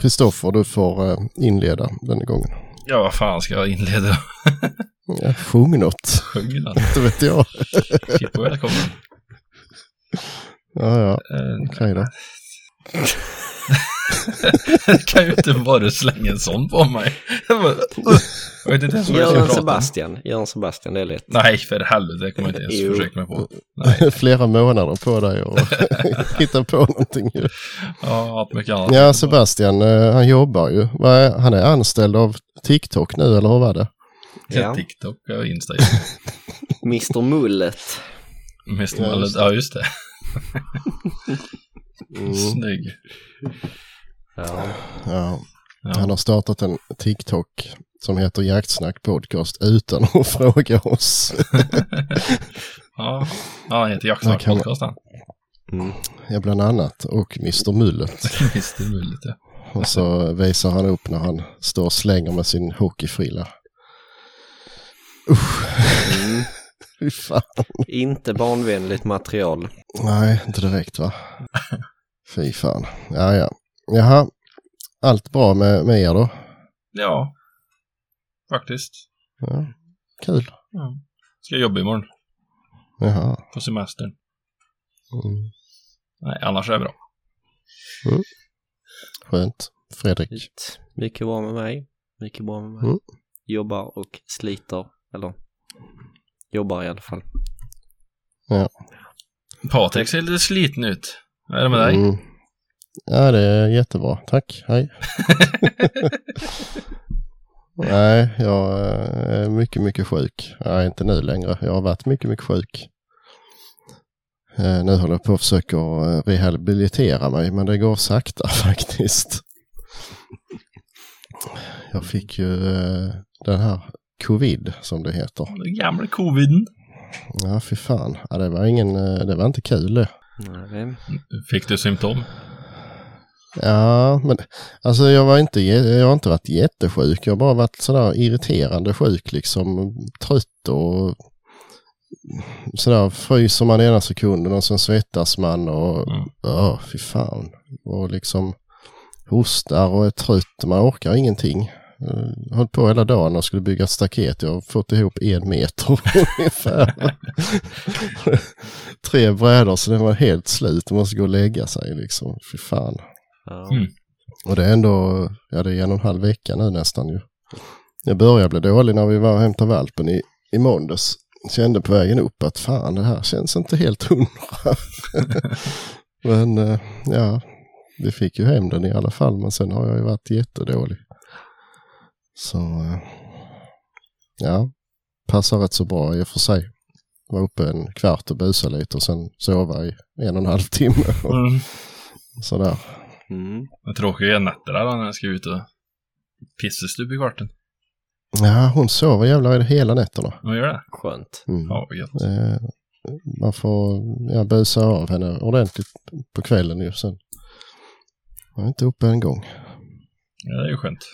Kristoffer, du får eh, inleda denna gången. Ja, vad fan ska jag inleda? Ja, sjung något, Sjung den. inte vet jag. Välkommen. Ja, ja, Eh, okej då. Jag kan ju inte bara slänga en sån på mig. Jag vet inte ens vad jag ska prata. Sebastian. Göran Sebastian, det är lätt. Nej, för helvete, det kommer jag inte ens försöka mig på. Nej, Flera månader på dig och hitta på någonting. ju. ja, mycket annat. Ja, Sebastian, eh, han jobbar ju. Han är anställd av TikTok nu, eller hur var det? Ja. TikTok och Insta. ju. Mr Mullet. Ja, just ja, just det. Mm. Snygg. Ja. Ja. Han har startat en TikTok som heter Jaktsnack Podcast utan att fråga oss. Ja, ja han heter man- Jaktsnack-podcast han. Mm. Ja, bland annat. Och Mr Mullet. Är möjligt. Ja. Och så visar han upp när han står och slänger med sin hockeyfrilla. Usch, Mm. fy fan. Inte barnvänligt material. Nej, inte direkt va? Fy fan. Ja, ja. Jaha, allt bra med, med er då? ja, faktiskt. Ja, kul. Ja. Ska jag jobba imorgon Jaha. på semestern. Mm. Nej, annars är det bra. Skönt. Fredrik? Ut. Mycket bra med mig. Mycket bra med mig. Mm. Jobbar och sliter. Eller jobbar i alla fall. Patrik ser lite sliten ut. Vad är det med dig? Mm. Ja, det är jättebra. Tack. Hej. Nej, jag är mycket, mycket sjuk. Nej, inte nu längre. Jag har varit mycket, mycket sjuk. Eh, Nu håller jag på att försöka eh, rehabilitera mig, men det går sakta faktiskt. Jag fick ju eh, den här covid som det heter. Den gamla coviden. Ja, fy fan. Ja, det var ingen, eh, det var inte kul det. Nej, Fick du symptom? Ja, men alltså jag var inte, jag har inte varit jättesjuk. Jag har bara varit sådär irriterande sjuk liksom. Trött och sådär fryser man ena sekunden och sen svettas man och Mm. ja, fy fan. Och liksom hostar och är trött. Man orkar ingenting. Jag höll på hela dagen och skulle bygga ett staket. Jag har fått ihop en meter ungefär. Tre brädor så det var helt slut. Man måste gå och lägga sig liksom. Fy fan. Mm. Och det är ändå, ja det är en och en halv vecka nu nästan ju. Jag började bli dålig när vi var och hämtade valpen i, i måndags. Kände på vägen upp att fan det här känns inte helt hundra. men eh, ja, vi fick ju hem den i alla fall men sen har jag ju varit jättedålig. Så eh, ja, passar rätt så bra i och för sig. Var uppe en kvart och busa lite och sen sova i en och en halv timme. Och Mm. sådär. Mm. Men tråkiga nätter där när jag ska ut och pissa stup i kvarten. Ja, hon sover jävlar hela nätterna. Vad gör det? Skönt. Mm. Ja, vad gött. Eh, man får ja, busa av henne ordentligt på kvällen ju sen. Jag är inte uppe en gång. Ja, det är ju skönt.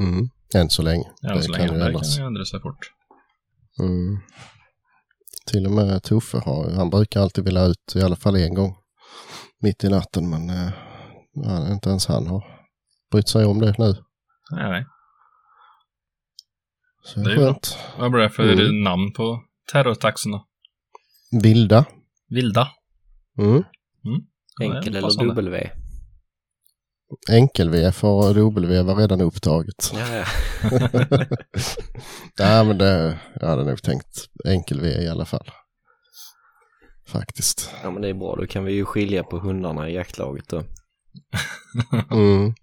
Mm. Än så länge. Än så det länge. kan ju Det ändras. kan ju ändra sig fort. Mm. Till och med Tuffe har, han brukar alltid vilja ut i alla fall en gång mitt i natten men eh, ja, inte ens han har brytt sig om det nu. Nej, nej. Så Det är skönt. Vad blir det för Mm. namn på terrortaxorna? Vilda. Vilda? Mm. Är Enkel eller. W? Enkel-V för W var redan upptaget. Ja, ja. Nej men det, jag hade nog tänkt enkel-V i alla fall. Faktiskt. ja, men det är bra. Då kan vi ju skilja på hundarna i jaktlaget då. Mm.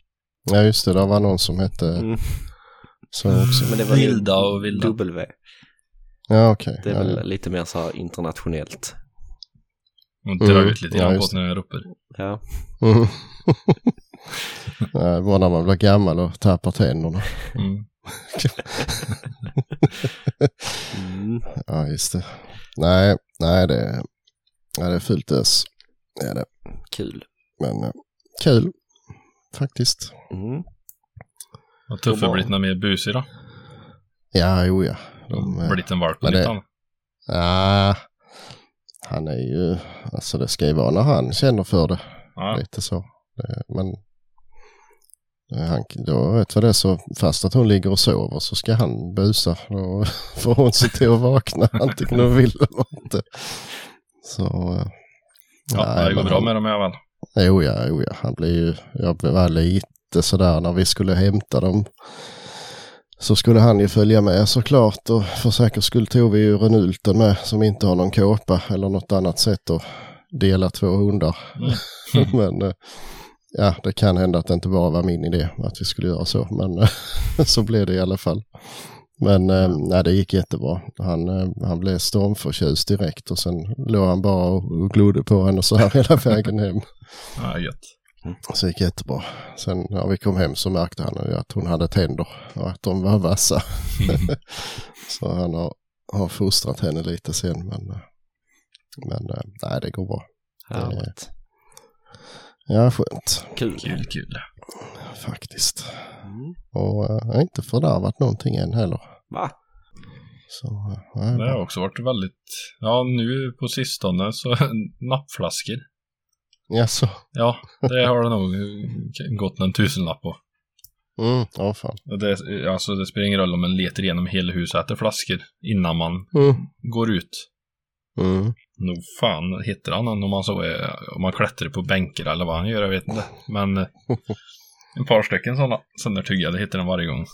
Ja just det, det var någon som hette Mm. så också. Men det var Vilda och vilda. W. Ja okej. Det är ja, väl ja. lite mer så här internationellt. Och dra Mm. ut lite Ja, grann på det när jag ropar. Ja. Mm. Nej, bara när man blir gammal och tappar tänderna. Mm. Mm. Ja just det. Nej, nej det, ja, det är fullt ös. Det är det. Kul. Men eh, kul faktiskt. Mm. Blivit något mer busig då? Ja, jo ja. De, eh, Blivit en valp och lite det- annat. Ja, han är ju, alltså det ska ju vara när han känner för det. Ja. Lite så. Men Eh, Han, då vet vad det är så fast att hon ligger och sover så ska han busa och får hon se till att vakna antingen hon vill eller inte. Så... eh, Ja, nej, det går bra han- med dem i alla fall. Jo ja, jo ja. Han blir ju, jag blev lite sådär när vi skulle hämta dem. Så skulle han ju följa med såklart och för säkerhets skull tog vi ju Renulten med som inte har någon kåpa eller något annat sätt att dela två hundar. Mm. men eh, ja, det kan hända att det inte bara var min idé att vi skulle göra så. Men eh, så blev det i alla fall. Men eh, nej, det gick jättebra. Han, eh, han blev stormförtjust direkt och sen låg han bara och, och glodde på henne så här hela vägen hem. Ja, gött. Så det gick jättebra. Sen när vi kom hem så märkte han ju att hon hade tänder och att de var vassa. så han har, har fostrat henne lite sen men, eh, men nej det går bra. Härligt. Ja, skönt Kul. Kul, kul. faktiskt. Mm. Och jag har inte fördärvat någonting än heller. Va? Så eh, nej, Det har också varit väldigt, ja nu på sistone så nappflaskor. Jaså? Ja, det har det nog gått en tusenlapp på. Mm, ja fan. Det, alltså det spelar ingen roll om man letar igenom hela huset efter flaskor innan man Mm. går ut. Mm. Nog fan hittar han den om man så är, om man klättrar på bänkar eller vad han gör, jag vet inte. Men eh, en par stycken sådana söndertyggade hittar den varje gång.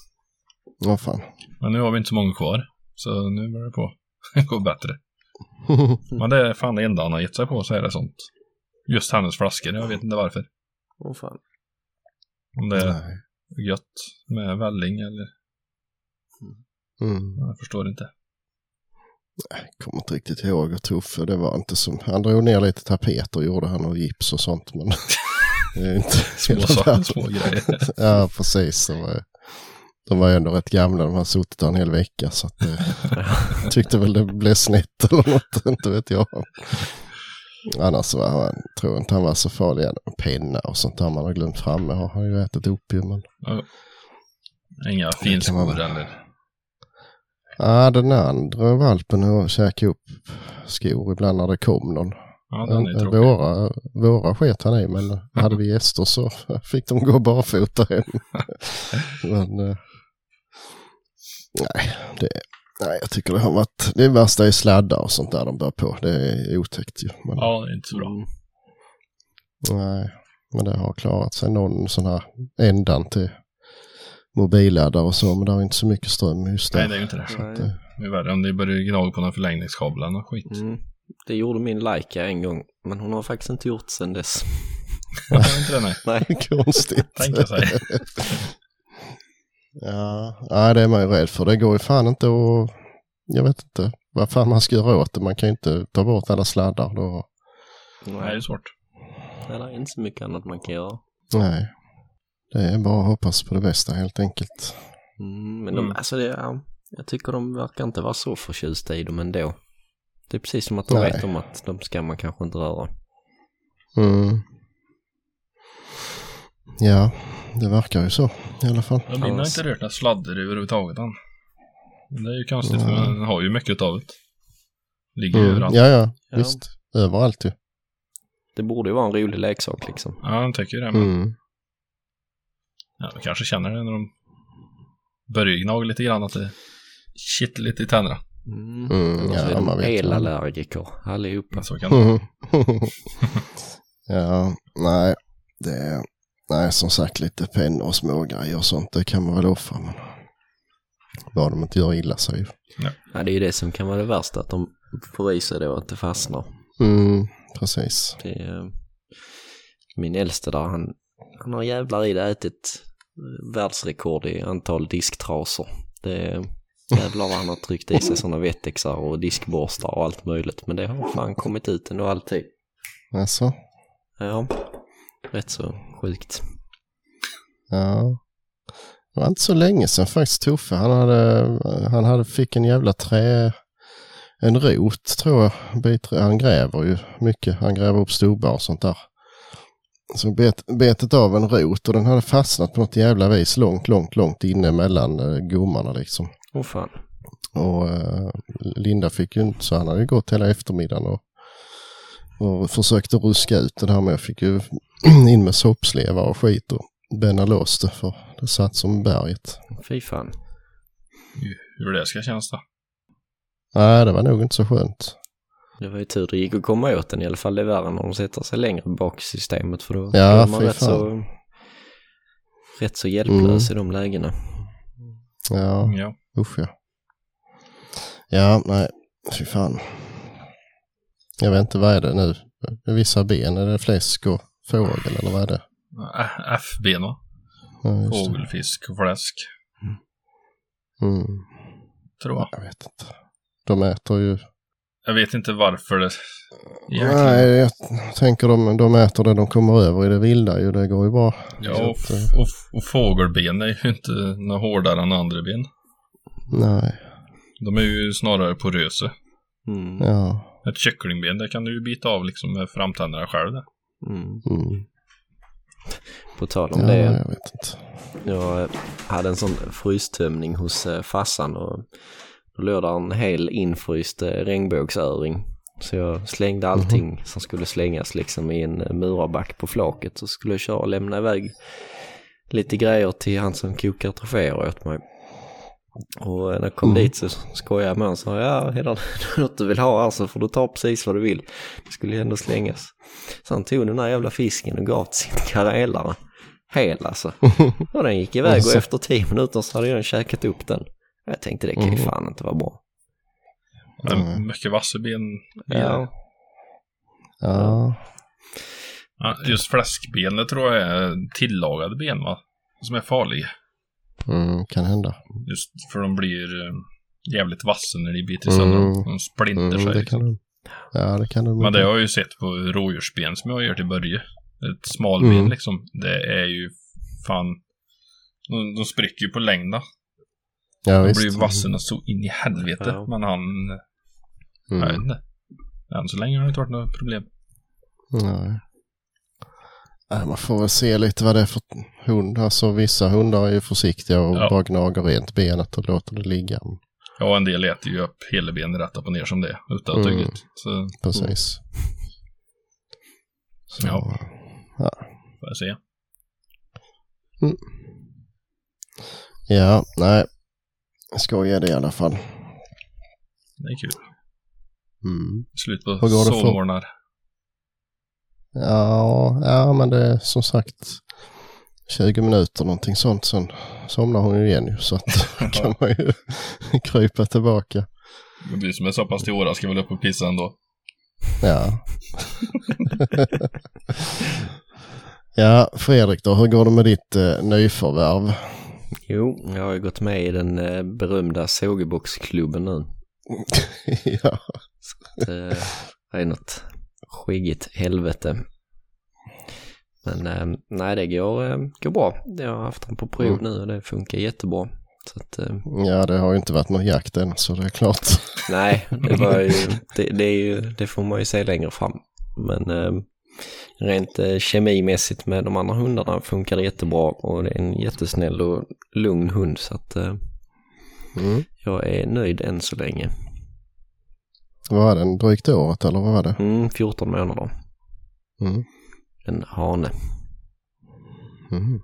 Ja fan. Men nu har vi inte så många kvar. Så nu börjar det på gå bättre. Men det är fan det enda han har gett sig på så är det sånt. Just hennes flaskor, jag vet inte varför. Åh fan. Om det är Nej. gött med välling eller, Mm. jag förstår inte. kommer inte riktigt ihåg hur tuff det var inte som, han drog ner lite tapeter gjorde han och gips och sånt men det är inte Små saker, små grejer. Ja precis, de var, de var ändå rätt gamla, de har suttit där en hel vecka så att eh, tyckte väl det blev snett eller något, inte vet jag. Annars var han, tror jag inte han var så farlig, penna och sånt där man har glömt framme har han ju ätit upp ju men. Inga kan man finskor eller... Ja den andra valpen har käkat upp skor ibland när det kom någon. Ja, den är Ja, tråkig. våra, våra sket han i, men hade vi gäster så fick de gå barfota hem. men eh, nej, det, nej, jag tycker det har varit, det värsta är sladdar och sånt där de bär på. Det är otäckt ju. Men, Ja, det är inte så bra. Mm. nej, men det har klarat sig någon sån här ändan till mobilladdare och så, men det har inte så mycket ström just där. Nej, det är ju inte det. Nej. det Det är värre om det börjar gnaga på någon förlängningskabel och skit. Mm. Det gjorde min Leica en gång, men hon har faktiskt inte gjort sen dess. Inte det, nej. Nej. konstigt. Tänka sig. Ja, nej, det är man ju rädd för. Det går ju fan inte att... Jag vet inte vad fan man ska göra åt det. Man kan ju inte ta bort alla sladdar då. Nej, det är svårt. Det är inte så mycket annat man kan göra. Nej, det är bara att hoppas på det bästa helt enkelt. Mm, men de, Mm. alltså det, ja, jag tycker de verkar inte vara så förtjusta i dem ändå. Det är precis som att de Nej. vet om att de ska man kanske inte röra. Mm. Ja, det verkar ju så i alla fall. Ja, min har inte rört några sladdar överhuvudtaget än. Men Det är ju konstigt för Nej. den har ju mycket av det. Ligger Mm. överallt. Ja, ja, Ja. visst. Överallt ju. Det borde ju vara en rolig leksak liksom. Ja, jag tycker det. Men Mm. ja, de kanske känner det när de börjar gnaga lite grann att det kittlar lite i tänderna. Mm. Mm, Annars ja, är de man vet ju. elallergiker allihopa. Så kan det ja, nej, det är, nej som sagt lite pennor och smågrejer och sånt, det kan man väl offra. Men bara de inte gör illa sig. Ja, det är ju det som kan vara det värsta, att de får i sig då att det fastnar. Mm, precis. Det är, min äldste där, han, han har jävlar i det ätit eh, världsrekord i antal disktrasor. Det är, jävlar vad han har tryckt i sig sådana vettexar och diskborstar och allt möjligt. Men det har fan kommit ut ändå alltid. Alltså, Ja, rätt så sjukt. ja. Det var inte så länge sedan faktiskt Tuffe, han hade, han hade, fick en jävla trä, en rot tror jag. Han gräver ju mycket, han gräver upp stubbar och sånt där. Så bet, betet av en rot och den hade fastnat på något jävla vis långt, långt, långt inne mellan eh, gommarna liksom. Åh fan. Och eh, Linda fick ju inte, så han hade ju gått hela eftermiddagen och, och försökte ruska ut det här med. Jag fick ju in med soppslevar och skit och bänna loss det för det satt som berget. Fy fan. Hur det ska kännas då. Nej, det var nog inte så skönt. Det var ju tur det gick att komma åt den i alla fall. Det är värre när de sätter sig längre bak i systemet för då Ja, är man rätt fan. så, rätt så hjälplös Mm. i de lägena. Ja, Ja. usch ja. Ja, nej, fy fan. Jag vet inte, vad är det nu? Vissa ben, är det fläsk och fågel eller vad är det? F-ben va? Ja. Fågelfisk och fläsk. Mm, Tror jag. jag vet inte. De äter ju... Jag vet inte varför det... Egentligen. Nej, jag tänker de, de äter det de kommer över i det vilda ju. Det går ju bra. Ja, och, att, eh, och, och fågelben är ju inte något hårdare än andra ben. Nej, De är ju snarare porösa. Mm. ja. Ett kycklingben, det kan du ju bita av liksom med framtänderna själv. Där. Mm. Mm. På tal om Ja, det. jag vet inte. Jag eh, hade en sån frystömning hos eh, farsan och då låg där en hel infryst eh, regnbågsöring. Så jag slängde allting som skulle slängas liksom i en murarback på flaket. Så skulle jag köra och lämna iväg lite grejer till han som kokar troféer åt mig. Och när jag kom Mm. dit så skojade jag med honom och sa ja, är det något du vill ha här så får du ta precis vad du vill. Det skulle ju ändå slängas. Så han tog den där jävla fisken och gav till sin karelare. Hel alltså. Och den gick iväg och efter tio minuter så hade jag käkat upp den. Jag tänkte det kan ju Mm. fan inte vara bra. Men Mm. mycket vassa ben. Ja, Ja, Ja, just fläskben, det tror jag är tillagade ben va? Som är farliga. Mm, kan hända. Just för de blir eh, jävligt vassa när de biter sönder dem. Mm. De splinter Mm, sig. det liksom. kan du. Ja, det kan du. Men det har jag ju sett på rådjursben som jag gör till börje. Ett smalben Mm. liksom. Det är ju fan... De, de spricker ju på längden. ja, De visst. blir ju vasserna så in i helvete. Ja. Men han... Jag vet Mm. inte. Än så länge har det inte varit något problem. Nej. Nej, man får väl se lite vad det är för hund. Alltså vissa hundar är ju försiktiga och Ja. bara gnager rent benet och låter det ligga. Ja, en del äter ju upp hela benet rätt upp och ner som det är. Utan Mm. tugget. Så Precis. Så, Ja. ja. får jag se. Ja, nej. Skoj är det i alla fall. Det är kul. Mm. Slut på sovmorgnar. Ja, ja, men det är som sagt 20 minuter någonting sånt. Sen somnar hon ju igen ju. Så att kan man ju krypa tillbaka. Men Du som är så pass åra ska väl upp och pissa ändå. Ja. ja, Fredrik då, hur går det med ditt eh, nyförvärv? jo, jag har ju gått med i den eh, berömda sågeboxklubben nu. ja. Så, eh, det är något skäggigt helvete. Men eh, nej, det går, eh, går bra. Jag har haft den på prov Mm. nu och det funkar jättebra. Så att, eh, ja, det har ju inte varit någon jakt än så det är klart. nej, det var ju, det, det, är ju, det får man ju se längre fram. Men eh, rent eh, kemimässigt med de andra hundarna funkar det jättebra och det är en jättesnäll och lugn hund så att eh, Mm. jag är nöjd än så länge. Vad var den? Drygt året eller vad var det? Mm, 14 månader. Mm. En hane. Mm.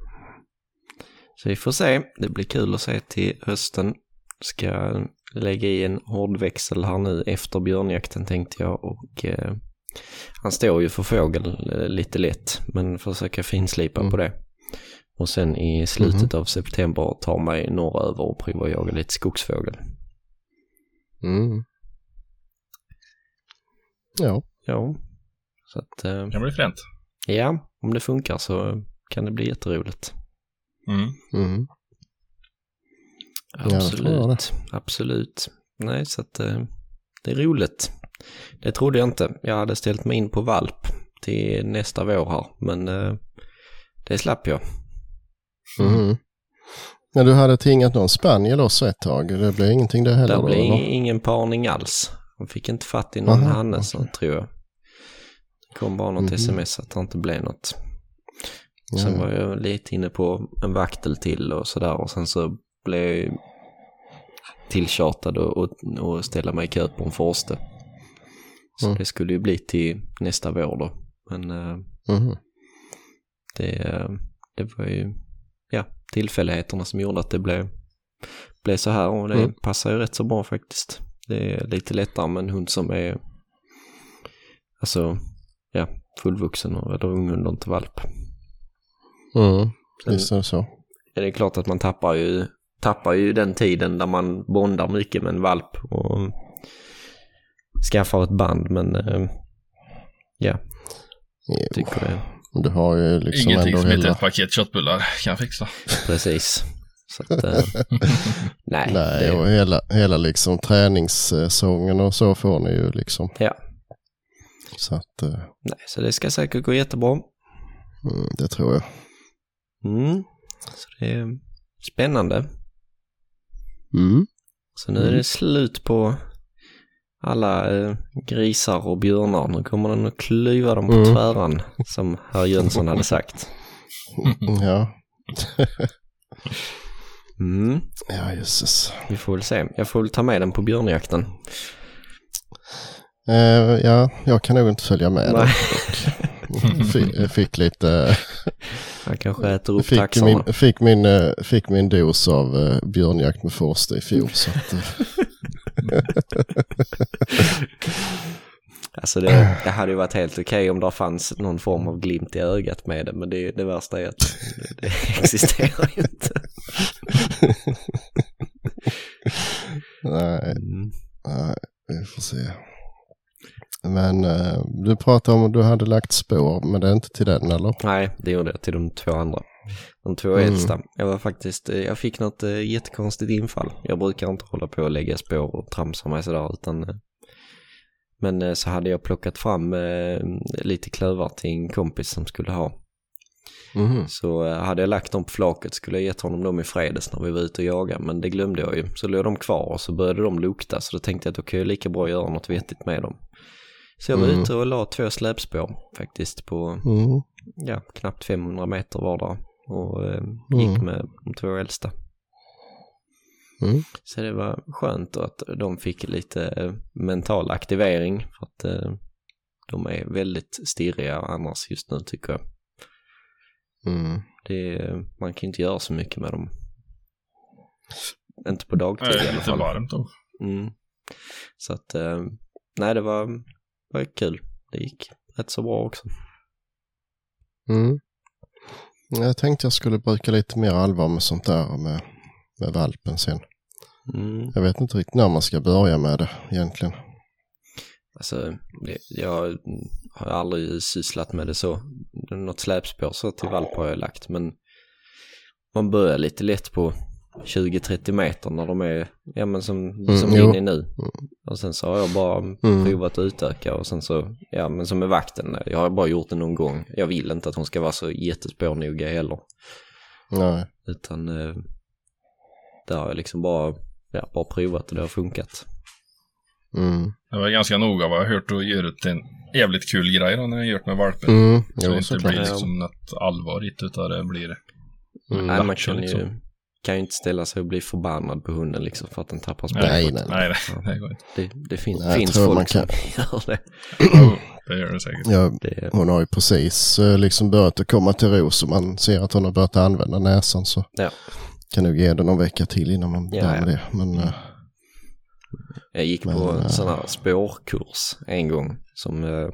Så vi får se. Det blir kul att se till hösten. Ska lägga i en hårdväxel här nu efter björnjakten tänkte jag och eh, han står ju för fågel eh, lite lätt men försöka finslipa Mm. på det. Och sen i slutet av september ta mig norröver och prova jaga lite skogsfågel. Mm. Ja. Ja, så att eh, Det kan bli fränt. ja, om det funkar så kan det bli jätteroligt. Mm. Mm. Ja, det tror jag Absolut, absolut. Nej, så att eh, det är roligt. Det trodde jag inte. Jag hade ställt mig in på valp till nästa vår här, men eh, det slapp jag. Mm. Men du hade tingat någon spaniel också ett tag. Det blev ingenting det heller Det blev ingen parning alls. Hon fick inte fatt i någon Aha, hanne så tror jag. Det kom bara något Mhm. sms att det inte blev något. Ja, Sen var jag lite inne på en vaktel till och sådär och sen så blev jag ju tilltjatad och, och, och ställa mig i kö på en förste. Så Mm. det skulle ju bli till nästa vår då. Men Mhm. det, eh, det var ju ja, tillfälligheterna som gjorde att det blev, blev så här och det Mm. passar ju rätt så bra faktiskt. Det är lite lättare med en hund som är alltså ja, fullvuxen och, eller ung hund och inte valp. Mm. Visst är det så. Ja, Det är klart att man tappar ju, tappar ju den tiden där man bondar mycket med en valp och skaffar ett band men eh, ja, tycker det Du har ju liksom Ingenting ändå som inte ett paket köttbullar kan fixa. precis. Så att, eh, nej, Nej, det, och hela, hela liksom träningssäsongen och så får ni ju liksom. Ja. Så att eh, nej, så det ska säkert gå jättebra. mm, det tror jag. Mm. Så det är spännande. Mm. Så nu är det slut på alla eh, grisar och björnar. Nu kommer den att klyva dem på Mm. tväran, som herr Jönsson hade sagt. Ja. Mm. ja, jösses. Vi får väl se. Jag får väl ta med den på björnjakten. Eh, ja, jag kan nog inte följa med. Nej. fick, jag fick lite... Han kanske äter upp Fick taxarna. min, fick, min, eh, fick min dos av eh, björnjakt med Forster i fjol. Så att, Alltså det, det hade ju varit helt okej om det fanns någon form av glimt i ögat med det. Men det, det värsta är att det, det existerar ju inte. nej, Mm. nej, vi får se. Men eh, du pratade om att du hade lagt spår, men det är inte till den eller? Nej, det gjorde jag till de två andra. De två Mm. äldsta. Jag var faktiskt, eh, jag fick något eh, jättekonstigt infall. Jag brukar inte hålla på och lägga spår och tramsa mig sådär utan men eh, så hade jag plockat fram eh, lite klövar till en kompis som skulle ha. Mhm. Så eh, hade jag lagt dem på flaket skulle jag gett honom dem i fredags när vi var ute och jagade. Men det glömde jag ju. Så låg de kvar och så började de lukta. Så då tänkte jag att då kan jag lika bra göra något vettigt med dem. Så jag var Mm. ute och la två släpspår faktiskt på Mm. ja, knappt 500 meter vardera. Och eh, gick Mm. med de två äldsta. Mm. Så det var skönt att de fick lite eh, mental aktivering. För att eh, de är väldigt stirriga annars just nu tycker jag. Mm. Det, man kan ju inte göra så mycket med dem. Inte på dagtid Det i är alla lite fall. varmt då. Mm. Så att, eh, nej det var, var kul. Det gick rätt så bra också. Mm. Jag tänkte jag skulle bruka lite mer allvar med sånt där med, med valpen sen. Mm. Jag vet inte riktigt när man ska börja med det egentligen. Alltså, jag har aldrig sysslat med det så. Något släpspår så till valp har jag lagt, men man börjar lite lätt på 20-30 meter när de är, ja men som, Mm, som jo. är nu. Och sen så har jag bara Mm. provat att utöka och sen så, ja men som med vakten, jag har bara gjort det någon gång. Jag vill inte att hon ska vara så jättespårnoga heller. Nej. Utan eh, där har jag liksom bara, ja, bara provat och det har funkat. Mm. Det var ganska noga vad jag har hört och gör det till en jävligt kul grej då när jag gjort med valpen. Mm. Så det inte blir liksom något allvarligt utan det blir Mm. Nej, man kan ju, liksom. kan ju inte ställa sig och bli förbannad på hunden liksom för att den tappar spår. Nej, nej, Nej, nej, det. Det, det fin, Nej, finns folk man kan- som gör det. Det gör det säkert. Ja, det hon har ju precis eh, liksom börjat att komma till ro så man ser att hon har börjat använda näsan så Ja. Kan nog ge det någon vecka till innan man Ja, börjar ja. med det. Men eh, jag gick Men, på en eh, sån här spårkurs en gång som eh,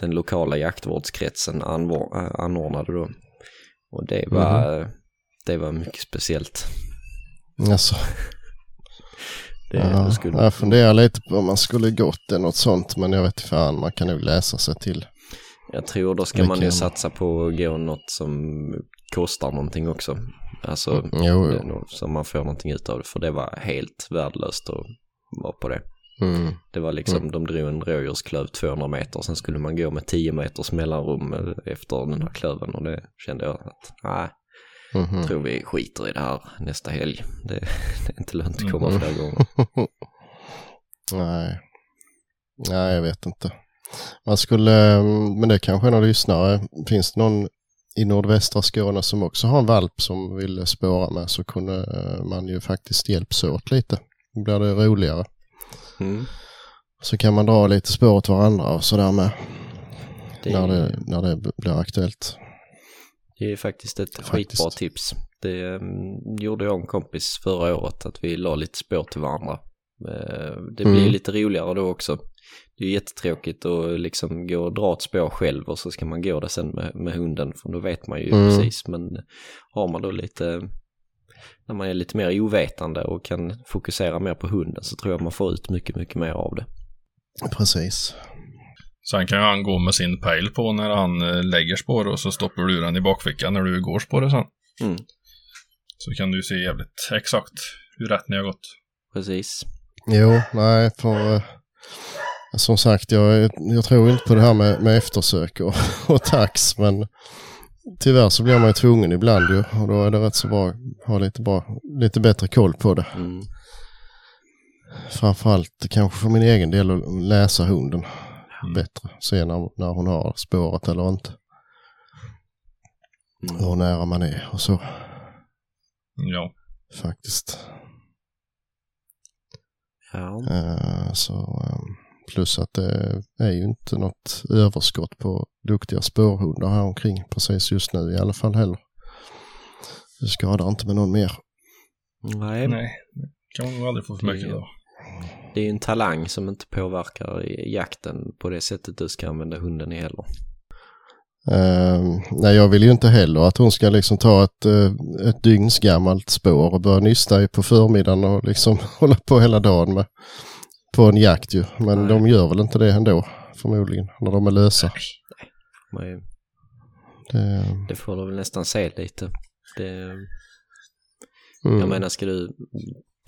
den lokala jaktvårdskretsen anordnade då. Och det var, Mhm. eh, det var mycket speciellt. alltså, Det, ja, skulle, jag funderar lite på om man skulle gått eller något sånt men jag vet fan man kan nog läsa sig till. Jag tror då ska man ju satsa på att gå något som kostar någonting också. Alltså Mm, jo, jo. så man får någonting ut av det. För det var helt värdelöst att vara på det. Mm. Det var liksom, de drog en rådjursklöv 200 meter. Sen skulle man gå med 10 meters mellanrum eh, efter den här klöven. Och det kände jag att, nej, Mhm. jag tror vi skiter i det här nästa helg. Det, det är inte lönt att komma Mhm. flera gånger. Nej. Nej, jag vet inte. Man skulle, men det kanske är någon lyssnare. Finns det någon i nordvästra Skåne som också har en valp som vill spåra med så kunde eh, man ju faktiskt hjälps åt lite. Då blir det roligare. Mm. Så kan man dra lite spår åt varandra och sådär med. Det, När, det, när det blir aktuellt. Det är faktiskt ett Faktiskt. skitbra tips. Det mm, gjorde jag och en kompis förra året, att vi la lite spår till varandra. Eh, det blir Mm. lite roligare då också. Det är jättetråkigt att liksom gå och dra ett spår själv och så ska man gå det sen med, med hunden, för då vet man ju Mm. precis. Men har man då lite, när man är lite mer ovetande och kan fokusera mer på hunden så tror jag man får ut mycket, mycket mer av det. Precis. Sen kan ju han gå med sin pejl på när han eh, lägger spår och så stoppar du den i bakfickan när du går spåret sen. Mm, Så kan du se jävligt exakt hur rätt ni har gått. precis. Jo, nej, för eh, som sagt, jag, jag tror inte på det här med, med eftersök och, och tax, men tyvärr så blir man ju tvungen ibland ju och då är det rätt så bra att ha lite, bra, lite bättre koll på det. Mm, Framförallt kanske för min egen del att läsa hunden Mm. bättre, se när, när hon har spåret eller inte, mm. hur nära man är och så Ja. faktiskt. Ja, Eh, så, eh, plus att det är ju inte något överskott på duktiga spårhundar här omkring precis just nu i alla fall heller. Det skadar inte med någon mer. nej. Nej, det kan man aldrig få för mycket Det- av. Det är ju en talang som inte påverkar jakten på det sättet du ska använda hunden i heller. Eh, nej, jag vill ju inte heller att hon ska liksom ta ett, eh, ett dygns gammalt spår och börja nysta i på förmiddagen och liksom hålla på hela dagen med på en jakt ju. Men Nej. de gör väl inte det ändå förmodligen när de är lösa. Men Det, Det får du väl nästan se lite. Det, mm, Jag menar, ska du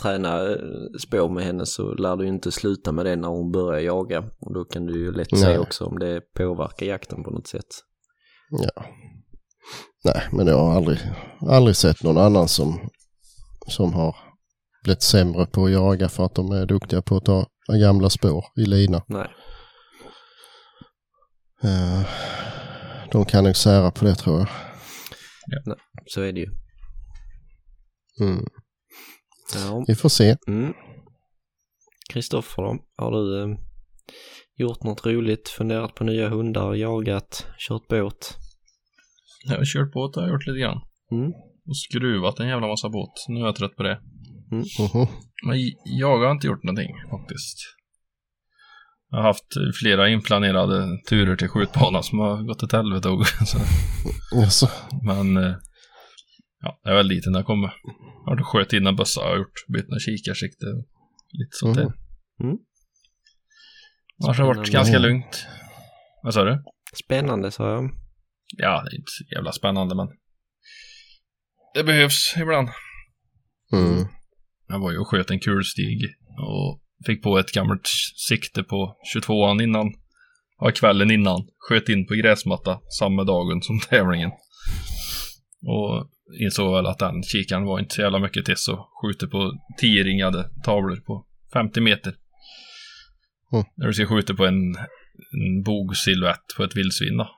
träna eh, spår med henne så lär du inte sluta med det när hon börjar jaga. Och då kan du ju lätt se Nej. också om det påverkar jakten på något sätt. Ja. Nej, men jag har aldrig, aldrig sett någon annan som, som har blivit sämre på att jaga för att de är duktiga på att ta gamla spår i lina. Nej. Eh, De kan nog sära på det tror jag. Så är det ju. Mm. Ja. Vi får se. Mm. Kristoffer då? Har du eh, gjort något roligt? Funderat på nya hundar? Jagat? Kört båt? Jag har kört båt har jag gjort lite grann. Mm. Och skruvat en jävla massa båt. Nu är jag trött på det. Mhm. Men jag har inte gjort någonting faktiskt. Jag har haft flera inplanerade turer till skjutbanan som har gått åt helvete. och- så. Jaså? Men eh, ja, jag är väl dit när jag kommer. Jag har sköt in en bössa, jag har gjort, bytt en kikarsikte. Lite sånt där. Mm. Mm. Annars har det varit ganska lugnt. Vad sa du? Spännande sa jag. Ja, det är inte så jävla spännande men det behövs ibland. Mm. Jag var ju och sköt en kulstig och fick på ett gammalt sikte på 22an innan. Ja, kvällen innan. Sköt in på gräsmatta samma dagen som tävlingen. Och insåg väl att den kikaren var inte så jävla mycket till så skjuter på 10 ringade tavlor på 50 meter. Mm. När du ska skjuta på en, en bogsilhuett på ett vildsvin då.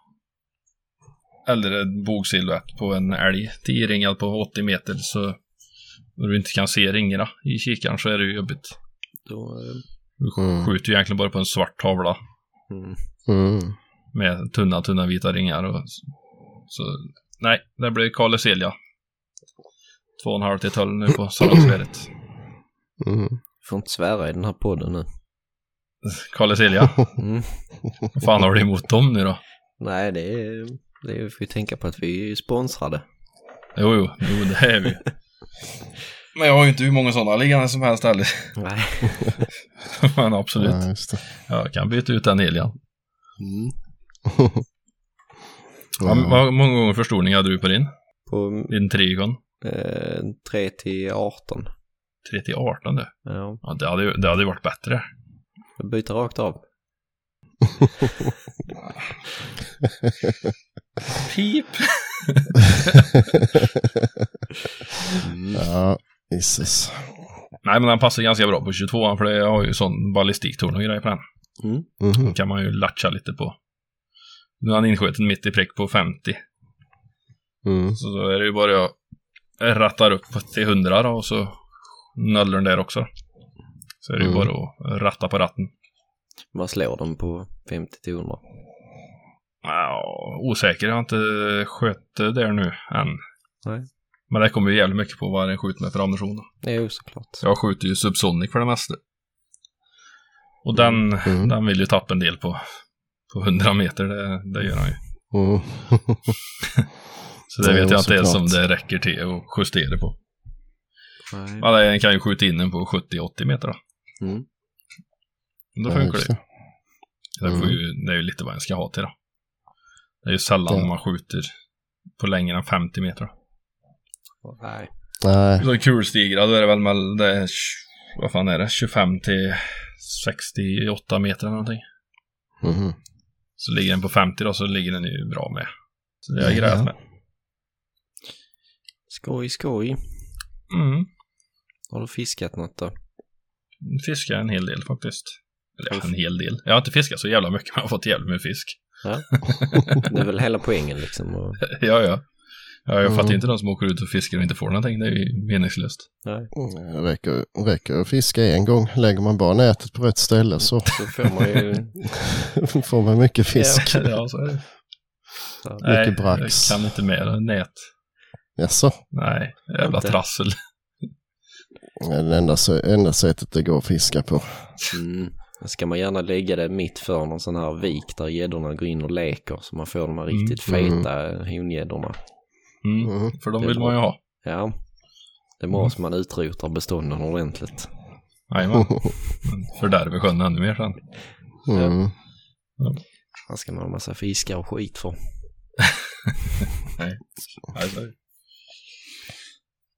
Eller en bogsilhuett på en älg 10 ringad på 80 meter så och du inte kan se ringarna i kikaren så är det ju jobbigt. Då, eh, Du Mm. skjuter ju egentligen bara på en svart tavla mm. Mm. med tunna, tunna vita ringar. Och, så nej, det blir Kalle Selja. Två och en halv till tolv nu på Salongsvedet. Mm. Får inte svära i den här podden nu. Kalle Selja, Mm. vad fan har du emot dem nu då? Nej, det är, det är, vi får ju tänka på att vi är sponsrade. Jo, jo, jo det är vi. Men jag har ju inte hur många sådana liggande som helst heller. Nej. Men absolut, Ja, just det. jag kan byta ut den helgen. Mm. Ja. Vad många gånger förstoring hade du på din? På Din Trikon? eh, 3 till 18. 3 till 18 du. Ja, Ja, det hade ju det hade ju varit bättre. jag byter rakt av. Pip! Mm. ja, Jesus. Nej, men den passar ganska bra på 22 för det har ju sån ballistiktorn och grejer på den. Mm. Mhm. kan man ju latcha lite på. Nu är han inskjuten mitt i prick på 50. Mm. Så då är det ju bara att rattar upp till 100 då och så nollar den där också. Så är det ju Mm. bara att ratta på ratten. Vad slår de på 50 till 100? Ja, osäker, jag har inte skött det där nu än. Nej. Men det kommer ju jävligt mycket på vad den skjuter med för ammunition. då. Det ju såklart. Jag skjuter ju Subsonic för det mesta. Och den, Mm. den vill ju tappa en del på, på 100 meter, det, det gör han ju. Mm. Så det Ja, vet jag inte ens om det räcker till att justera på. Nej. Ja, den kan ju skjuta in den på 70-80 meter då. Mm. Då funkar det. det. Det, får Mm. ju, det är ju lite vad en ska ha till då. Det är ju sällan Ja. man skjuter på längre än 50 meter. då. Nej. Nej, Så kulstigra, då är det väl mellan, det är, vad fan är det, 25 till 68 meter eller någonting. Mhm. Så ligger den på 50 då, så ligger den ju bra med. Så det har jag Ja. grejat med. Skoj, skoj. Mm. Har du fiskat något då? Fiskar en hel del faktiskt. Eller ja, en hel del. Jag har inte fiskat så jävla mycket, men jag har fått jävligt med fisk. Det är väl hela poängen liksom. Och, ja, ja. Ja, jag Mm. fattar inte de som åker ut och fiskar och inte får någonting. Det är ju meningslöst. nej, det räcker, räcker att fiska en gång. Lägger man bara nätet på rätt ställe så så får man ju... får man mycket fisk. ja, så är det. Ja. Nej, brax. jag kan inte med nät. Jaså? Nej, jävla Inte. trassel. Det är det enda, enda sättet det går att fiska på. Mm. Ska man gärna lägga det mitt för någon sån här vik där gäddorna går in och leker så man får de här Mm. riktigt feta hongäddorna. Mm. Mm. För de är vill bra. man ju ha. Ja. Det Mm. måste man utrotar bestånden ordentligt. Jajamän. Fördärver sjön ännu mer sen. Mm. Här ska man ha massa fiskar och skit för. Nej, så är det.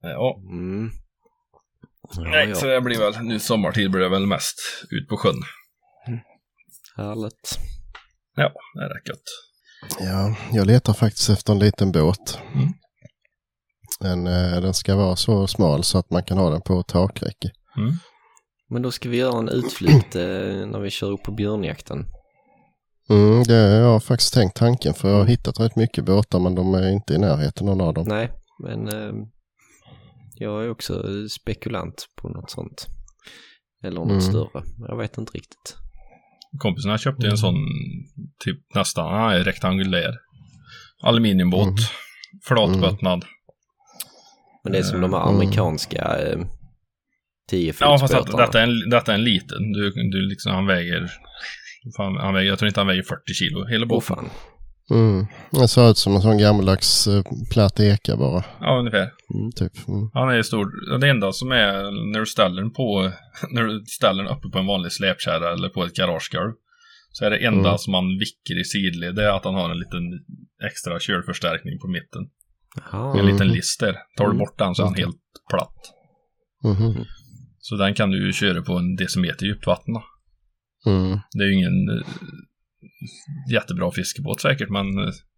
Ja, Mm. Ja, nej, ja. så det blir väl, nu sommartid blir det väl mest ut på sjön. Härligt. Ja, det är rätt gött. Ja, jag letar faktiskt efter en liten båt. Mm. En, eh, den ska vara så smal så att man kan ha den på takräcke. Mm. Men då ska vi göra en utflykt eh, när vi kör upp på björnjakten. Mm, det jag har faktiskt tänkt tanken för jag har hittat rätt mycket båtar men de är inte i närheten någon av dem. Nej, men eh, jag är också spekulant på något sånt. Eller något Mm. större. Jag vet inte riktigt. Kompisarna köpte Mm. en sån, typ nästan, ja, rektangulär aluminiumbåt. Mm. Flatbottnad. Men det är som de här Mm. amerikanska eh, 10 Ja, fast att, detta, är en, detta är en liten. Du, du liksom, han väger, fan, han väger, jag tror inte han väger 40 kilo, hela båten. fan. Mm. Det ser ut som en sån gammaldags eh, platt eka bara. Ja, ungefär. Typ. Mm. Han är ju stor. Det enda som är när du ställer den på, när du ställer den uppe på en vanlig släpkärra eller på ett garagegolv. Så är det enda Mm. som man vicker i sidled, det är att han har en liten extra kölförstärkning på mitten. Jaha. En liten list där. Tar du Mm. bort den så är han helt platt. Mhm. Så den kan du ju köra på en decimeter djupt vatten. Mm. Det är ju ingen eh, jättebra fiskebåt säkert, men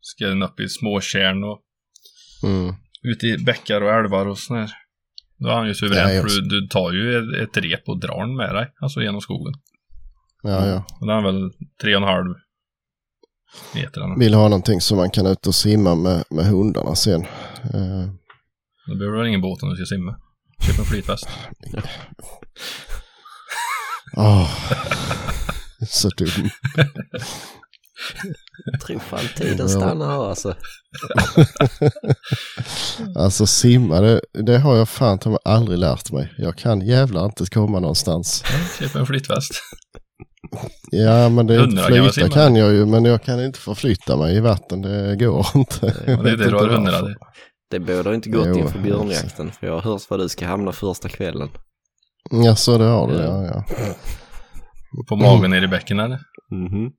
ska den upp i småtjärn och Mm. ute i bäckar och älvar och sådär. Då är han ju suverän, Ja, för du, du tar ju ett, rep och drar den med dig, alltså genom skogen. Ja, ja. Och den är väl tre och en halv meter. Vill ha någonting som man kan ut och simma med, med hundarna sen. Eh, Då behöver du ingen båt om du ska simma. Köp en flytväst. åh. Så dum. Jag tror fan tiden stannar här alltså. Alltså simma, det, det har jag fan mig aldrig lärt mig. Jag kan jävlar inte komma någonstans. Ja, Köp en flytväst. Ja, men det Hundra kan flyta simma. kan jag ju, men jag kan inte förflytta mig i vatten. Det går inte. Och det är det du har hundra. det. Bådar inte gott Jo, inför björnjakten. För jag har hört var du ska hamna första kvällen. Ja, så det har du, ja. ja. På magen ner i bäcken eller? Mhm.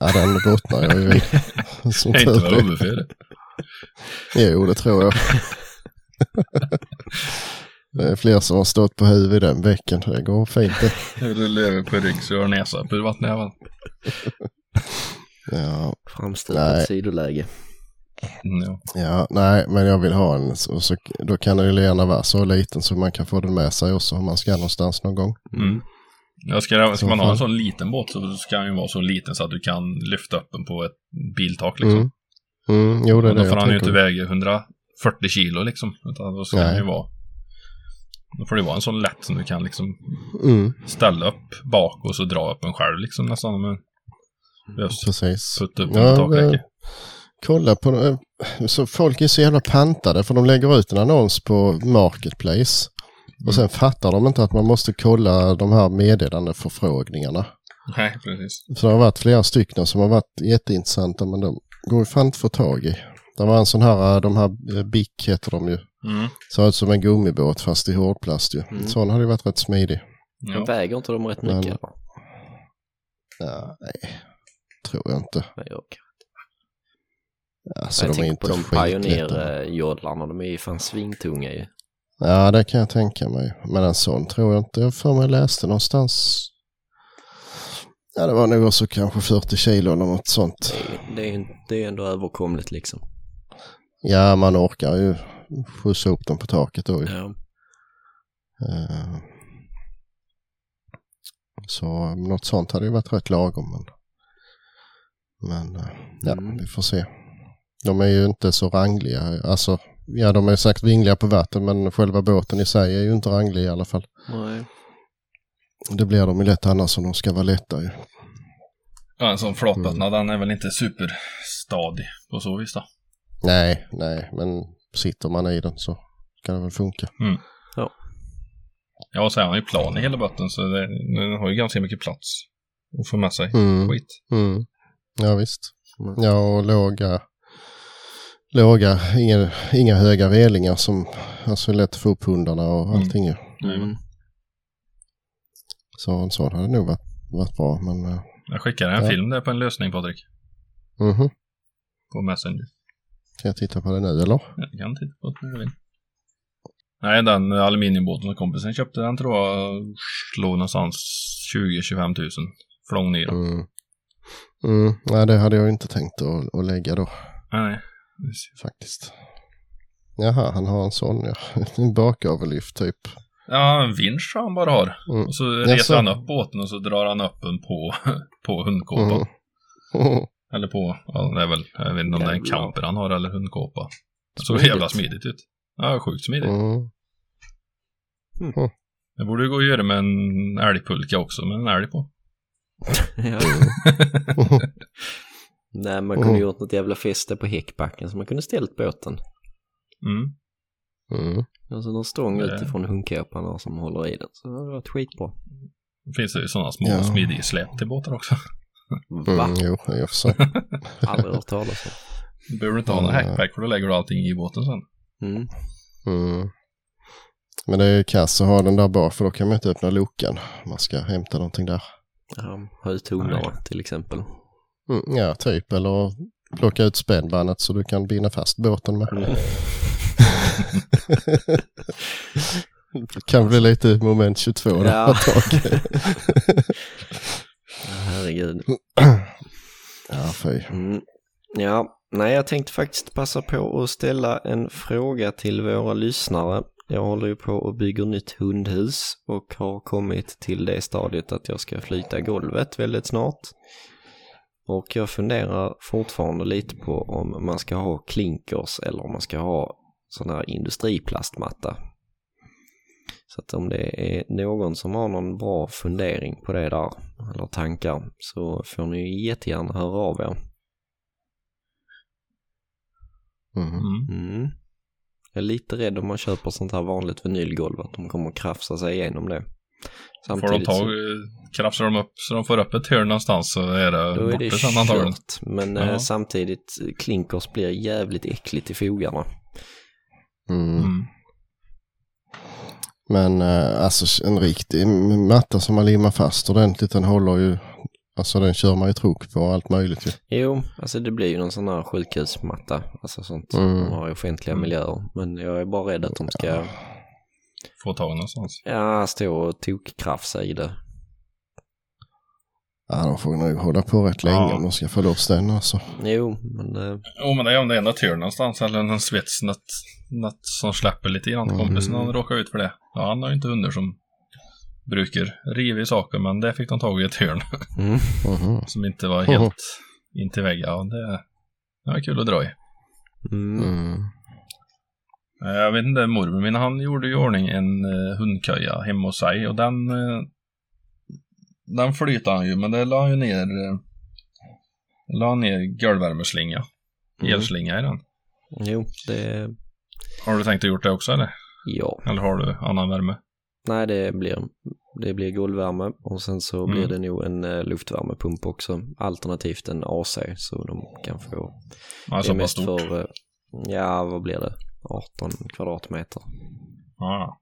Ja, den bottnar jag ju i. Som Jag inte är. huvudfel. Jo, det tror jag. Det är fler som har stått på huvudet i den bäcken. Det går fint det. Du lever på rygg så du har näsa på vattnet även. Ja, Framstupat Nej. sidoläge. Mm, ja. ja, nej, men jag vill ha en. Så, så, då kan den ju gärna vara så liten så man kan få den med sig också om man ska någonstans någon gång. Mm. Ja, ska, ska man ha en sån liten båt så ska den ju vara så liten så att du kan lyfta upp den på ett biltak liksom. Mm. Mm, jo, det är det då får han ju inte väga 140 kilo liksom. Utan då ska den ju vara... Då får det vara en sån lätt som du kan liksom Mm. ställa upp bak och så dra upp en själv liksom nästan. Men Just Precis. putta upp Ja, ja, takräcke. Kolla på eh, så folk är så jävla pantade för de lägger ut en annons på Marketplace. Och sen fattar de inte att man måste kolla de här meddelandeförfrågningarna. Nej, precis. Så det har varit flera stycken som har varit jätteintressanta men de går ju fan inte att få tag i. Det var en sån här, eh, de här eh, BIC heter de ju. Mm. Ser ut som en gummibåt fast i hårdplast ju. Mm. Sån hade ju varit rätt smidig. Men Ja. väger inte de rätt mycket? Men-? Ja, nej, tror jag inte. Nej, okej. Alltså jag de är tänker inte på de skitlätta. Pioneer-jodlarna, de är ju fan svintunga ju. Ja, det kan jag tänka mig. Men en sån tror jag inte. Jag för mig läste någonstans. Ja, det var nog också kanske 40 kilo eller något sånt. Det är, det är, ändå överkomligt liksom. Ja, man orkar ju skjutsa upp dem på taket då ju. Ja. Eh, Så något sånt hade ju varit rätt lagom. Men, men eh, ja, Mm. vi får se. De är ju inte så rangliga. Alltså, ja de är säkert vingliga på vatten men själva båten i sig är ju inte ranglig i alla fall. Nej. Det blir de ju lätt annars om de ska vara lätta ju. Ja, en sån flatbottnad, den är väl inte superstadig på så vis då. Nej, nej, men sitter man i den så kan det väl funka. Ja, och så är han ju plan i hela botten så det, den har ju ganska mycket plats att få med sig Mm. skit. Mm. Ja visst. Mm. Ja och låga, låga inga, inga höga relingar som alltså är lätt att få upp hundarna och Mm. allting ju. Mm. Så en sån hade nog varit, varit bra men uh, Jag skickade en Ja. film där på en lösning Patrik. mhm. På Messenger. Kan jag titta på det nu eller? Jag kan titta på du vill. Nej, den aluminiumbåten som kompisen köpte, den tror jag slog någonstans 20-25 tusen. Flång ner. Mm. Mm. Mm. Nej det hade jag inte tänkt att, att lägga då Nej, faktiskt. Jaha, han har en sån ja. En bakavelyft typ. Ja, en vinsch han bara har. Mm. Och så Jaså? reser han upp båten och så drar han upp den på, på hundkåpan. Mm. Eller på, ja det är väl, jag vet inte om det är en camper han har eller hundkåpa. Det såg jävla smidigt ut. Ja, sjukt smidigt. Mm. Det borde gå att göra med en älgpulka också, med en älg på. Nej, man Mm. kunde gjort något jävla fäste på häckbacken så man kunde ställt båten. Mm. Mm. Alltså någon stång Det- utifrån hundkåpan som håller i den. Så det hade varit skitbra. Finns det ju sådana små Ja. smidiga släp till båtar också. Va? Mm, jo, i och för sig. Aldrig hört talas om. Du behöver inte ha någon hackpack för då lägger du allting i båten sen. Mm. Mm. Men det är ju kass att ha den där bak för då kan man inte öppna luckan. Man ska hämta någonting där. Ja, ha ut till exempel. Mm, ja, typ. Eller plocka ut spännbandet så du kan binda fast båten med. Mm. Det kan bli lite moment 22 där Ja. ett tag. Herregud. ja, fy. Mm. Ja, nej jag tänkte faktiskt passa på att ställa en fråga till våra lyssnare. Jag håller ju på och bygger nytt hundhus och har kommit till det stadiet att jag ska flyta golvet väldigt snart. Och jag funderar fortfarande lite på om man ska ha klinkers eller om man ska ha sån här industriplastmatta. Så att om det är någon som har någon bra fundering på det där, eller tankar, så får ni jättegärna höra av er. Mm. Mm. Jag är lite rädd om man köper sånt här vanligt vinylgolv att de kommer krafsa sig igenom det. Får de tag, så, krafsar de upp så de får upp ett hörn någonstans så är det då är det borta sen antagligen. kört. Men Ja. eh, samtidigt, klinkers blir jävligt äckligt i fogarna. Mm. Mm. Men eh, alltså en riktig matta som man limmar fast ordentligt den håller ju, alltså den kör man ju trok på och allt möjligt ju. Jo, alltså det blir ju någon sån här sjukhusmatta, alltså sånt Mm. de har i offentliga Mm. miljöer. Men jag är bara rädd att de ska, Få tag någonstans. ja, stå och tokkrafsa i det. Ja, de får nog hålla på rätt länge Ja. om de ska få loss den alltså. Jo, men eh, Jo men det är om det är hörn någonstans eller någon svets, något, något som släpper lite grann. Mm. Kompisen han råkade ut för det. Ja, han har ju inte hundar som brukar riva i saker men det fick de tag i ett hörn mm. Mhm. som inte var helt in till väggen. Ja, det, det var kul att dra i. Mm. Eh, Jag vet inte, morbror min han gjorde i ordning en uh, hundköja hemma hos sig och den uh, den flytade han ju men det la han ju ner Jag la ner golvvärmeslinga. Mm. Elslinga i den. Jo, det... Har du tänkt att gjort det också eller? Ja. Eller har du annan värme? Nej, det blir, det blir golvvärme och sen så Mm. blir det nog en eh, luftvärmepump också. Alternativt en AC så de kan få. Ja, det är mest stort. för, eh, ja vad blir det? 18 kvadratmeter. Ja.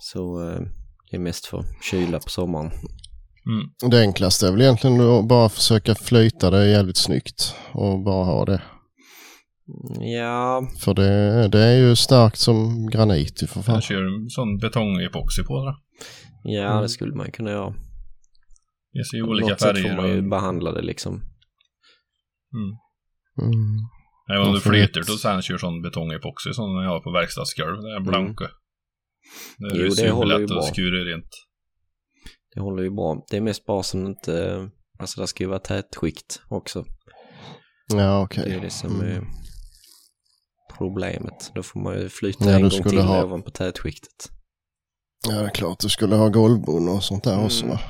Så eh, det är mest för kyla på sommaren. Mm. Det enklaste är väl egentligen att bara försöka flyta det jävligt snyggt och bara ha det. Ja, För det, det är ju starkt som granit för fan. Jag kör en sån betongepoxy på det. ja Mm. det skulle man kunna göra. Det ser ju På olika något sätt färger. får man ju och- behandla det liksom. Mm. Mm. Även om du Varför flyter inte? och sen kör sån betongepoxy som jag har på verkstadsgolv. Det är blanka. Det, Mm. Jo, det håller ju lätt bra. att skura rent. Det håller ju bra. Det är mest bara som inte, alltså det ska ju vara tätskikt också. Ja okej. Det är det som Mm. är problemet. Då får man ju flyta Ja, en du gång skulle till ha- ovanpå tätskiktet. Ja det är klart du skulle ha golvbrunn och sånt där Mm. också va?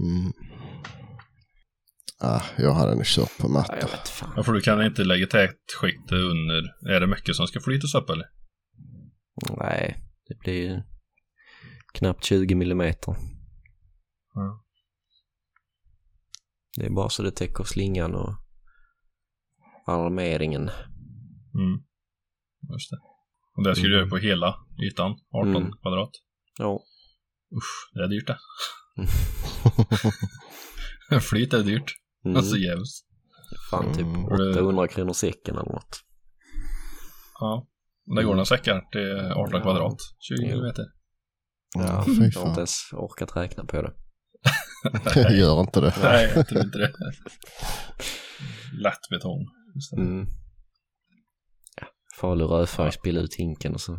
Mm. Ah, jag hade nog kört på Ja, matta. jag fan. Ja, för du kan inte lägga tätskikt under. Är det mycket som ska flytas upp eller? Nej, det blir ju knappt 20 millimeter. Ja. Det är bara så det täcker slingan och armeringen. Mm. Just det. Och det ska du Mm. göra på hela ytan, 18 Mm. kvadrat. Ja. Usch, det är dyrt det. Flyt är dyrt. Mm. Alltså jävligt. Fan typ Mm. 800 kronor säcken eller något. Ja. Det går några säckar till 18 Ja. kvadrat. 20 Jo. millimeter. Ja, Fy jag har inte fan. ens orkat räkna på det. Gör inte det. Nej, jag tror inte det. Lätt betong. Mm. Ja, farlig rödfärg, spilla ut hinken och så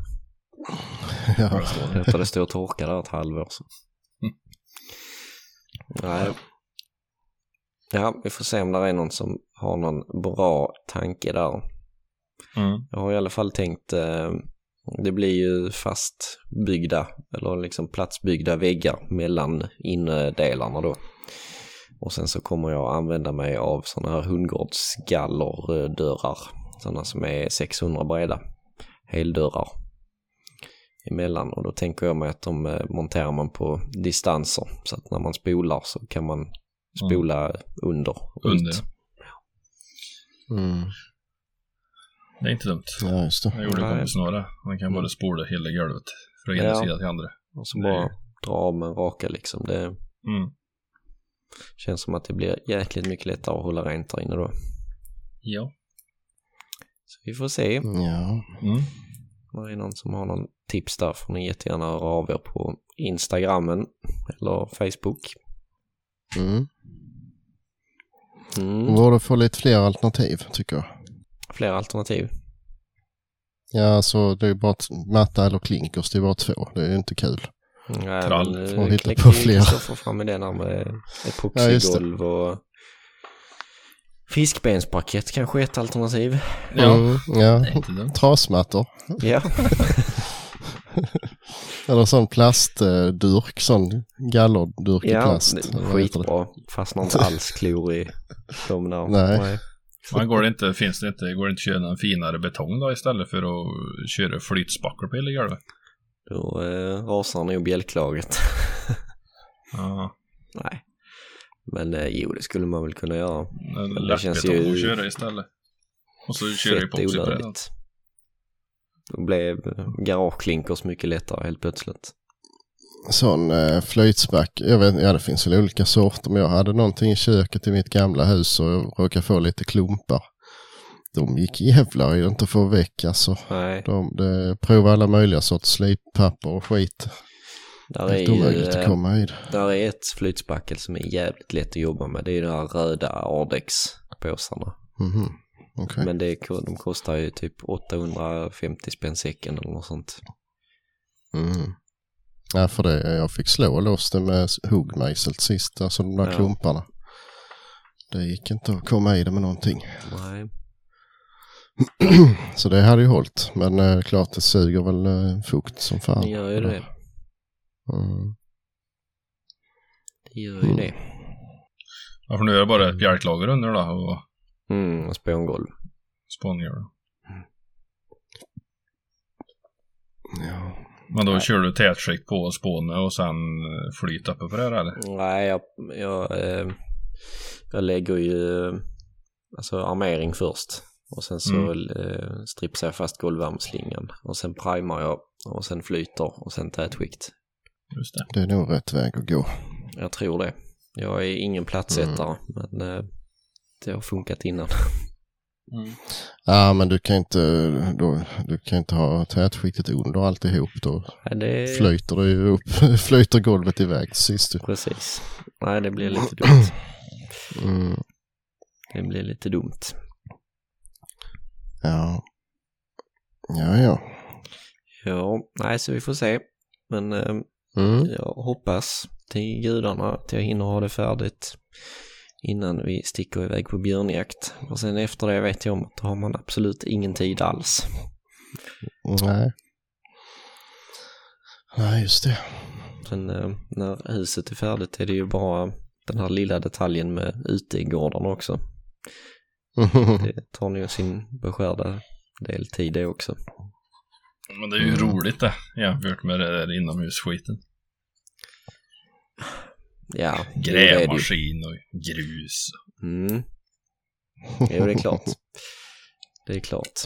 Ja. låter det stå och torka där ett halvår så. Mm. Nej. Ja, vi får se om det är någon som har någon bra tanke där. Mm. Jag har i alla fall tänkt, eh, det blir ju fastbyggda eller liksom platsbyggda väggar mellan innedelarna då. Och sen så kommer jag använda mig av sådana här hundgårdsgallerdörrar. Sådana som är 600 breda. Heldörrar. Emellan och då tänker jag mig att de eh, monterar man på distanser. Så att när man spolar så kan man spola under. Under. Mm. Det är inte dumt. ja, just det. Jag gjorde Nej. kompis några. Man kan Mm. bara spola hela golvet. Från ena Ja. sidan till andra. Och så bara dra av med raka liksom. Det, Mm. Känns som att det blir jäkligt mycket lättare att hålla rent där inne då. Ja. Så vi får se. Ja. Mm. Om det är någon som har någon tips där får ni jättegärna höra av er på Instagrammen eller Facebook. Mm. Mm. Borde få lite fler alternativ tycker jag. Fler alternativ. Ja, alltså det är bara matta eller klinkers, det är bara två. Det är ju inte kul. Nej, Trall. men, eh, Får hitta på fler. Kristoffer fram med den här med Ja, epoxigolv och fiskbensparkett kanske är ett alternativ. Ja. Mm, ja. Trasmattor. Ja, Eller sån plastdurk, sån gallerdurk i ja plast. vad heter det? skitbra. Fastnar inte alls klor i dem där. Nej. Men går det inte, finns det inte, går det inte att köra en finare betong då istället för att köra flytspackel på hela golvet? Då eh, rasar nog bjälklaget. Ja. Nej. Men eh, jo, det skulle man väl kunna göra. En det känns ju att köra istället. Och så kör du Fett epoxy på det. onödigt. Då blev garageklinkers mycket lättare helt plötsligt. Sån eh, flöjtsback. Jag vet, ja det finns väl olika sorter men jag hade någonting i köket i mitt gamla hus och jag råkade få lite klumpar. De gick jävlar i det inte att få väck alltså. Nej, De, de provade alla möjliga sorts slippapper och skit. där är Helt ju omöjligt att eh, komma i det. där är ett flytspackel som är jävligt lätt att jobba med. Det är de här röda Ardex-påsarna. Mhm. Okej. Men det, de kostar ju typ 850 spänn säcken eller något sånt. Mm. Ja, för det, jag fick slå loss det med huggmejsel sist, alltså de där Ja. klumparna. Det gick inte att komma i det med någonting. Nej, Så det hade ju hållit. Men eh, klart det suger väl eh, fukt som fan. det gör ju det. Mm. Det gör ju Mm. det. Ja, för nu är det bara ett bjälklager under då och Mm, och spångolv. spångöl. Ja. Men då kör du tätskikt på spåne och sen eh, flyt uppe på det här, eller? Nej, jag, jag, eh, jag lägger ju eh, alltså armering först. Och sen så Mm. eh, stripsar jag fast golvvärmeslingan. Och sen primar jag och sen flyter och sen tätskikt. Just det. Det är nog rätt väg att gå. Jag tror det. Jag är ingen plattsättare, men eh, det har funkat innan. Ja, men du kan inte, då, du kan inte ha tätskiktet under alltihop. Då Nej, det flyter det ju upp, flyter golvet iväg sist. Precis. Nej, det blir lite dumt. Mm, Det blir lite dumt. ja. Ja, ja. Ja, nej, så vi får se. Men eh, Mm. jag hoppas till gudarna att jag hinner ha det färdigt innan vi sticker iväg på björnjakt. Och sen efter det vet jag om att då har man absolut ingen tid alls. Nej. Nej, just det. Sen eh, när huset är färdigt är det ju bara den här lilla detaljen med utegårdarna också. Det tar nog sin beskärda del tid det också. Men det är ju Mm. roligt det jämfört med det där inomhusskiten. Ja. Grävmaskin och grus. Mm. Jo, det är klart. Det är klart.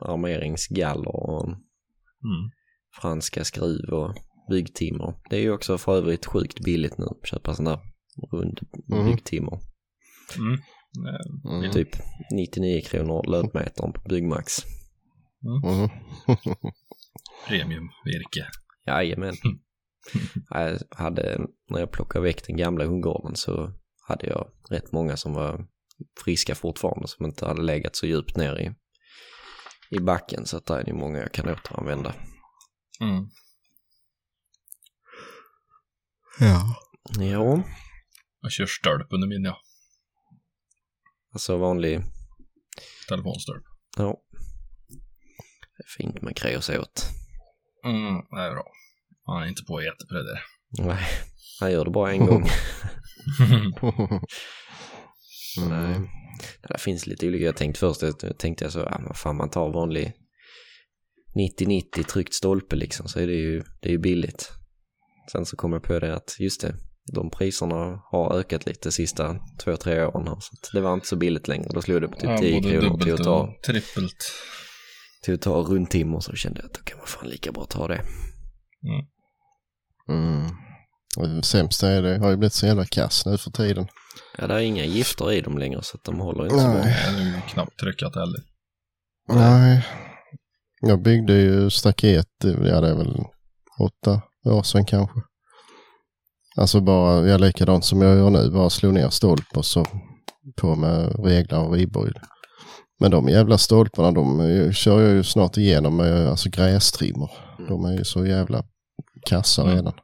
Armeringsgaller och Mm. franska skruv och byggtimmer. Det är ju också för övrigt sjukt billigt nu att köpa sån där rund Mm. byggtimmer. Mm. Mm. Typ 99 kronor löpmetern på Byggmax. Mm. Premiumvirke. Jajamän. Jag hade, när jag plockade väck den gamla hundgården så hade jag rätt många som var friska fortfarande som inte hade legat så djupt ner i, i backen så att där är det många jag kan återanvända. Mm. Ja. Ja, Jag kör stölp under min, ja. alltså vanlig, Telefonstölp. ja. Det är fint med kreosot. Mm, det är bra. Han är inte på det där. Nej, han gör det bara en gång. Nej. Mm. Det finns lite olika. Jag tänkte först, jag tänkte jag så, ja men fan man tar vanlig 90-90 tryckt stolpe liksom så är det ju, det är ju billigt. Sen så kom jag på det att just det, de priserna har ökat lite de sista två, tre åren här. Så det var inte så billigt längre. Då slog det på typ 10 både kronor till att ta, trippelt. till att ta rundtimmer så kände jag att då kan man fan lika bra ta det. Mm. Och det sämsta är det har ju blivit så jävla kass nu för tiden. Ja, det är inga gifter i dem längre så att de håller inte så bra. Nej. Det knappt tryckat heller. Nej. Jag byggde ju staket, ja det är väl åtta år sedan kanske. Alltså bara, ja likadant som jag gör nu, bara slå ner stolp och så på med reglar och riboj. Men de jävla stolparna, de kör jag ju snart igenom med alltså grästrimmer. De är ju så jävla kassa Mm. redan.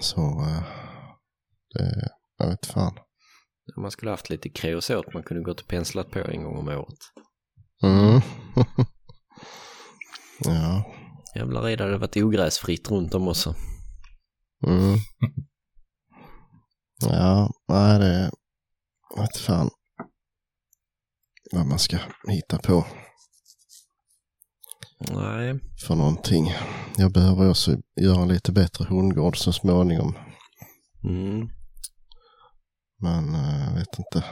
Så, eh, det, jag vet fan. Man skulle haft lite kreosot man kunde gått och penslat på en gång om året. Mm. ja. Jävlar i det hade varit ogräsfritt runt om också. Mm. Ja, nej det vet fan vad man ska hitta på Nej, för någonting. Jag behöver också göra en lite bättre hundgård så småningom. mm. Men eh, jag vet inte.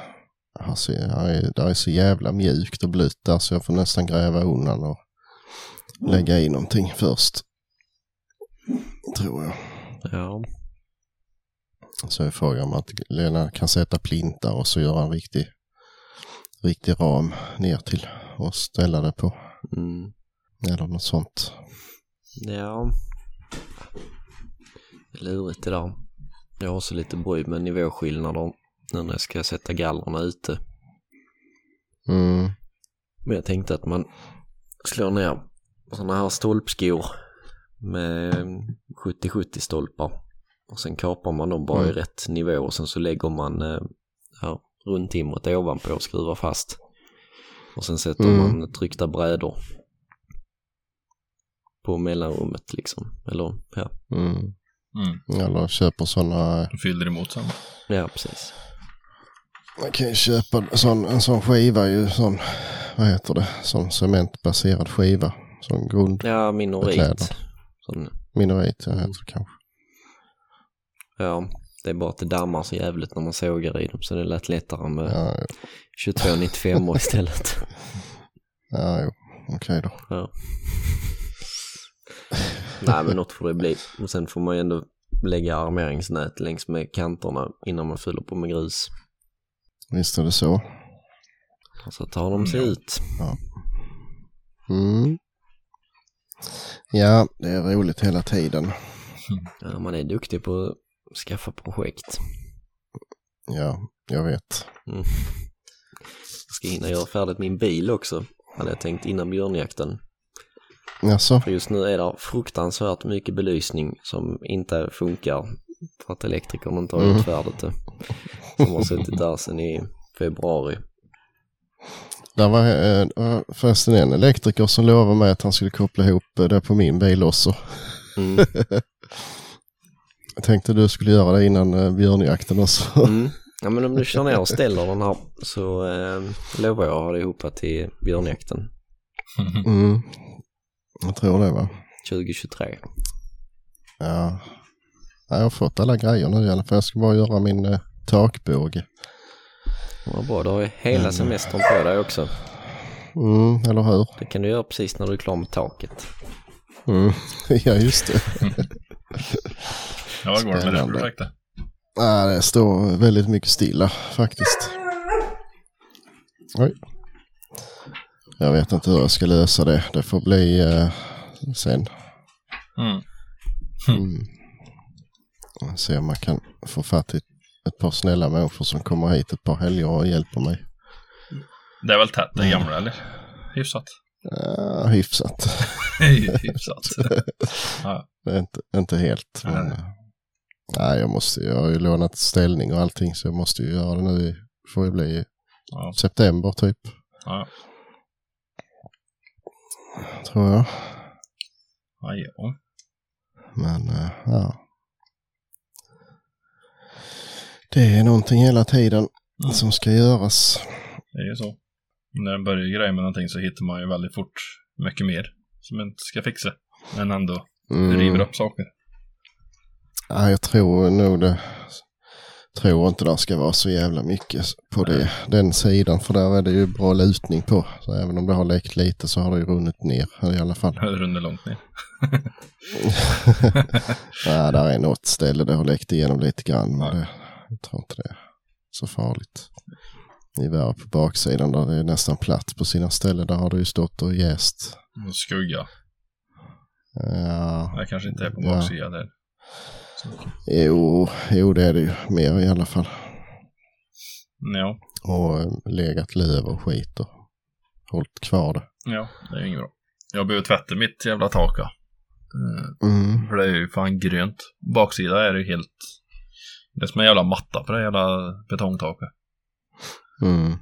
Alltså, är, det är så jävla mjukt och blött där så jag får nästan gräva undan och lägga i någonting först. Tror jag. ja. Så är frågan om att Lena kan sätta plintar och så göra en riktig, riktig ram ner till och ställa det på. Mm. Eller något sånt. Ja. Det är lurigt det där. Jag har också lite bry med nivåskillnader nu när jag ska sätta gallrarna ute. Mm. Men jag tänkte att man slår ner sådana här stolpskor med 70-70 stolpar. Och sen kapar man dem bara i Mm. rätt nivå och sen så lägger man eh, ja, rundtimret ovanpå och skruvar fast. Och sen sätter Mm. man tryckta brädor på mellanrummet liksom. Eller ja, Mm. Mm. Eller köper sådana. De fyller emot sen. Ja, precis. Man kan ju köpa sån, en sån skiva ju. Sån, vad heter det? Sån cementbaserad skiva. Sån grund. Ja, minorit. Sån, Minorit jag heter det kanske. ja, det är bara att det dammar så jävligt när man sågar i dem så det är lätt lättare med Ja, ja, 2295 istället. ja jo. Okej då. Ja. Nej men något får det bli. Och sen får man ju ändå lägga armeringsnät längs med kanterna innan man fyller på med grus. Visst är det så. Och så tar de sig Ja. ut. Mm. Ja, det är roligt hela tiden. Ja, man är duktig på att skaffa projekt. Ja, jag vet. Jag ska hinna göra färdigt min bil också. Hade jag tänkt innan björnjakten. Jaså? För just nu är det fruktansvärt mycket belysning som inte funkar. För att elektrikern inte har Mm. utfärdat det. Som har suttit där sedan i februari. Det var eh, förresten en elektriker som lovade mig att han skulle koppla ihop eh, det på min bil också. Mm. Jag tänkte du skulle göra det innan eh, björnjakten också. Mm. Ja men om du kör ner och ställer den här så eh, lovar jag att ha det ihop till björnjakten Mm. Jag tror det va. 2023. Ja. ja. Jag har fått alla grejer nu i alla fall. Jag ska bara göra min eh, takbåge. Vad bra, du har ju hela Men- semestern på dig också. Mm, eller hur? Det kan du göra precis när du är klar med taket. Mm. ja, just det. Ja, vad går det med det projektet? Ja, det står väldigt mycket stilla faktiskt. Oj. Jag vet inte hur jag ska lösa det. Det får bli eh, sen. Mm. Mm. Se om man kan få fatt i ett par snälla människor som kommer hit ett par helger och hjälper mig. Det är väl tätt det gamla eller? Hyfsat. Ja, hyfsat. Hyfsat. ja. Det är inte, inte helt. Men, Nej. eh, nej, jag måste Jag har ju lånat ställning och allting så jag måste ju göra det nu. i- får ju bli Ja. september typ. Ja. Tror jag. Ja, ja. Men eh, ja. Det är någonting hela tiden Mm. som ska göras. Det är ju så. När man börjar greja med någonting så hittar man ju väldigt fort mycket mer som man inte ska fixa. Men ändå Mm. river upp saker. Ja, jag tror nog det. Tror inte det ska vara så jävla mycket på det, den sidan. För där är det ju bra lutning på. Så även om det har läckt lite så har det ju runnit ner i alla fall. Det runnar långt ner. ja, där är något ställe det har läckt igenom lite grann. Men Ja. det, jag tror inte det är så farligt. I värre på baksidan där det är nästan platt på sina ställen. Där har det ju stått och jäst. Och skugga. Ja, Det kanske inte är på Ja. baksidan där. Jo, jo det är det ju mer i alla fall. ja. Och eh, legat löv och skit och hållit kvar det. ja, det är ju inget bra. Jag behöver tvätta mitt jävla tak. Mm. För det är ju fan grönt. Baksida är det ju helt... Det är som en jävla matta på det jävla betongtaket. Mm.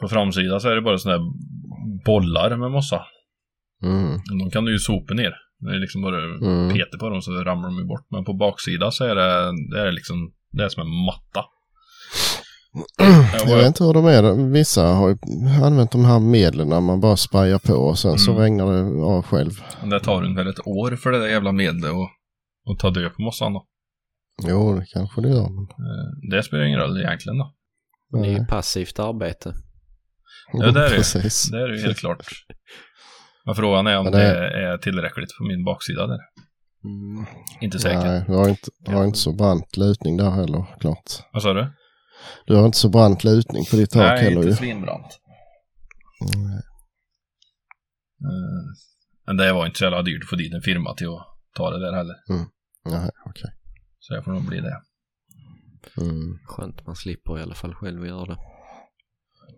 På framsidan så är det bara sådana här bollar med mossa. Mm. De kan du ju sopa ner. Det är liksom bara Mm. peter på dem så ramlar de ju bort. Men på baksidan så är det, det är liksom, det är som en matta. Jag vet inte hur de är. Vissa har ju använt de här medlen när man bara sprajar på och sen så Mm. regnar det av själv. Det tar ungefär ett år för det där jävla medlet och, och ta död på mossan då. Jo, det kanske det gör. Men... Eh, Det spelar ingen roll egentligen då. Det är ju passivt arbete. Ja, det är det. Precis. Det är det ju helt klart. Men frågan är om det... det- är tillräckligt på min baksida där. Mm. Inte säker. Nej, du har inte, du har inte så brant lutning där heller, klart. Vad sa du? Du har inte så brant lutning på ditt tak heller ju. inte svinbrant. Nej. Eh, Men det var inte så jävla dyrt att få dit en firma till att ta det där heller. Nej, okej. Så det får nog bli det. Mm. Skönt man slipper i alla fall själv göra det.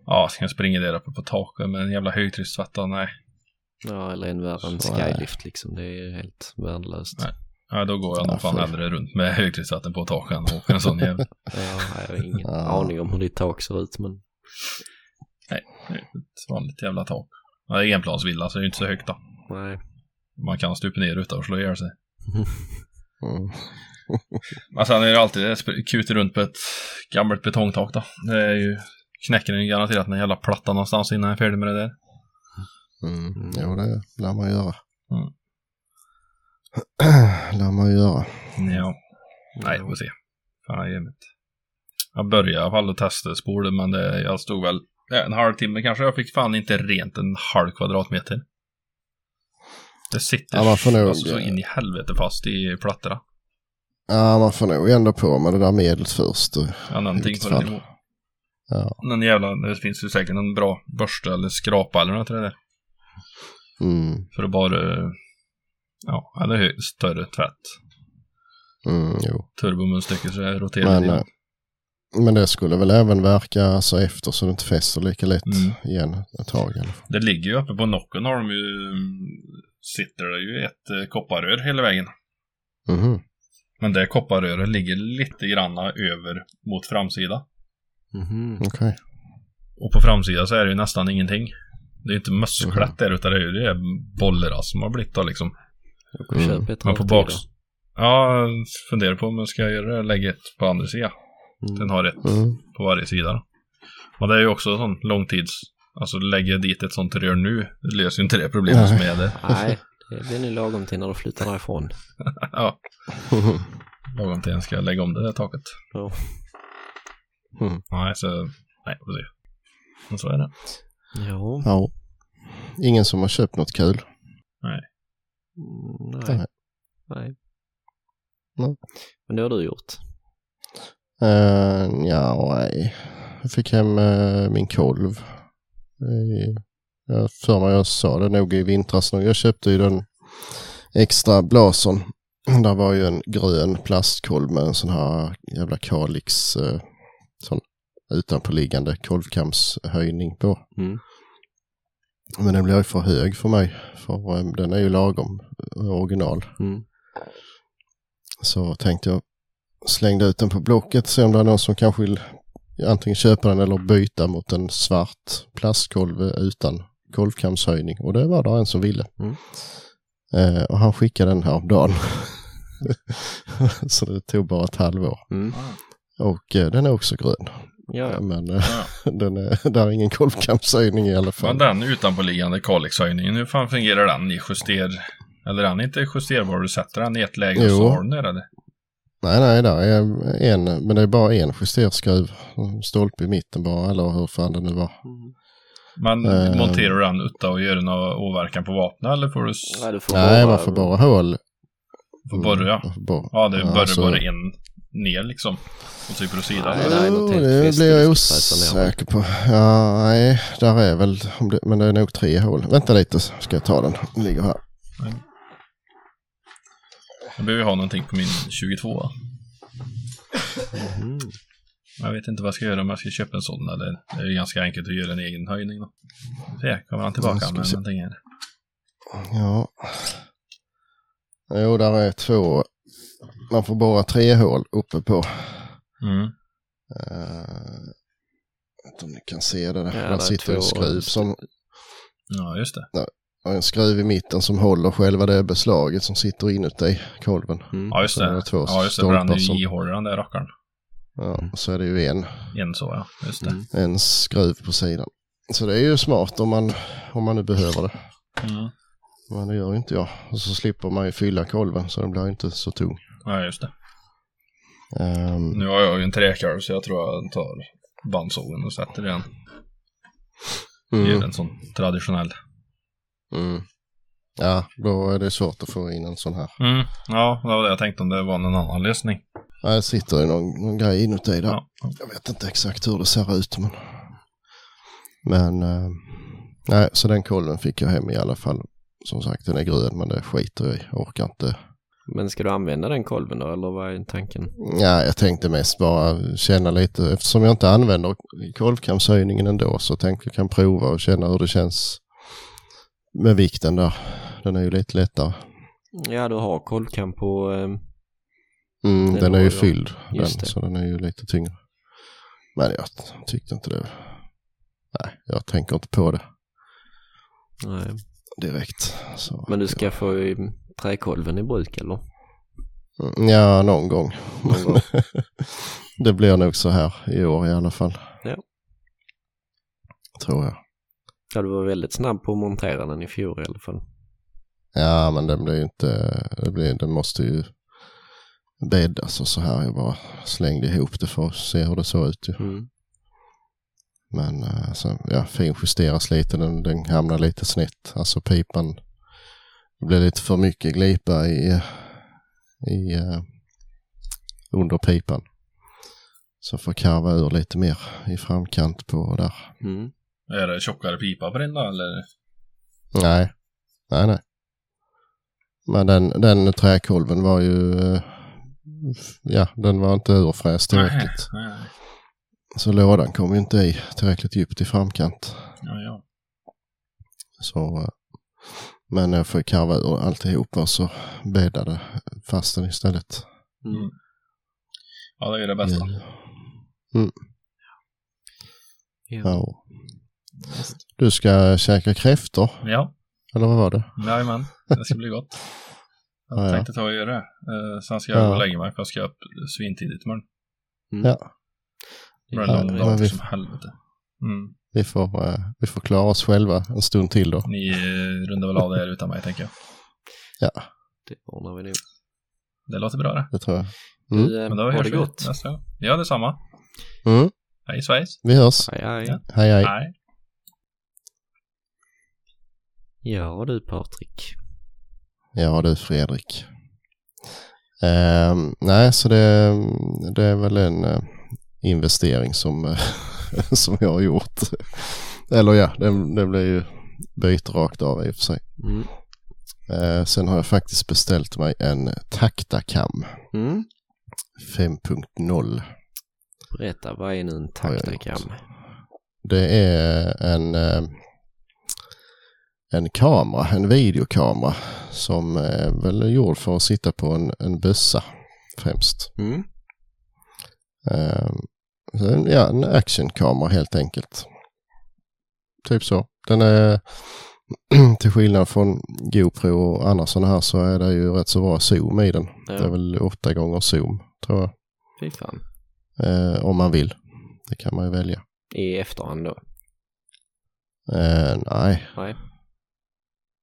Ja, ska jag springa där uppe på taket med en jävla högtryckstvätta? Nej. Ja, eller än värre än skylift liksom. Det är helt värdelöst. Nej. Ja, då går jag Ja, nog fan hellre runt med högtryckstvätten på taket än åker en sån jävel. Ja, jag har ingen Ja. aning om hur ditt tak ser ut men Det är Ett vanligt jävla tak. Ja, det är enplansvilla så det är inte så högt då. nej. Man kan stupa ner utan att slå ihjäl sig. Mm. Men sen är det alltid kuter runt på ett gammalt betongtak då. Det är ju, knäcker den ju garanterat en jävla platta någonstans innan jag är färdig med det där. Mm. Jo, det lär man göra. Mm. lär man göra. Ja. Nej, vi får se. Fan, jag började i alla fall att testa spolen, men det, jag stod väl en halvtimme kanske. Jag fick fan inte rent en halv kvadratmeter. Det sitter Ja, man får nog- alltså, så in i helvete fast i plattorna. Ja, man får nog ändå på med det där medlet först. Ja, någonting på den nivån. Ja. Någon jävla, det finns ju säkert någon bra borste eller skrapa eller något där. Mm. För att bara, ja, eller större tvätt. Mm, jo. Turbomunstycke så jag roterar Men, lite eh, men det skulle väl även verka alltså, efter så det inte fäster lika lätt Mm. igen ett tag fall. Det ligger ju uppe på nocken har de ju, sitter det ju ett eh, kopparrör hela vägen. Mhm. Men det kopparröret ligger lite granna över mot framsida. Mhm. Okej. Och på framsida så är det ju nästan ingenting. Det är inte musklätt Mhm. där utan det är ju det är bollar som har blivit då liksom. Jag och Mm. köper ett Men på rakt baks... i Ja, funderar på om jag ska göra det. Lägga ett på andra sidan. då. Mm. Den har ett Mm. på varje sida. då. Men det är ju också sån långtids... Alltså lägger jag dit ett sånt rör nu, det löser ju inte det problemet som är det. Nej, det blir nu lagom till när du flyttar därifrån. Ja, lagom till jag ska lägga om det där taket. Ja. Mm. Nej, så... Nej, får se. Men så är det. Ja. ja. Ingen som har köpt något kul. Mm, Nej. nej. Nej. Nej. Men det har du gjort. Uh, ja, nej. Jag fick hem eh, min kolv. Uh, jag för mig jag sa det nog i vintras. Jag köpte ju den extra blason. Där var ju en grön plastkolv med en sån här jävla Kalix uh, sån utanpåliggande kolvkamshöjning på. Mm. Men den blir ju för hög för mig. För eh, den är ju lagom eh, original. Mm. Så tänkte jag slängde ut den på Blocket se om det är någon som kanske vill antingen köpa den eller byta mot en svart plastkolv utan kolvkamshöjning. Och det var det en som ville. Mm. Eh, och han skickade den här om dagen. så det tog bara ett halvår. Mm. Och eh, den är också grön. Ja, ja. Men Ja. den är, där är ingen kolvkamshöjning i alla fall. Men den utanpåliggande Kalixhöjningen, hur fan fungerar den i juster... Eller är den inte justerbar? Du sätter den i ett läge och Jo. så har du den eller? Nej, nej, där är en, men det är bara en justerskruv. Stolpe i mitten bara, eller hur fan det nu var. Mm. Men Eh. monterar du den utan att göra någon åverkan på vapnet eller får du... Nej, du får Nej, bara- man får bara hål. Får borra? Man får borra. Ja, det är bara, alltså- bara en ner liksom. Och typ på sidan. Nej, det Jo, det blir jag osäker på. Ja, nej, där är väl, men det är nog tre hål. Vänta lite så ska jag ta den. Den ligger här. Jag behöver ha någonting på min 22. Mm. Jag vet inte vad jag ska göra om jag ska köpa en sån eller det är ganska enkelt att göra en egen höjning då. Se, kommer han Ja, tillbaka med någonting här. Ja. Jo, där är två. Man får bara tre hål uppe på. Mm. Uh, inte om ni kan se det. Där, Ja, sitter en skruv som Ja, just det. och en skruv i mitten som håller själva det beslaget som sitter inuti kolven. Mm. Ja, just det. det två Ja, just det. För den är stolpar ju ihålig den där rackaren. Ja, och så är det ju en, En så ja, just det. Mm. en skruv på sidan. Så det är ju smart om man, om man nu behöver det. Mm. Men det gör ju inte jag. Och så slipper man ju fylla kolven så den blir inte så tung. Ja, just det. Ehm, Nu har jag ju en träkalv så jag tror jag tar bandsågen och sätter den. Ger mm, en sån traditionell. mm. Ja, då är det svårt att få in en sån här. Mm. Ja, det var det jag tänkte om det var någon annan lösning. Ja, det sitter ju någon, någon grej inuti där. Ja. Jag vet inte exakt hur det ser ut men... Men... eh, nej, så den kolven fick jag hem i alla fall. Som sagt, den är grön men det skiter jag i. Jag orkar inte. Men ska du använda den kolven då, eller vad är tanken? Ja, jag tänkte mest bara känna lite. Eftersom jag inte använder kolvkamshöjningen ändå så tänkte jag kan prova och känna hur det känns med vikten där. Den är ju lite lättare. Ja, du har kolvkam på... ehm, Mm, Den den är ju fylld den, så den är ju lite tyngre. Men jag tyckte inte det. Nej, jag tänker inte på det nej. direkt. Så. Men du ska få träkolven i bruk eller? Mm, Ja, någon gång. Någon gång. det blir nog så här i år i alla fall. Ja. Tror jag. Ja, du var väldigt snabb på att montera den i fjol i alla fall. Ja, men den blir ju inte, det blir, den måste ju bäddas och så här. Jag bara slängde ihop det för att se hur det såg ut ju. Mm. Men eh, så, ja, finjusteras lite, den, den hamnar lite snett. Alltså pipan, det blir lite för mycket glipa i, i eh, under pipan. Så får karva ur lite mer i framkant på där. Mm. Är det tjockare pipa på den då eller? Nej, nej, nej. Men den, den träkolven var ju, eh, ja, den var inte urfräst tillräckligt. Nej, nej. Så lådan kom ju inte i tillräckligt djupt i framkant. Ja, ja. Så, men jag får karva ur alltihop och så bäddade fast den istället. Mm. Ja, det är det bästa. Ja. Ja. Ja. Du ska käka kräftor, Ja, eller vad var det? jajamän. Det ska bli gott. Jag Ja, ja. tänkte ta och göra det. Eh, sen ska jag Ja. gå och lägga mig för jag ska upp svintidigt imorgon. Mm. Ja. Det blir Ja, en lång dag som helvete. Mm. Vi får, eh, vi får klara oss själva en stund till då. Ni eh, rundar väl av det här utan mig, tänker jag. Ja, Det ordnar vi nog. Det låter bra det. det tror jag. Mm. Du, eh, Men då hörs det vi gott. nästa gång. Ja, detsamma. Mm. Hej svejs. Vi hörs. Aj, aj. Ja. Hej hej. Nej. Ja du Patrik. Ja du Fredrik. Ehm, nej, så det, det är väl en eh, investering som, eh, som jag har gjort. Eller ja, det, det blir ju byte rakt av i och för sig. Mm. Eh, sen har jag faktiskt beställt mig en Taktakam Mm. 5.0. Berätta, vad är nu en taktakam? Det är en, eh, en kamera, en videokamera som är väl gjord för att sitta på en, en bössa främst. Mm. En- ja, en actionkamera helt enkelt. Typ så. Den är till skillnad från GoPro och andra sådana här så är det ju rätt så bra zoom i den. Det är Ja, väl åtta gånger zoom tror jag. fy fan. Eh, om man vill. Det kan man ju välja. I efterhand då? Eh, nej, Nej.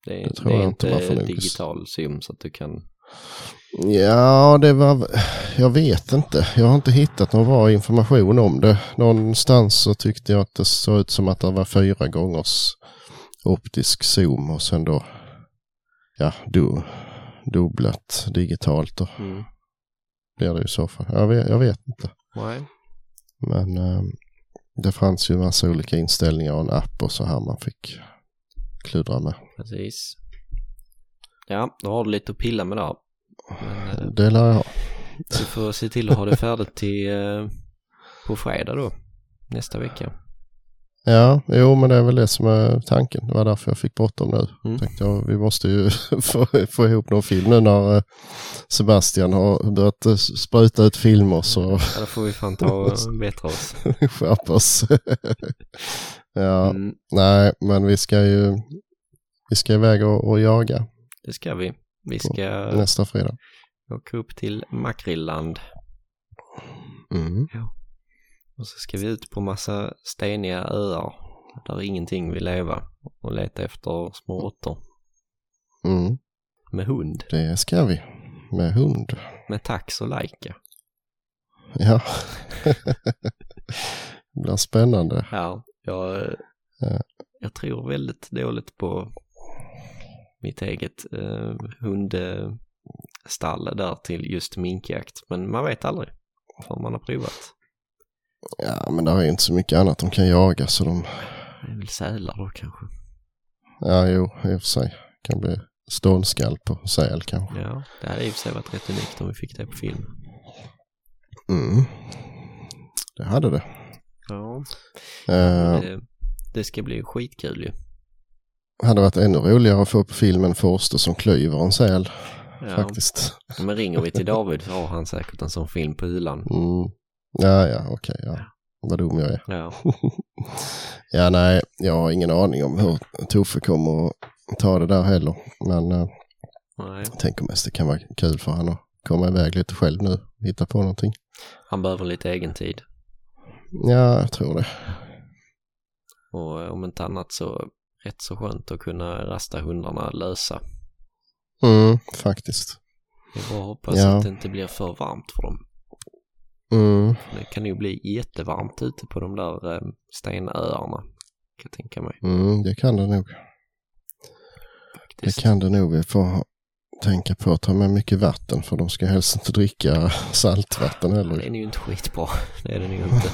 Det är, Det tror det jag inte man får digital zoom så att du kan... Ja, det var... Jag vet inte. Jag har inte hittat någon bra information om det. Någonstans så tyckte jag att det såg ut som att det var fyra gångers optisk zoom och sen då ja, du, dubblat digitalt då Mm. blir det ju i så fall. Jag vet, jag vet inte. Nej. Men eh, det fanns ju massa olika inställningar och en app och så här man fick kludra med. Precis. Ja, då har du lite att pilla med där. Men eh, Det lär jag ha. du får se till att ha det färdigt till eh, på fredag då. Nästa vecka. Ja, jo men det är väl det som är tanken. Det var därför jag fick bråttom nu. Mm. Tänkte jag, vi måste ju få, få ihop någon film nu när eh, Sebastian har börjat spruta ut filmer så Ja, då får vi fan ta och bättra oss. skärpa oss. ja, Mm, nej men vi ska ju vi ska iväg och, och jaga det ska vi. Vi ska nästa fredag. åka upp till Makrilland Mm. och så ska vi ut på massa steniga öar där ingenting vill leva och leta efter små råttor Mm. med hund, Det ska vi. Med hund. med tax och lajka. Ja. det blir spännande. Ja, jag, Ja. jag tror väldigt dåligt på mitt eget eh, hundstall där till just minkjakt. Men man vet aldrig för man har provat. Ja men det är inte så mycket annat de kan jaga så de Det är väl sälar då kanske. Ja, jo, i och för sig. Kan bli stålskalp och säl kanske. Ja, det hade i och för sig varit rätt unikt om vi fick det på film. Mm. Det hade det. Ja, Eh, det, det ska bli skitkul ju. Hade varit ännu roligare att få på filmen Forster som klyver en säl Ja, faktiskt. men ringer vi till David så har han säkert en sån film på hyllan. Mm. Ja, ja, okej, ja. Vad dum jag är. Ja, Ja, nej, jag har ingen aning om hur Toffe kommer att ta det där heller. Men eh, nej. jag tänker mest det kan vara kul för han att komma iväg lite själv nu, hitta på någonting. Han behöver lite egen tid. Ja, jag tror det. Och eh, om inte annat så rätt så skönt att kunna rasta hundarna lösa. Mm, faktiskt. Det är bara hoppas Ja. att det inte blir för varmt för dem. Mm, Det kan ju bli jättevarmt ute på de där eh, stenöarna. Kan jag tänka mig. mm, det kan det nog. Det Faktiskt. kan det nog. Vi får tänka på att ta med mycket vatten för de ska helst inte dricka saltvatten Det heller. är ju inte skitbra. Det är det nog inte.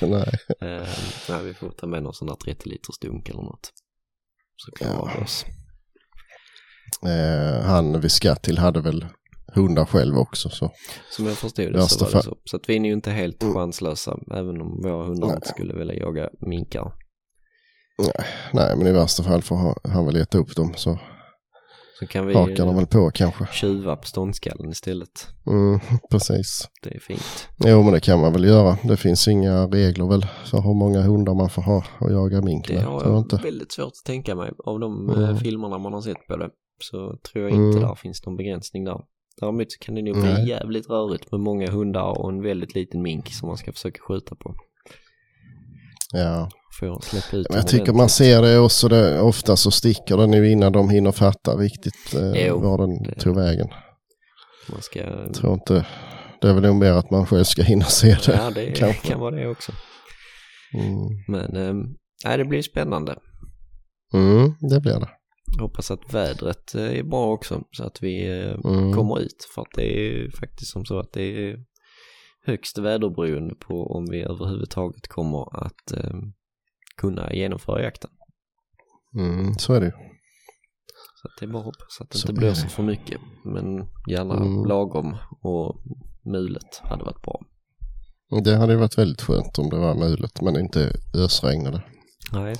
Nej. Eh, nej, vi får ta med någon sån där 30 liters dunk eller något. Så klarar Ja. vi oss. Eh, han vi ska till hade väl hundar själv också så. Som jag förstod det Värsta så var det så. Så att vi är ju inte helt Mm. chanslösa även om våra hundar Nej. inte skulle vilja jaga minkar. Nej men i värsta fall får han, han väl leta upp dem så Så kan vi hakar de väl på kanske. tjuva på ståndskallen istället. Mm, precis. Det är fint. Jo men det kan man väl göra. Det finns inga regler väl för hur många hundar man får ha och jaga mink Det med. har tror jag inte. väldigt svårt att tänka mig. Av de Mm. eh, filmerna man har sett på det så tror jag inte Mm. där finns någon begränsning där. Däremot så kan det nog bli jävligt rörigt med många hundar och en väldigt liten mink som man ska försöka skjuta på. Ja. Får släppa ut Men jag tycker man ser det också. Det, ofta så sticker den ju innan de hinner fatta riktigt eh, Jo, var den det- tog vägen. Man ska... Jag tror inte. Det är väl nog mer att man själv ska hinna se det. Ja, det kanske. kan vara det också. Mm. Men eh, det blir spännande. Mm, det blir det. Hoppas att vädret eh, är bra också så att vi eh, Mm. kommer ut. För att det är faktiskt som så att det är högst väderberoende på om vi överhuvudtaget kommer att eh, kunna genomföra jakten. Mm, så är det. Så att det är bara att hoppas att det Så inte så för mycket. Men gärna Mm. lagom och mulet hade varit bra. Det hade varit väldigt skönt om det var möjligt men inte ösregnade Nej,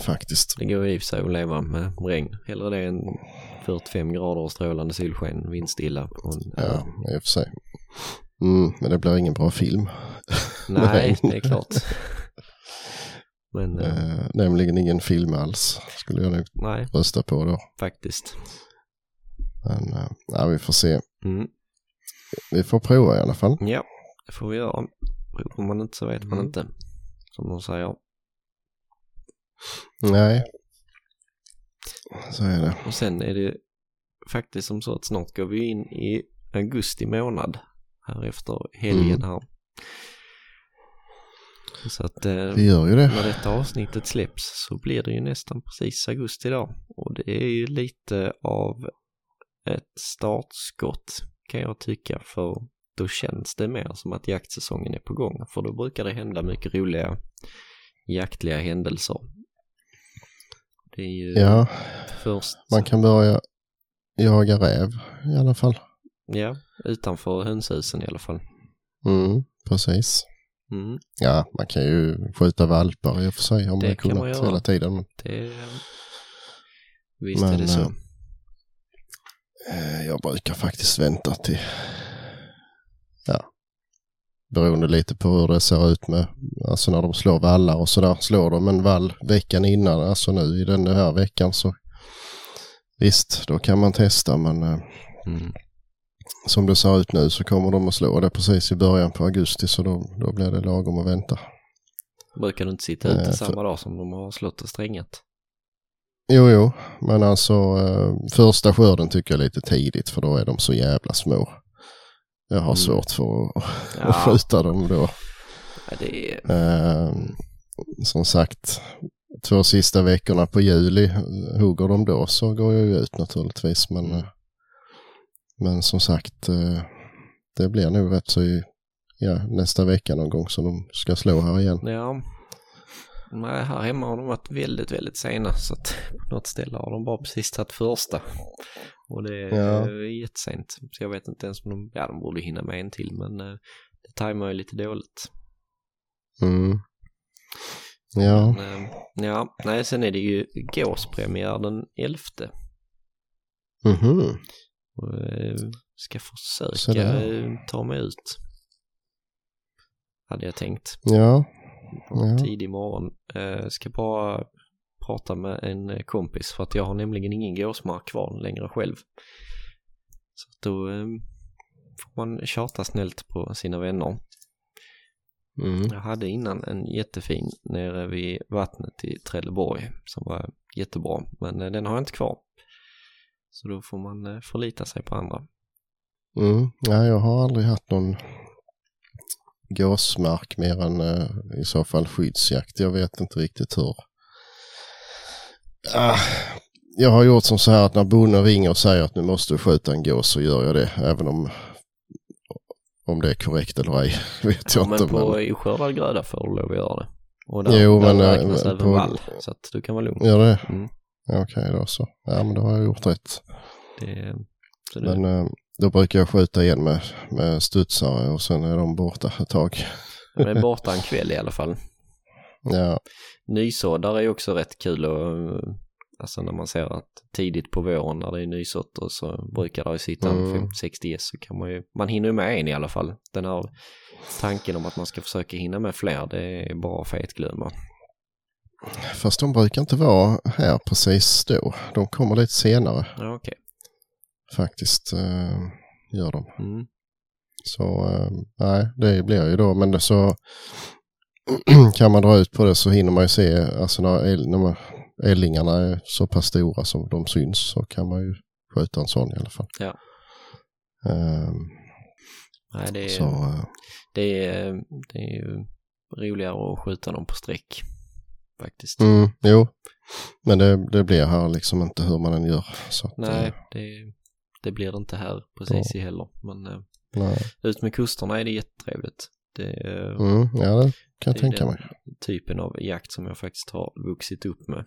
faktiskt. det går i och för sig att leva med regn. Hellre det än 45 grader och strålande solsken, vindstilla. Och en, Ja, i och för sig. Mm, men det blir ingen bra film. Nej, det är klart. Men eh, Eh, nämligen ingen film alls skulle jag nog nej, rösta på då. faktiskt. Men eh, ja, vi får se. Mm. Vi får prova i alla fall. Ja, det får vi göra. Provar man inte så vet man Mm. inte. Som de säger. Nej. Så är det. Och sen är det faktiskt som så att snart går vi in i augusti månad. Här efter helgen Mm. här. Så att eh, Vi gör ju det. när detta avsnittet släpps så blir det ju nästan precis augusti då. Och det är ju lite av ett startskott kan jag tycka för då känns det mer som att jaktsäsongen är på gång. För då brukar det hända mycket roliga jaktliga händelser. Det är ju Ja, först, man kan börja jaga räv i alla fall. Ja, utanför hönshusen i alla fall. Mm, precis. Mm, Ja, man kan ju skjuta valpar i och för sig om Det man kunnat göra. hela tiden. Det Visst Men, är det så. eh, eh, jag brukar faktiskt vänta till, ja, beroende lite på hur det ser ut med, alltså när de slår vallar och sådär. Slår de en vall veckan innan, alltså nu i den här veckan så visst, då kan man testa men eh, Mm. Som det ser ut nu så kommer de att slå det precis i början på augusti så då, då blir det lagom att vänta. Brukar du inte sitta Eh, ute för- samma dag som de har slått och strängat? Jo, jo, men alltså eh, första skörden tycker jag är lite tidigt för då är de så jävla små. Jag har Mm. svårt för att, Ja. att skjuta dem då. Ja, det. Eh, som sagt, två sista veckorna på juli, hugger de då så går jag ju ut naturligtvis. Men, Mm. eh, men som sagt, eh, det blir nog rätt så i ja, nästa vecka någon gång som de ska slå här igen. Ja. Nej, här hemma har de varit väldigt, väldigt sena så att på något ställe har de bara precis tagit första. Och det är Ja. ja. jättesent. Så jag vet inte ens om de, ja de borde hinna med en till men eh, det tajmar ju lite dåligt. Mm. Ja, Men, eh, ja, nej sen är det ju gåspremiär den 11. mhm. Och, eh, ska försöka eh, ta mig ut. Hade jag tänkt. ja, Ja. tidig morgon. Eh, ska bara prata med en kompis för att jag har nämligen ingen gåsmark kvar längre själv. Så då eh, får man tjata snällt på sina vänner. Mm. Jag hade innan en jättefin nere vid vattnet i Trelleborg som var jättebra, men den har jag inte kvar. Så då får man eh, förlita sig på andra. Mm. Nej, jag har aldrig haft någon gåsmark mer än eh, i så fall skyddsjakt. Jag vet inte riktigt hur. Ah, jag har gjort som så här att när bonden ringer och säger att nu måste du skjuta en gås så gör jag det. Även om, om det är korrekt eller ej vet jag Ja, inte. men på Men, oskördad gröda får du lov att göra det. Och där, Jo, där men, eh, räknas men även på- vall, så att du kan vara lugn. gör det? Mm. Ja, Okej då så. Ja men då har jag gjort rätt. Det, det, Men eh, då brukar jag skjuta igen med, med studsare och sen är de borta ett tag. de är borta en kväll i alla fall. Ja, Nysåddar är också rätt kul och alltså när man ser att tidigt på våren när det är nysått och så brukar det sitta Mm. 50-60 gäss så kan man ju, man hinner ju med en i alla fall. Den här tanken om att man ska försöka hinna med fler, det är bara fetglömma. fast de brukar inte vara här precis då. De kommer lite senare Ja. Faktiskt. Eh, gör de. Mm. Så eh, nej, det blir ju då. Men så kan man dra ut på det så hinner man ju se, alltså när, el, när man, ällingarna är så pass stora som de syns så kan man ju skjuta en sån i alla fall. Ja. Eh, Nej, det är, så eh, det, är, det är ju roligare att skjuta dem på streck. Faktiskt. mm, jo. Men det, det blir här liksom inte hur man än gör. Så att, Nej, eh, det, det blir det inte här precis i heller. Men eh, ut med kusterna är det jättetrevligt. Det är Mm, ja, det kan jag Det tänka mig. typen av jakt som jag faktiskt har vuxit upp med.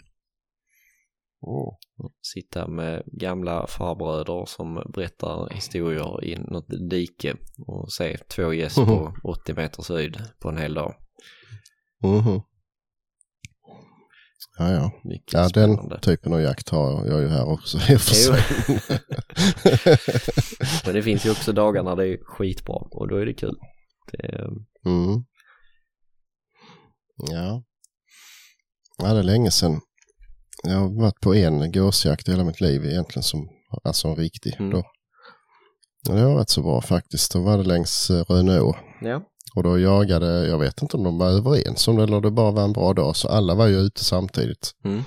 Sitta med gamla farbröder som berättar historier i något dike och se två gäss på 80 meters höjd på en hel dag. Mhm. Ja, ja. Mycket Ja, spännande. den typen av jakt har jag ju här också i och för sig. Men det finns ju också dagar när det är skitbra och då är det kul. Det är, Mm. Ja. Ja, det är länge sedan. Jag har varit på en gåsjakt i hela mitt liv egentligen som, alltså en riktig Mm. då. Ja, det var rätt så bra faktiskt. Då var det längs eh, Rönneå. ja. Och då jagade, jag vet inte om de var överens om det eller det bara var en bra dag. Så alla var ju ute samtidigt. Mm.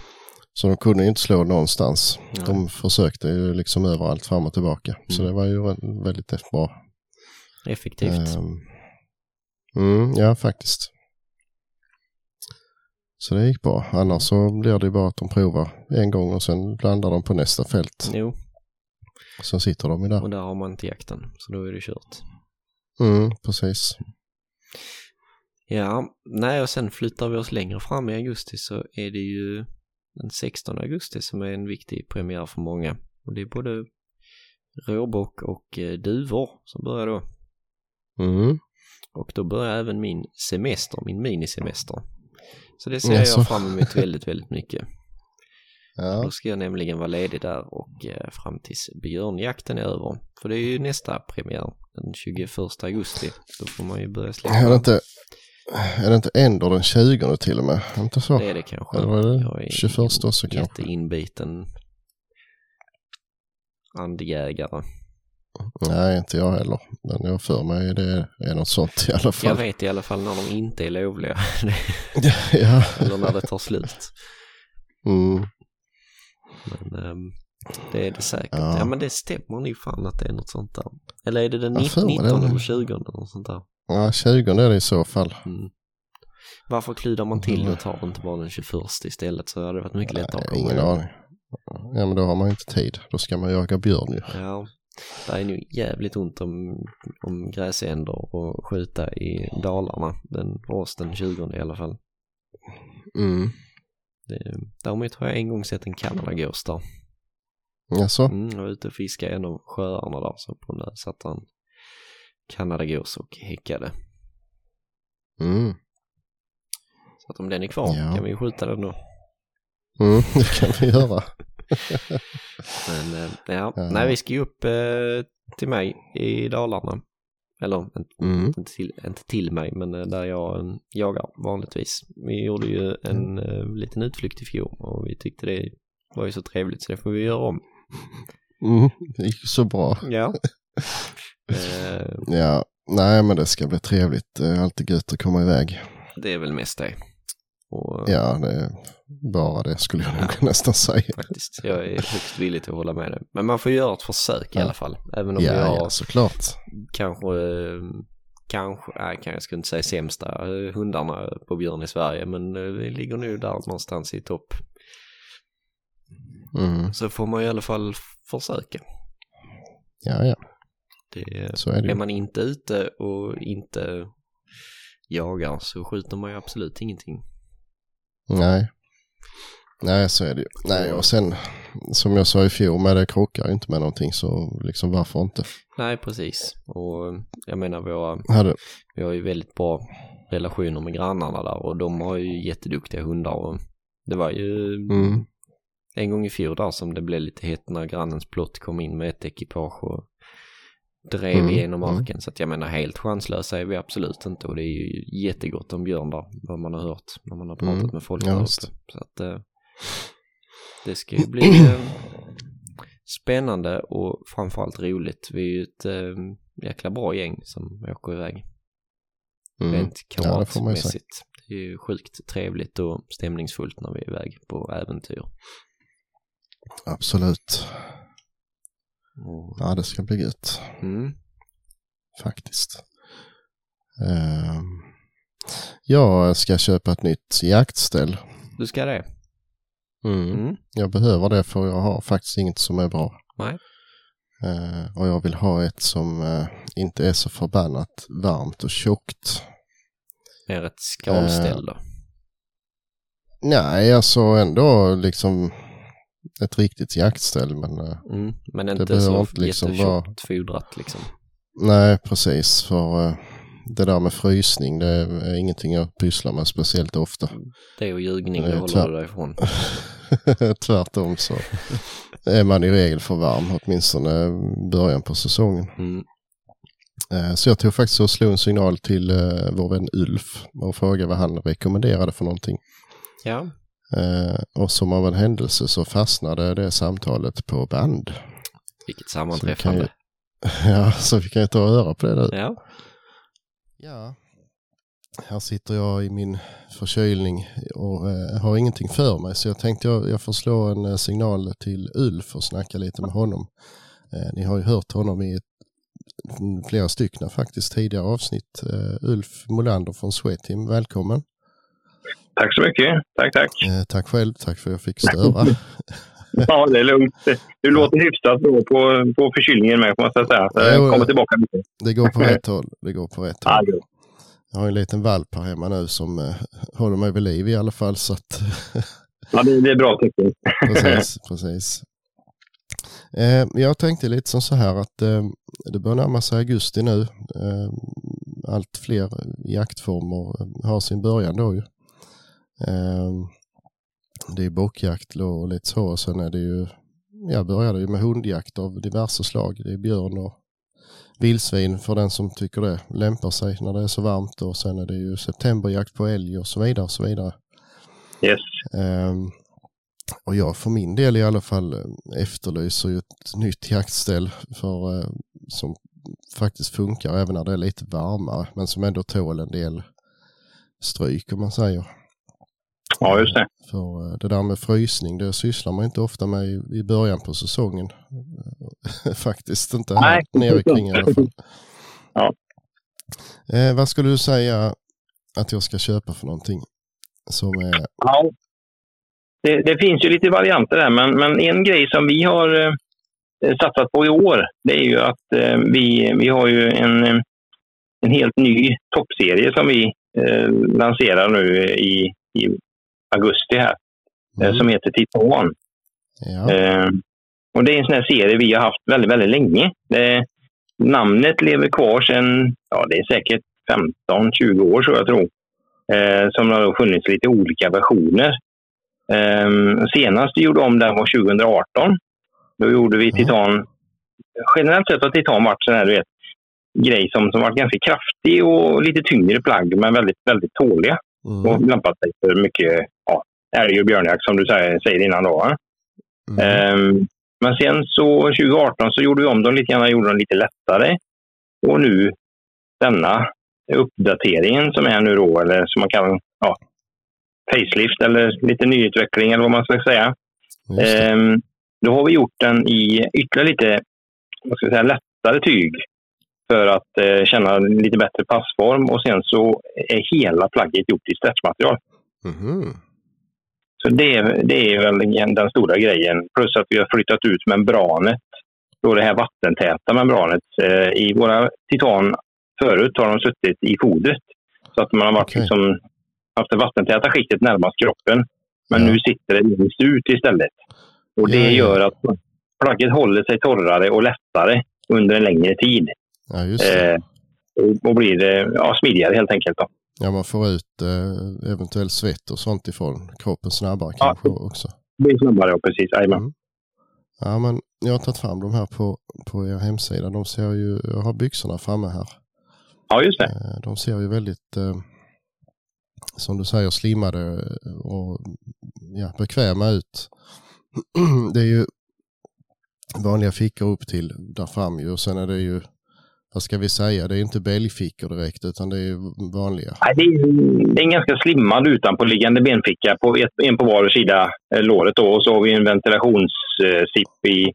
Så de kunde ju inte slå någonstans. Nej. De försökte ju liksom överallt fram och tillbaka. Så Mm. det var ju väldigt bra. Effektivt. Ehm, Mm, ja, faktiskt. Så det gick bra. Annars så blir det ju bara att de provar en gång och sen landar de på nästa fält. Jo, Sen sitter de ju där. och där har man inte jakten. Så då är det kört. Mm, precis. Ja, nej och sen flyttar vi oss längre fram i augusti så är det ju den 16 augusti som är en viktig premiär för många. Och det är både råbock och eh, duvor som börjar då. Mm. Och då börjar även min semester, min minisemester. Så det ser Jaså? jag fram emot väldigt, väldigt mycket. Ja. Då ska jag nämligen vara ledig där och eh, fram tills björnjakten är över. För det är ju nästa premiär, den 21 augusti. Då får man ju börja släppa. Är det inte, är det inte ändå den 20 till och med? Inte så? Det är det kanske. Eller är det Jag är 21 också kanske? jätteinbiten andjägare. Nej, inte jag heller. Men jag för mig det är något sånt i alla Jag fall. vet i alla fall när de inte är lovliga. ja. Eller när det tar slut. Mm. Men ehm, det är det säkert. Ja. Ja. men det stämmer nog fan att det är något sånt där. Eller är det den Jag för mig 19 det. eller 20 eller något sånt där? ja, 20 är det i så fall. Mm. Varför kludar man till och tar inte bara den 21 istället så hade det varit mycket lättare att komma ingen aning. Ja, men då har man inte tid. Då ska man jaga björn ju. Ja, det är nog jävligt ont om, om gräsänder och skjuta i Dalarna. Den oss den 20 i alla fall. Mm. Det, däremot har jag en gång sett en kanadagås där. Jaså? Mm, jag var ute och fiskade i en av sjöarna där så på den där satt en kanadagås och häckade. Mm. Så att om den är kvar Ja. kan vi skjuta den då. Mm, det kan vi göra. Men eh, ja, Ja. nej vi ska ju upp eh, till mig i Dalarna. Eller inte, Mm. inte, till, inte till mig men eh, där jag eh, jagar vanligtvis. Vi gjorde ju en eh, liten utflykt i fjol och vi tyckte det var ju så trevligt så det får vi göra om. Mm, det gick så bra. Ja. Eh, Ja, nej men det ska bli trevligt. Det är alltid gött att komma iväg. det är väl mest det. Och, Ja, det är bara det skulle jag nog nästan säga. Faktiskt. Jag är högst villig till att hålla med dig. Men man får göra ett försök i Ja. alla fall. Även om Ja, har ja, såklart. kanske, kanske, nej, jag skulle inte säga sämsta eh, hundarna på björn i Sverige. Men eh, vi ligger nu där någonstans i topp. Mm. Så får man i alla fall försöka. Ja, ja, Det, så är det är man inte ute och inte jagar så skjuter man ju absolut ingenting. Nej. Nej, så är det ju. Nej, och sen som jag sa i fjol, med det krockar inte med någonting så liksom varför inte? Nej, precis. Och jag menar våra, Hade, vi har ju väldigt bra relationer med grannarna där och de har ju jätteduktiga hundar och det var ju mm, en gång i fjol där som det blev lite hett när grannens plott kom in med ett ekipage och drev Mm, igenom mm. marken. Så att jag menar helt chanslösa är vi absolut inte och det är ju jättegott om björn där, vad man har hört när man har pratat Mm, med folk där uppe. Så att eh, det ska ju bli eh, spännande och framförallt roligt. Vi är ju ett eh, jäkla bra gäng som åker iväg. mm. Rent Ja, det kamratmässigt. det är ju sjukt trevligt och stämningsfullt när vi är iväg på äventyr. Absolut. Och, Ja, det ska bli gött mm, faktiskt. Ehm, jag ska köpa ett nytt jaktställ. du ska det? Mm. Mm. Jag behöver det för jag har faktiskt inget som är bra. Nej. Eh, och jag vill ha ett som eh, inte är så förbannat varmt och tjockt. Mer ett skalställ då? Nej, alltså ändå liksom ett riktigt jaktställ. Men eh, Mm. Men Det inte behöver så inte liksom jättetjockt fodrat liksom. nej, precis. För eh, det där med frysning, det är ingenting jag pysslar med speciellt ofta. Det och ljugning, Det det håller tvär- du dig ifrån. Tvärtom så är man i regel för varm, åtminstone i början på säsongen. Mm. Eh, Så jag tog faktiskt och slog en signal till vår vän Ulf och frågade vad han rekommenderade för någonting. Ja, Och som av en händelse så fastnade det samtalet på band. vilket Så vi kan sammanträffande. ju, ja, så vi kan ju ta och höra på det nu. Ja, Ja. Här sitter jag i min förkylning och eh, har ingenting för mig så jag tänkte jag, jag får slå en eh, signal till Ulf och snacka lite med honom. Eh, ni har ju hört honom i ett, flera stycken faktiskt tidigare avsnitt. Eh, Ulf Molander från Sweateam, välkommen. Tack så mycket. Tack, tack. Eh, tack själv, tack för att jag fick störa. Ja, det är lugnt. Du låter hyfsat bra på, på förkylningen med, måste jag säga. Så Jo, jag kommer tillbaka lite. Det går på rätt håll. Det går på rätt Ja, håll. bra. Jag har en liten valp här hemma nu som eh, håller mig vid liv i alla fall. Så att, ja det, det är bra tecken. precis, precis. Eh, jag tänkte lite som så här att eh, det börjar närma sig augusti nu. Eh, allt fler jaktformer eh, har sin början då ju. Eh, det är bockjakt och lite så och sen är det ju, jag började ju med hundjakt av diverse slag. Det är björn och vildsvin för den som tycker det lämpar sig när det är så varmt och sen är det ju septemberjakt på älg och så vidare och så vidare. Yes. Ehm, och jag för min del i alla fall eh, efterlyser ju ett nytt jaktställ för, eh, som faktiskt funkar även när det är lite varmare men som ändå tål en del stryk om man säger. Ja, just det. För eh, det där med frysning det sysslar man inte ofta med i, början på säsongen. faktiskt inte här Nej. nere kring i alla fall. Ja. Eh, vad skulle du säga att jag ska köpa för någonting? Som är, Ja. Det, det finns ju lite varianter där, men, men en grej som vi har eh, satsat på i år, det är ju att eh, vi, vi har ju en, eh, en helt ny toppserie som vi eh, lanserar nu i, i augusti här, eh, mm, som heter Titan. ja, Eh, och det är en sån här serie vi har haft väldigt, väldigt länge. Det, namnet lever kvar sedan, ja det är säkert 15-20 år så jag tror. Eh, som har då funnits lite olika versioner. Eh, senast vi gjorde om den var 2018. Då gjorde vi Ja. Titan. Generellt sett har Titan varit sån här, du vet, grej som, som varit ganska kraftig och lite tyngre plagg men väldigt, väldigt tåliga mm, och lämpat sig för mycket älg och björnjakt som du säger, säger innan. Då, mm, Ehm, Men sen så 2018 så gjorde vi om dem lite grann, gjorde dem lite lättare. Och nu denna uppdateringen som är nu då, eller som man kan, ja, facelift eller lite nyutveckling eller vad man ska säga. Ehm, då har vi gjort den i ytterligare lite vad ska jag säga, lättare tyg för att eh, känna lite bättre passform och sen så är hela plagget gjort i stretchmaterial. Mhm. Så det, det är väl den stora grejen. Plus att vi har flyttat ut membranet, då det här vattentäta membranet. Eh, I våra titan förut har de suttit i fodret. Så att man har varit Okej. liksom, haft det vattentäta skiktet närmast kroppen. Men Ja. nu sitter det längst ut istället. Och det Ja, ja. gör att plagget håller sig torrare och lättare under en längre tid. Eh, och, och blir eh, ja, smidigare helt enkelt. Då. Ja, man får ut eh, eventuell svett och sånt ifrån kroppen snabbare Ja. kanske också. Det blir snabbare, ja, precis. Jajamän. Mm. Ja, men jag har tagit fram de här på, på er hemsida. De ser ju, jag har byxorna framme här. Ja, just det. Eh, De ser ju väldigt, eh, som du säger, slimmade och ja, bekväma ut. Det är ju vanliga fickor upp till där fram ju och sen är det ju, vad ska vi säga, det är inte bälgfickor direkt utan det är vanliga. Nej, det, är, det är en ganska slimmad utanpåliggande benficka, på ett, en på var sida eh, låret. Då, och så har vi en ventilationssipp i,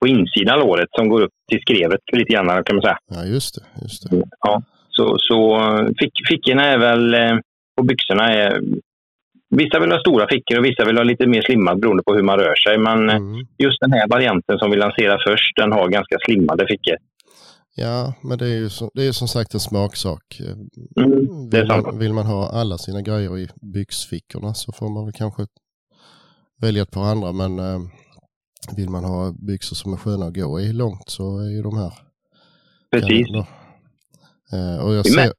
på insidan av låret som går upp till skrevet lite grann kan man säga. Ja, just det. Just det. Ja, så så eh, fick, fickorna är väl, eh, på byxorna är, vissa vill ha stora fickor och vissa vill ha lite mer slimmad beroende på hur man rör sig. Men eh, Mm. just den här varianten som vi lanserar först, den har ganska slimmade fickor. Ja, men det är ju som, det är som sagt en smaksak. Mm, Vill man, vill man ha alla sina grejer i byxfickorna så får man väl kanske välja ett par andra. Men eh, vill man ha byxor som är sköna att gå i långt så är ju de här Precis. Eh, och jag ser,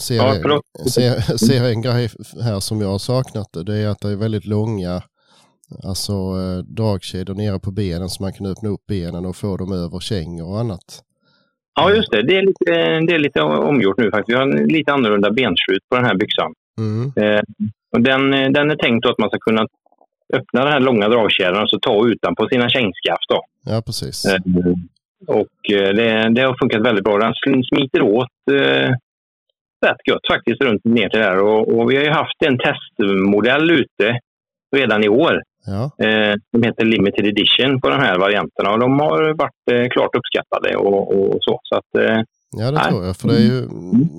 ser, Ja, ser, ser en grej här som jag har saknat. Det är att det är väldigt långa alltså, eh, dragkedjor nere på benen så man kan öppna upp benen och få dem över kängor och annat. Ja, just det. Det är, lite, det är lite omgjort nu faktiskt. Vi har en lite annorlunda benslut på den här byxan. Mm. Eh, och den, eh, den är tänkt att man ska kunna öppna den här långa dragkedjan och så ta utanpå sina kängskaft. Då. Ja, precis. Eh, och eh, det, det har funkat väldigt bra. Den smiter åt eh, rätt gött faktiskt runt ner till där. Och, och vi har ju haft en testmodell ute redan i år. Ja, Eh, de heter Limited Edition på de här varianterna och de har varit eh, klart uppskattade och, och så. så att, eh, Ja, det Nej. tror jag. För det är ju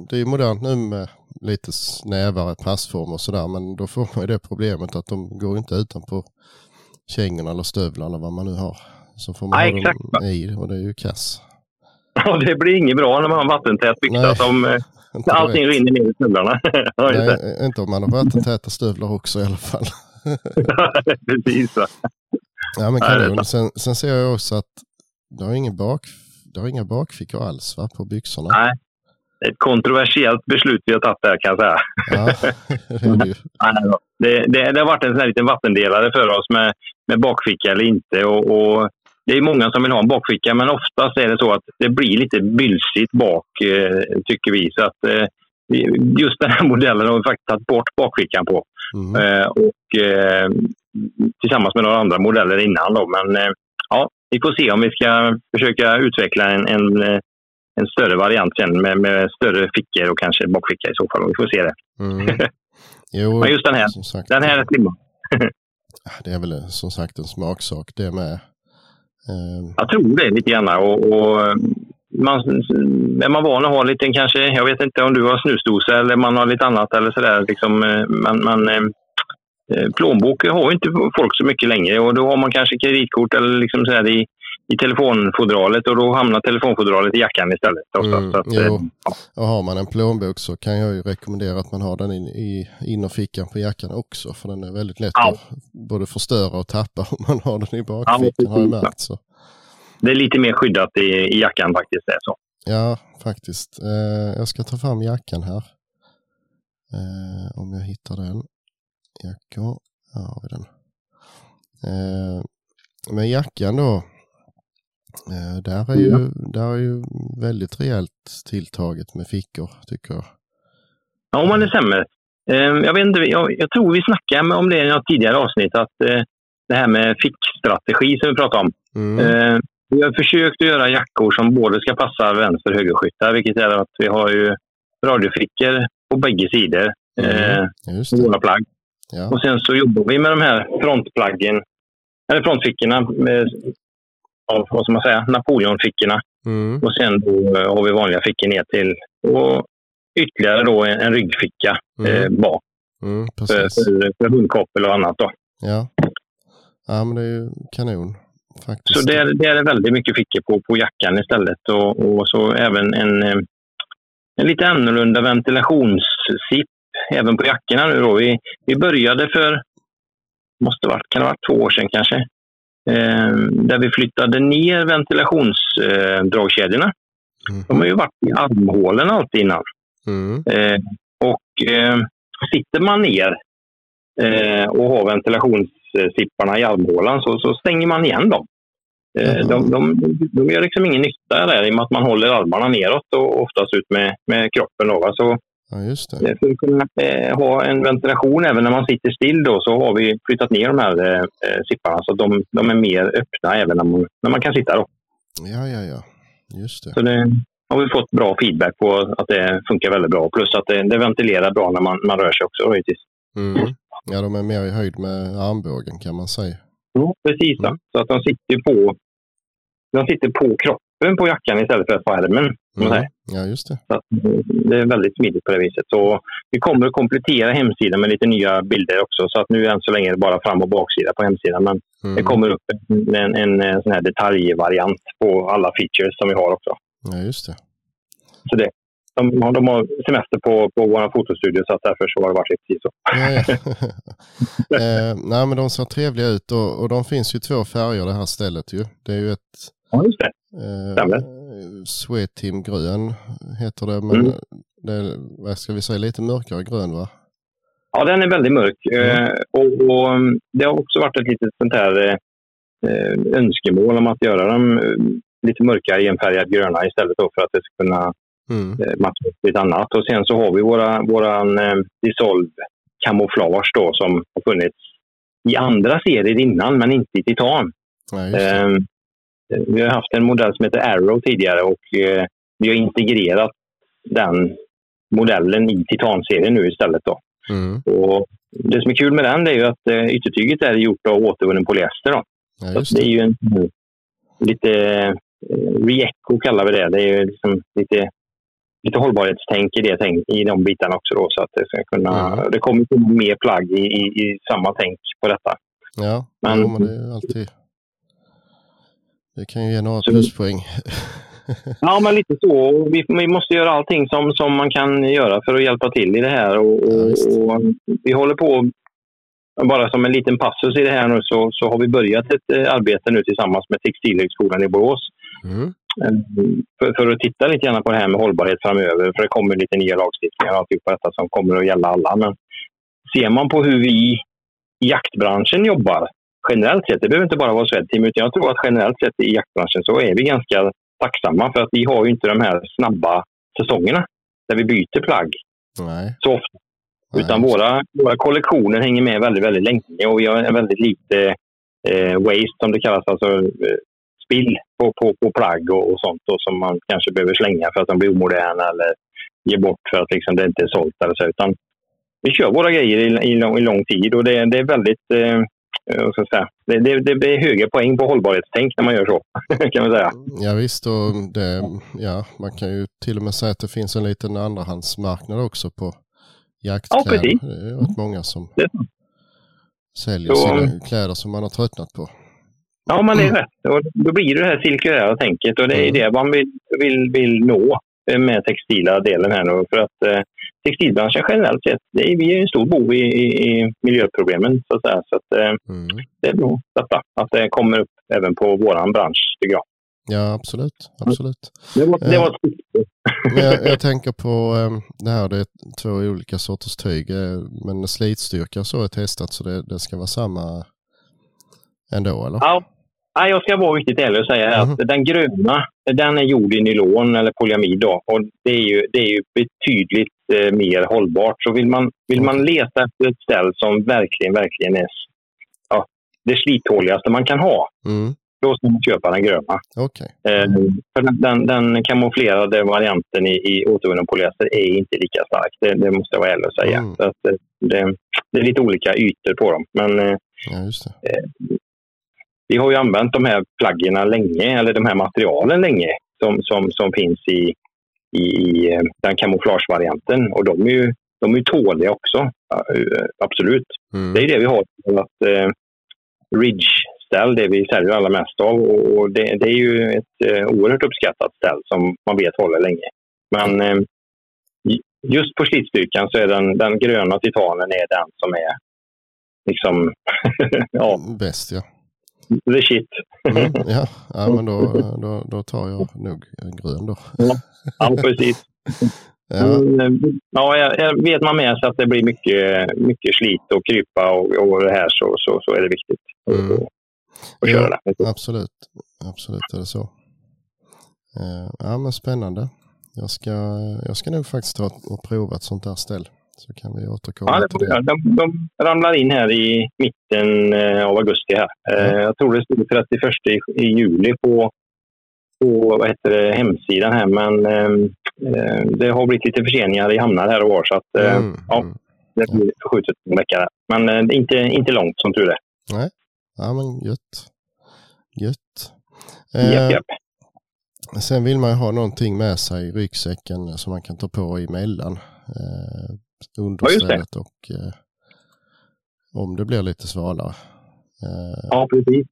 det är ju modernt nu med lite snävare passform och sådär. Men då får man ju det problemet att de går inte utanpå kängorna eller stövlarna vad man nu har. Så får man Nej, ha exakt. dem i och det är ju kass. ja, det blir inget bra när man har en vattentät byxa som eh, allting rinner ner i stövlarna. Nej, inte om man har vattentäta stövlar också i alla fall. Precis. va. Ja, men kanon. Sen, sen ser jag också att det har ingen bak, det har inga bakfickor alls va, på byxorna. Nej. Ett kontroversiellt beslut vi har tagit där kan jag säga. Ja, det det. Det, det, har varit en sån liten vattendelare för oss med, med bakficka eller inte. Och, och det är många som vill ha en bakficka, men oftast är det så att det blir lite bylsigt bak, eh, tycker vi. Så att, eh, just den här modellen har vi faktiskt tagit bort bakfickan på. Mm. Eh, och, eh, tillsammans med några andra modeller innan. Då. Men eh, ja, vi får se om vi ska försöka utveckla en, en, eh, en större variant sen med, med större fickor och kanske bakficka i så fall. Vi får se det. Mm. Jo, Men just den här, sagt, Den här är slimmad. det är väl som sagt en smaksak det med. Eh, Jag tror det lite grann. Och, och man, är man van att ha lite kanske, jag vet inte om du har snusdosa eller man har lite annat eller sådär. Liksom, eh, man, man, eh, eh, plånbok har inte folk så mycket längre och då har man kanske kreditkort eller liksom sådär i, i telefonfodralet och då hamnar telefonfodralet i jackan istället. Mm, så att, ja. och har man en plånbok så kan jag ju rekommendera att man har den in, i innerfickan på jackan också. För den är väldigt lätt Ja. att både förstöra och tappa om man har den i Ja, bakfickan har jag märkt. Så. Det är lite mer skyddat i, i jackan faktiskt. Det är så. Ja, faktiskt. Eh, jag ska ta fram jackan här. Eh, om jag hittar den. Jackor, här har vi den. Eh, men jackan då. Eh, där, är ju, där är ju väldigt rejält tilltaget med fickor tycker jag. Ja, om man är sämre. Eh, jag, vet inte, jag, jag tror vi snackade om det i något tidigare avsnitt, att eh, det här med fickstrategi som vi pratade om. Mm. Eh, vi har försökt att göra jackor som både ska passa vänster och högerskyttar, vilket är att vi har ju radiofickor på bägge sidor eh, Mm. Det. våra plagg. Ja. Och sen så jobbar vi med de här frontplaggen, eller frontfickorna, med, av, vad ska man säga, Napoleonfickorna. Mm. Och sen då eh, har vi vanliga fickor ner till. Och ytterligare då en, en ryggficka eh, Mm. bak Mm. för, för, för hundkoppel och annat. Då. Ja. ja, men det är ju kanon faktiskt. Så det är, det är väldigt mycket fickor på, på jackan istället. Och, och så även en, eh, en lite annorlunda ventilationssipp även på jackorna nu då. Vi, vi började för, måste varit, kan det varit två år sedan kanske, eh, där vi flyttade ner ventilationsdragkedjorna. Mhm. De har ju varit i armhålen alltid innan. Mm. Eh, och eh, sitter man ner eh, och har ventilationssipparna i armhålan så, så stänger man igen dem. Jaha. de, de, de gör liksom ingen nytta där i och med att man håller armarna neråt och oftast ut med, med kroppen. Då, va? Så Ja, för att kunna eh, ha en ventilation även när man sitter still då, så har vi flyttat ner de här eh, eh, sipparna så att de, de är mer öppna även när man, när man kan sitta. Då. Ja, ja, ja. Just det. Så det har vi fått bra feedback på att det funkar väldigt bra. Plus att det, det ventilerar bra när man, man rör sig också. Då. Mm. Ja, de är mer i höjd med armbågen kan man säga. Ja, precis. Mm. Så att de sitter på, de sitter på kroppen på jackan istället för på ärmen. Mm. Ja, just det. Så det är väldigt smidigt på det viset. Så vi kommer att komplettera hemsidan med lite nya bilder också. Så att nu än så länge är det bara fram och baksida på hemsidan. Men Mm. det kommer upp en, en, en sån här detaljvariant på alla features som vi har också. Ja, just det. Så det, de, de har semester på, på vår fotostudio så att därför så har det varit lite så. Eh, nej, men de ser trevliga ut och, och de finns ju två färger det här stället ju. Det är ju ett Ja, just det. eh. Sweateam grön heter det, men Mm. det är, vad ska vi säga, lite mörkare grön va? Ja, den är väldigt mörk. Mm. Eh, och, och mm, Det har också varit ett litet sånt här eh, eh, önskemål om att göra dem eh, lite mörkare enfärgad gröna istället för att det ska kunna Mm. eh, annat. Och sen så har vi våra, våran eh, Dissolve kamouflage då som har funnits i andra serier innan men inte i titan. Det. Eh, vi har haft en modell som heter Arrow tidigare och eh, vi har integrerat den modellen i titanserien nu istället. Då. Mm. Och det som är kul med den det är ju att eh, yttertyget är gjort av återvunnen polyester. Då. Ja, Så just att det är det. ju en lite eh, reeco kallar vi det. Det är ju liksom lite, lite hållbarhetstänk i, det, i de bitarna också. Då, så att det, ska kunna, Mm. det kommer komma mer plagg i, i, i samma tänk på detta. Ja, Men- jo, men det är alltid... Det kan ju ge några Så- pluspoäng. Ja, men lite så. Vi, vi måste göra allting som, som man kan göra för att hjälpa till i det här. Och, Ja, och, och vi håller på, bara som en liten passus i det här nu, så, så har vi börjat ett eh, arbete nu tillsammans med Textilhögskolan i Borås. Mm. Eh, För, för att titta lite grann på det här med hållbarhet framöver. För det kommer lite nya lagstiftningar och på detta som kommer att gälla alla. Men ser man på hur vi i jaktbranschen jobbar generellt sett, det behöver inte bara vara Swedteam, utan jag tror att generellt sett i jaktbranschen så är vi ganska tacksamma för att vi har ju inte de här snabba säsongerna där vi byter plagg Nej. så ofta. Nej, Utan våra, våra kollektioner hänger med väldigt, väldigt länge och vi har en väldigt lite eh, waste som det kallas, alltså eh, spill på, på, på plagg och, och sånt då, som man kanske behöver slänga för att de blir omoderna eller ge bort för att liksom, det inte är sålt eller så. Utan vi kör våra grejer i, i, lång, i lång tid och det, det är väldigt eh, jag säga, det, det, det blir höga poäng på hållbarhetstänk när man gör så, kan man säga. Ja visst, och det, ja, man kan ju till och med säga att det finns en liten andrahandsmarknad också på jaktkläder. Ja, precis. Det är rätt många som säljer Så- sina kläder som man har tröttnat på. Ja, men det är rätt. Och då blir det det här cirkulära tänket och det är Mm. det man vill, vill, vill nå eh, med textila delen här nu. För att eh, textilbranschen generellt sett, det är, vi är en stor bov i, i, miljöproblemen så att säga. Så att, eh, Mm. det är bra detta, att det kommer upp även på våran bransch tycker jag. Ja, absolut. absolut. Det var, det Eh. var syfte. Men jag, jag tänker på eh, det här, det är två olika sorters tyg, eh, men slitstyrka så är testat så det, det ska vara samma ändå, eller? Ja. Nej, jag ska vara riktigt ärlig och säga Mhm. att den gröna, den är gjord i nylon eller polyamid. Då, och det är ju, det är ju betydligt eh, mer hållbart. Så vill man, vill man leta efter ett ställ som verkligen, verkligen är ja, det slithåligaste man kan ha, Mm. då ska man köpa den gröna. Okej. Eh, för den, den, den kamouflerade varianten i, i återvunnen polyester är inte lika stark. Det, det måste jag vara ärlig och säga. Mm. Så att, eh, det, det är lite olika ytor på dem. Men eh, Ja, just det. Vi har ju använt de här plaggen länge, eller de här materialen länge, som, som, som finns i, i, i eh, den kamouflagevarianten. Och de är ju, de är ju tåliga också. Eh, Absolut. Mm. Det är det vi har. Att, eh, Ridge-ställ, det vi säljer allra mest av. Och och det, det är ju ett eh, oerhört uppskattat ställ som man vet håller länge. Men eh, just på slitstyrkan så är den, den gröna titanen är den som är liksom, ja, Bäst ja. The shit. Mm, ja. ja, men då, då, då tar jag nog grön då. Ja, precis. Ja, Mm, Ja, vet man med sig att det blir mycket, mycket slit och krypa och, och det här så, så, så är det viktigt Mm. att, att köra det. absolut. Absolut är det så. Eh, Ja, men spännande. Jag ska, jag ska nog faktiskt ta och prova ett sånt där ställ. Så kan vi återkomma Ja, det till göra. de, de ramlar in här i mitten eh, av augusti. här. Eh, Jag tror det stod 31 i, i juli på, på vad heter det, hemsidan här, men eh, det har blivit lite förseningar i hamnar här och var så att eh, Mm, ja. mm. det blir förskjutet en vecka. där. Men eh, det inte, inte långt som tur är. Ja, men gött. Gött. Japp, Eh, japp. Sen vill man ju ha någonting med sig i ryggsäcken som man kan ta på emellan eh, understället och eh, om det blir lite svalare. Eh, Ja, precis.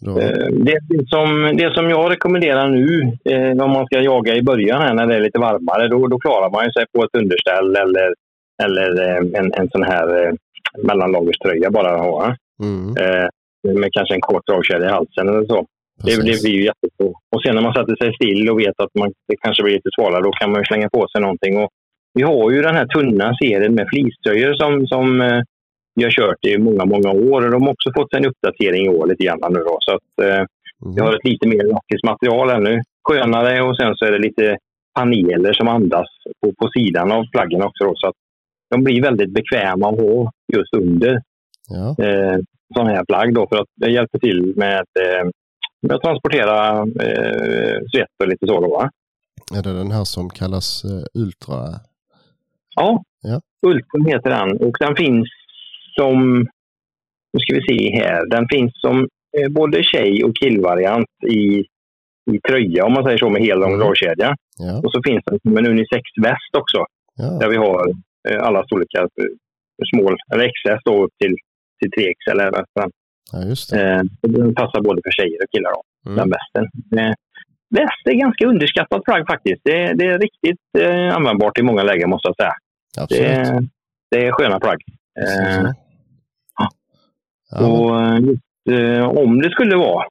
då, Eh, Det, som, det som jag rekommenderar nu, eh, om man ska jaga i början här när det är lite varmare, då, då klarar man sig på ett underställ eller, eller eh, en, en sån här eh, mellanlagerströja bara att ha. mm, Eh, med kanske en kort dragkedja i halsen eller så. Det, det blir ju jättebra. Och sen när man sätter sig still och vet att man, det kanske blir lite svalare, då kan man ju slänga på sig någonting. Och vi har ju den här tunna serien med fleecetröjor som, som eh, vi har kört i många, många år. Och de har också fått en uppdatering i år lite grann nu då. Så att eh, vi har Mm, ett lite mer rakiskt material ännu. Skönare och sen så är det lite paneler som andas på, på sidan av plaggen också. Då, så att de blir väldigt bekväma att ha just under ja, eh, sådana här plagg då för att det hjälper till med, eh, med att transportera eh, svett och lite så. Då, va? är det den här som kallas eh, Ultra? Ja, Ja. Ultim heter den och den finns som, nu ska vi se här, den finns som eh, både tjej och killvariant i, i tröja om man säger så med hel lång Mm. dragkedja. Ja, Och så finns den som en unisex-väst också ja, där vi har eh, alla storlekar, eh, small, eller XS då upp till, till 3XL. Eller, västen. ja just det. eh, den passar både för tjejer och killar. Då. den Mm, västen. Eh, väst är ganska underskattat plagg faktiskt. Det, det är riktigt eh, användbart i många lägen måste jag säga. Det, absolut. är- det är sköna plagg. Eh, ja. Och eh, just, eh, om det skulle vara,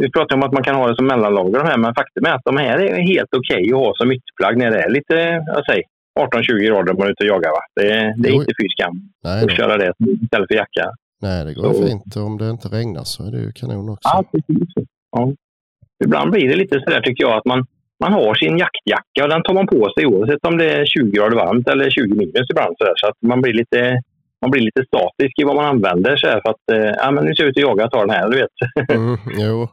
vi pratar om att man kan ha det som mellanlager de här, men faktum är att de här är helt okej att ha som ytterplagg när det är lite, jag säger 18-20 grader om man är ute och jagar. Va? Det, det är Jo. inte fy skam att köra det istället för jacka. nej, det går så- fint. Om det inte regnar så är det ju kanon också. Ja, precis. Ja. Ibland blir det lite sådär tycker jag att man, man har sin jaktjacka och den tar man på sig oavsett om det är 20 grader varmt eller 20 minus ibland. Så, där, så att man blir lite man blir lite statisk i vad man använder så här, för att eh, ja, men nu ser jag ut att jaga, jag tar den här. Du vet. Mm, jo,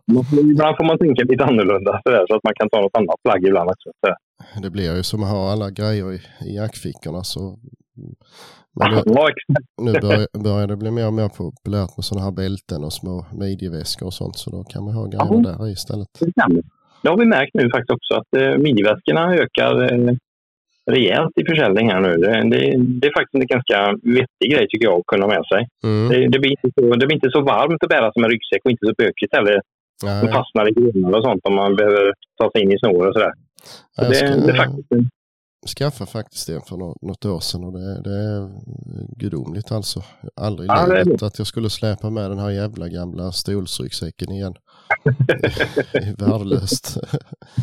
ibland får man tänka lite annorlunda så, där, så att man kan ta något annat plagg ibland också. Så. där. det blir ju som att ha alla grejer i, i jackfickorna. Så... Men nu, Ja, nu börjar, börjar det bli mer och mer populärt med sådana här bälten och små midjeväskor och sånt. Så då kan man ha grejerna där i istället. Det. Det har vi märkt nu faktiskt också att eh, midjeväskorna ökar eh, rejält i försäljning här nu. Det, det, det är faktiskt en ganska vettig grej tycker jag att kunna ha med sig. Mm. Det, det, blir inte så, det blir inte så varmt att bära som en ryggsäck och inte så bökigt heller. som Nej, fastnar i grenar och sånt om man behöver ta sig in i snår och sådär. Så det, ska det är faktiskt en, skaffa faktiskt en för nå- något år sedan och det, det är gudomligt alltså. Aldrig Ja, det livet att jag skulle släpa med den här jävla gamla stolsryggsäcken igen. Värdelöst.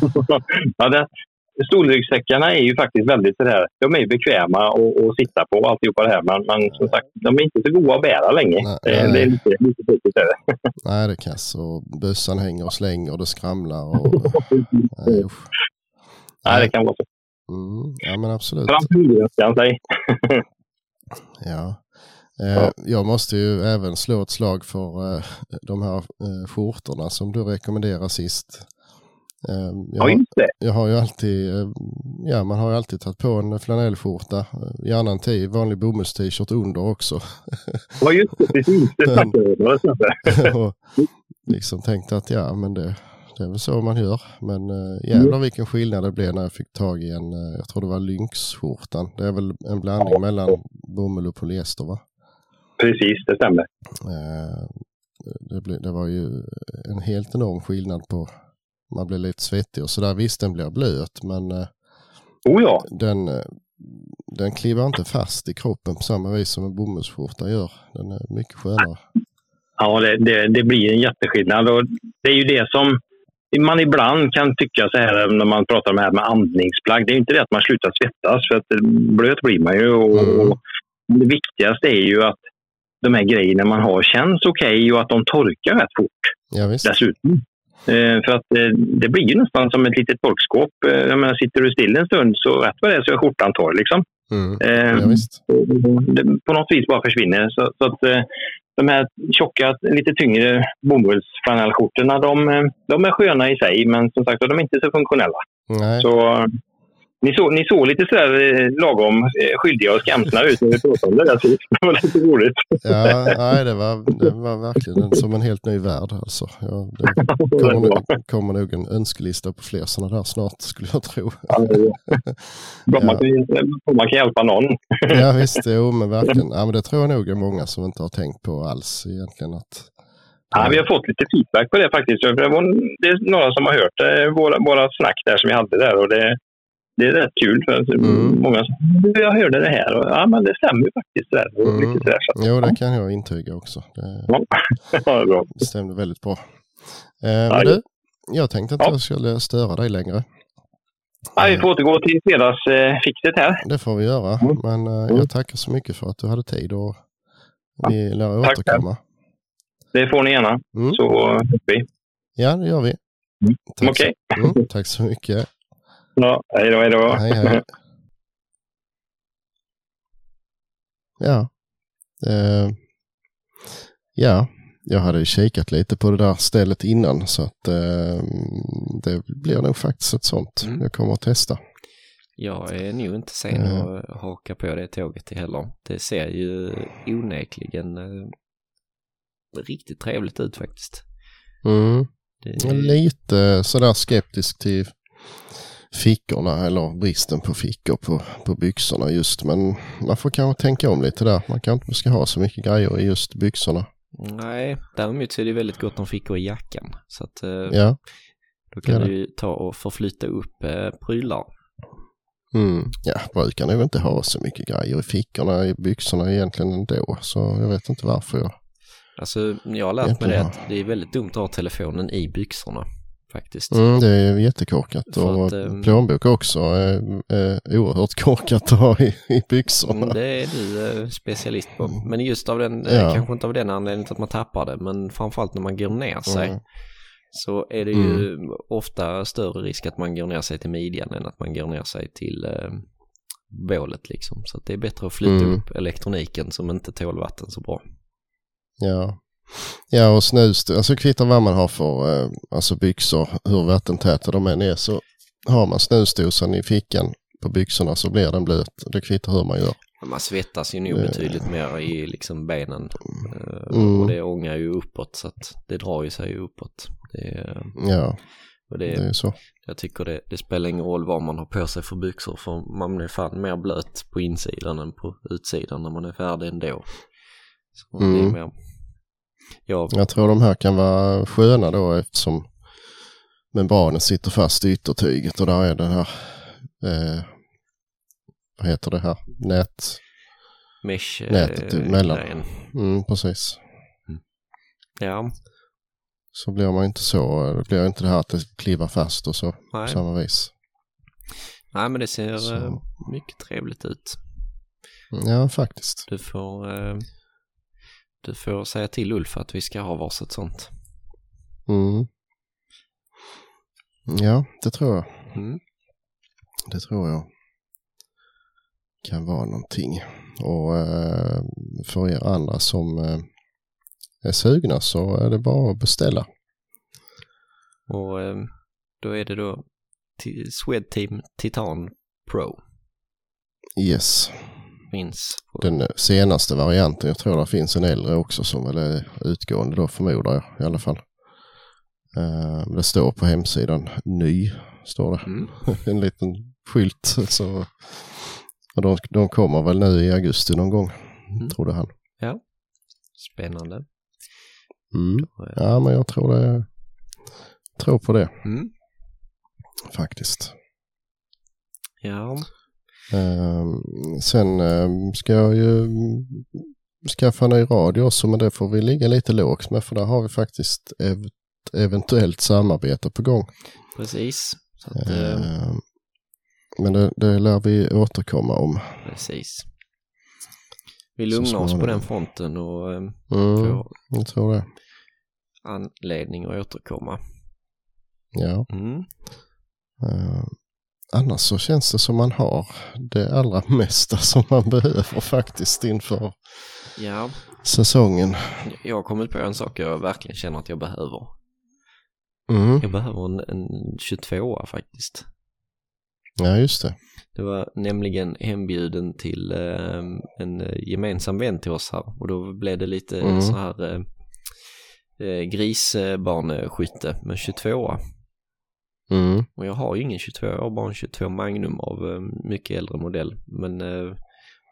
ja, det, är ju faktiskt väldigt sådär, de är bekväma att, att sitta på och alltihopa det här. Men, men som sagt, de är inte så goda att bära länge. Nej, det, nej. det är lite, lite tråkigt. Nej, det är kass och bössan hänger och slänger och det skramlar och... Nej, usch. Nej, det kan vara så. Mm, ja men absolut. Framför säg. Ja. Eh, jag måste ju även slå ett slag för eh, de här eh, skjortorna som du rekommenderar sist. Eh, Ja, jag, just det. jag har ju alltid, ja man har ju alltid tagit på en flanellskjorta, gärna en t- vanlig bomullst-t-shirt under också. Ja, just det. Precis. Det och liksom tänkte att ja men det, det är väl så man gör. Men äh, jävlar vilken skillnad det blev när jag fick tag i en, jag tror det var lynxskjortan. Det är väl en blandning mellan bomull och polyester va? Precis, det stämmer. Eh, det, blev, det var ju en helt enorm skillnad på, man blir lite svettig och sådär. Visst den blir blöt men eh, Oh ja, den, eh, den kliver inte fast i kroppen på samma vis som en bomullsskjorta gör. Den är mycket skönare. ja det, det, det blir en jätteskillnad. Och det är ju det som man ibland kan tycka så här när man pratar om det här med andningsplagg. Det är ju inte det att man slutar svettas, för att blöt blir man ju. Och, Mm. och det viktigaste är ju att de här grejerna man har känns okej och att de torkar rätt fort Ja, visst. dessutom. Eh, för att eh, det blir ju nästan som ett litet torkskåp. Eh, jag menar, sitter du still en stund så rätt vad det är så är skjortan torr. Liksom. Mm. Ja, det på något vis bara försvinner. Så, så att, de här tjocka, lite tyngre bomullsflanellskjortorna, de, de är sköna i sig, men som sagt de är inte så funktionella. Nej. Så, ni, så, ni såg lite sådär eh, lagom eh, skyldiga och skamsna ut när vi pratade om det där sist. Det var lite roligt. Ja, nej, det var, det var verkligen en, som en helt ny värld alltså. Ja, det kommer, nog- kommer nog en önskelista på fler sådana där snart skulle jag tro. Bra, man, kan, man kan hjälpa någon. Ja visst, jo men verkligen. Ja, men det tror jag nog är många som inte har tänkt på alls egentligen. Att, Ja, vi har fått lite feedback på det faktiskt. Det, var, det är några som har hört eh, våra, våra snack där som vi hade där och det, det är rätt kul. För att Mm. Många jag hörde det här och ja, men det stämmer ju faktiskt. Där. Mm. Så. Jo, det kan jag intyga också. Det, Ja, det är bra. det stämde väldigt bra. Eh, men du, jag tänkte inte Ja. jag skulle störa dig längre. Ja, vi får återgå till fredagsfixet här. Det får vi göra. Mm. Men eh, Mm. jag tackar så mycket för att du hade tid och vi lär tack återkomma. Det får ni gärna. Mm. Så hörs vi. Ja, det gör vi. Tack, Okej. så, mm, tack så mycket. Ja, hej då, hej då. Hej, hej. Ja. Eh, ja, jag hade ju kikat lite på det där stället innan så att eh, det blir nog faktiskt ett sånt Mm. jag kommer att testa. Jag är nog inte sen Eh. att haka på det tåget heller. Det ser ju onekligen eh, riktigt trevligt ut faktiskt. Mm. Det, Lite sådär skeptisk till fickorna eller bristen på fickor på, på byxorna just men man får kanske tänka om lite där. Man kanske inte ska ha så mycket grejer i just byxorna. Nej, däremot så är det väldigt gott om fickor i jackan. Så att eh, Ja. då kan Ja. du ju ta och förflytta upp eh, prylar. Mm. Ja, brukar nog inte ha så mycket grejer i fickorna i byxorna egentligen ändå. Så jag vet inte varför jag... Alltså, jag har lärt mig det att det är väldigt dumt att ha telefonen i byxorna faktiskt. Mm, det är jättekorkat och att, ehm, plånbok också är, är oerhört korkat att ha i, i byxorna. Mm, det är du eh, specialist på. Men just av den, eh, Ja. kanske inte av den anledningen att man tappar det, men framförallt när man går ner sig. Mm. Så är det ju ofta större risk att man går ner sig till midjan än att man går ner sig till eh, bålet liksom. Så det är bättre att flytta Mm. upp elektroniken som inte tål vatten så bra. Ja. Ja, och snus, alltså kvittar vad man har för eh, alltså byxor, hur vattentäta de än är, så har man snusdosan i fickan på byxorna så blir den blöt. Det kvittar hur man gör. Man svettas ju nog Eh. betydligt mer i liksom benen. Eh, Mm. Och det ångar ju uppåt så att det drar ju sig uppåt. Är- Ja, och det det, är så. Jag tycker det, det spelar ingen roll vad man har på sig för byxor för man blir fan mer blöt på insidan än på utsidan när man är färdig ändå. Så det är Mm. mer... Ja, Jag tror de här kan vara sköna då eftersom membranen sitter fast i yttertyget och där är den här, eh, vad heter det här, nät, mesh... eh, Nätet grejen. mm, precis. Ja, Så blir man inte så, det blir inte det här att det klivar fast och så på nej. samma vis. nej men det ser Så. eh, mycket trevligt ut. Ja, faktiskt. Du får, eh, du får säga till Ulf att vi ska ha varsitt sånt. Mm. Ja, det tror jag. Mm. Det tror jag. kan vara någonting. Och eh, för er andra som eh, är sugna så är det bara att beställa. Och eh, då är det då Swedteam Titan Pro. Yes, Finns på, den senaste varianten. Jag tror det finns en äldre också som väl är utgående då förmodar jag i alla fall. Eh, det står på hemsidan ny, står det. Mm. en liten skylt. Så, och de, de kommer väl nu i augusti någon gång, Mm. trodde han. Spännande. Mm. Ja, men jag tror det. Tror på det Mm. faktiskt. Ja, sen ehm, ska jag ju skaffa ny radio också, men det får vi ligga lite lågt med för där har vi faktiskt ev- eventuellt samarbete på gång. precis. Så att, Ehm, men det, det lär vi återkomma om. precis. Vi lugnar oss på den fronten och Mm, får jag tror det. anledning att återkomma. Ja. Mm. Ehm, annars så känns det som man har det allra mesta som man behöver faktiskt inför Ja, säsongen. jag har kommit på en sak jag verkligen känner att jag behöver. Mm. Jag behöver en, en 22 faktiskt. Ja, just det. Det var nämligen hembjuden till eh, en gemensam vän till oss här och då blev det lite Mm. så här eh, eh, grisbaneskytte med 22 Mm. och jag har ju ingen 22, jag har bara en 22 Magnum av eh, mycket äldre modell men eh,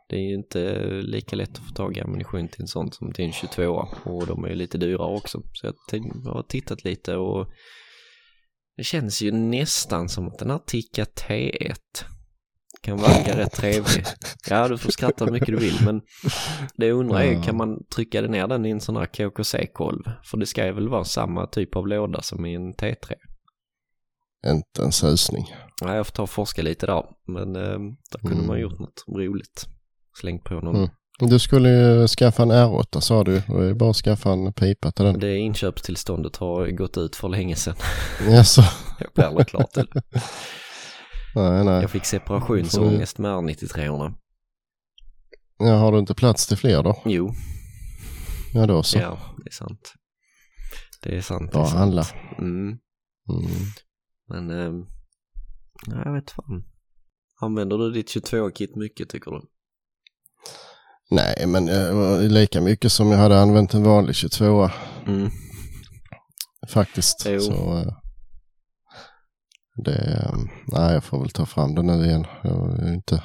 det är ju inte lika lätt att få tag i ammunition till en sån som till en 22 och de är ju lite dyrare också så jag jag har tittat lite och det känns ju nästan som att den här Tikka T1 kan verka rätt trevlig. Ja, du får skratta hur mycket du vill, men det jag undrar är, kan man trycka ner den i en sån här KKC-kolv? För det ska ju väl vara samma typ av låda som i en T3. Inte en susning. Ja, jag får ta och forska lite där, men eh, där kunde Mm. man gjort något roligt. Slängt på någon. Mm. Du skulle ju skaffa en R8 sa du. Det är bara att skaffa en pipa till den. Det inköpstillståndet har gått ut för länge sedan. Jaså? Jag blir aldrig klart till. Nej, nej. Jag fick separationsångest med R93orna. Ja, har du inte plats till fler då? Jo, Ja, då så. ja, det är sant. Det är sant. Bara handla. Mm. Mm. Men, eh, jag vet fan. Använder du ditt 22-kit mycket tycker du? Nej, men eh, lika mycket som jag hade använt en vanlig 22 Mm. faktiskt. Jo. Så, eh, det, eh, nej, jag får väl ta fram den nu igen. Jag ju inte...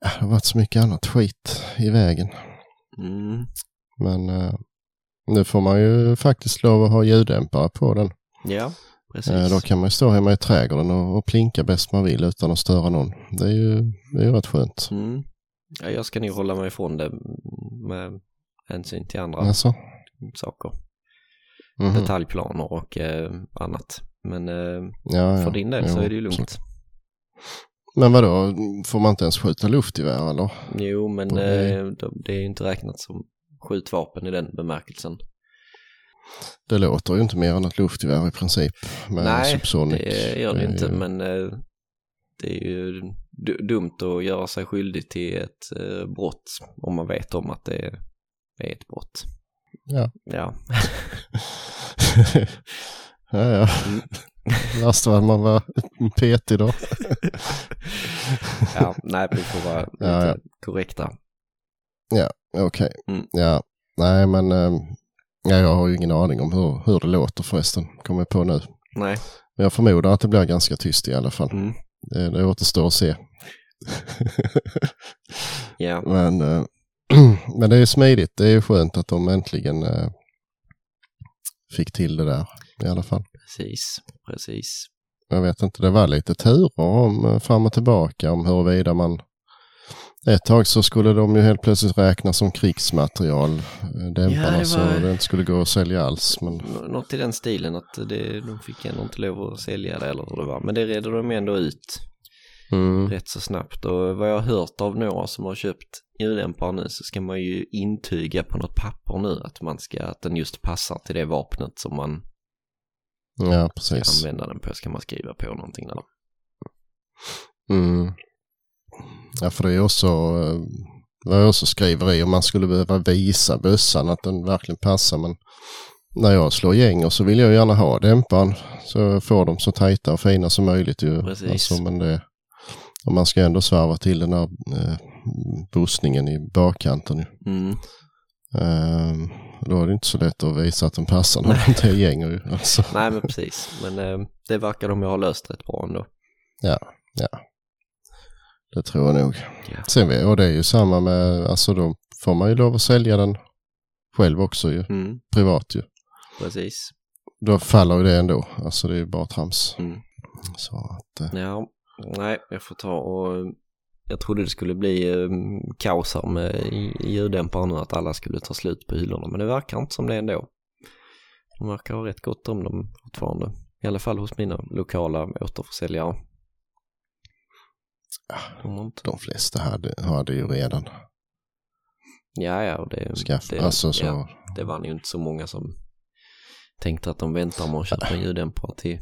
Det har varit så mycket annat skit i vägen. Mm. Men eh, nu får man ju faktiskt lov att ha ljuddämpare på den. Ja, precis. Eh, då kan man ju stå hemma i trädgården och, plinka bäst man vill utan att störa någon. Det är ju, det är ju rätt skönt. Mm. Ja, jag ska nog hålla mig ifrån det med hänsyn till andra Alltså, saker. mhm. Detaljplaner och eh, annat. Men eh, ja, ja. för din del Jo, så är det ju lugnt. Men vadå, får man inte ens skjuta luftgevär eller? Jo, men eh, de- det är ju inte räknat som skjutvapen i den bemärkelsen. Det låter ju inte mer än ett luftgevär i princip. Med Nej, subsonic. Det gör det är inte, ju- men eh, det är ju du- dumt att göra sig skyldig till ett eh, brott om man vet om att det är, ett brott. Ja. Ja, ja, ja. Mm. Att man var petig då. ja nej, vi får vara lite Ja, ja. korrekta. Okej. Mm. Ja, nej men eh, ja, jag har ju ingen aning om hur, hur det låter förresten. Kommer jag på nu. Nej, Men jag förmodar att det blir ganska tyst i alla fall. mm. Det, det återstår att se. ja, Men, eh, men det är smidigt. Det är skönt att de äntligen eh, fick till det där i alla fall. precis, precis. Jag vet inte, det var lite turer om eh, fram och tillbaka om huruvida man ett tag så skulle de ju helt plötsligt räknas som krigsmaterial, eh, dämparna, Ja, det så var- det inte skulle gå att sälja alls. Men Nå- Något i den stilen att det, de fick ändå inte lov att sälja det eller hur det var. Men det redde de ändå ut mm, rätt så snabbt. Och vad jag har hört av några som har köpt ljuddämpare nu så ska man ju intyga på något papper nu att man ska, att den just passar till det vapnet som man ja, ska använda den på. Ska man skriva på någonting där. Mm. Ja, för det är också, eh, vad jag också skriver i, om man skulle behöva visa bössan att den verkligen passar. Men när jag slår gänger så vill jag gärna ha dämparen så jag får dem så tajta och fina som möjligt. Ju. Precis. Alltså, men det, och man ska ändå svarva till den här eh, bussningen i bakkanten. Ju. Mm. Ehm, då är det inte så lätt att visa att den passar när det inte är gänger. Ju. Alltså, Nej men precis, men eh, det verkar de ju ha löst rätt bra ändå. ja, ja. Det tror jag nog. Ja. Sen, och det är ju samma med, alltså då får man ju lov att sälja den själv också ju, Mm, privat ju. precis. Då faller ju det ändå, alltså det är ju bara trams. Mm. Så att, eh, Ja, nej, jag får ta och jag trodde det skulle bli eh, kaos här med ljuddämpare nu, att alla skulle ta slut på hyllorna, men det verkar inte som det ändå. De verkar ha rätt gott om dem fortfarande, i alla fall hos mina lokala återförsäljare. De har inte... de flesta hade, hade ju redan Ja, ja, och det, skaffat, det, alltså så. ja, det var ju inte så många som tänkte att de väntar med att köpa en ljuddämpare till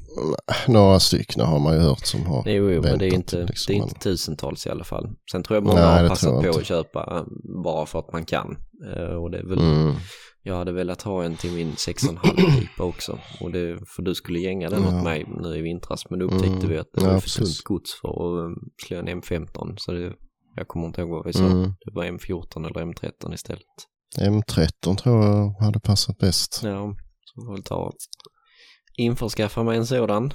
Några stycken har man ju hört som har Jo, jo men det är inte, liksom, det är inte tusentals i alla fall. Sen tror jag många Nej, har passat på inte. att köpa eh, bara för att man kan. Eh, Och det är väl, Mm. jag hade velat ha en till min 6,5 pipa också. Och det, för du skulle gänga den Ja. åt mig nu i vintras. Men då upptäckte Mm. vi att det Ja, var för precis. tungt gods för att eh, slå en M15. Så det, jag kommer inte ihåg vad vi sa. Mm. Det var M14 eller M13 istället. M13 tror jag hade passat bäst. Ja, får väl ta införskaffa mig en sådan.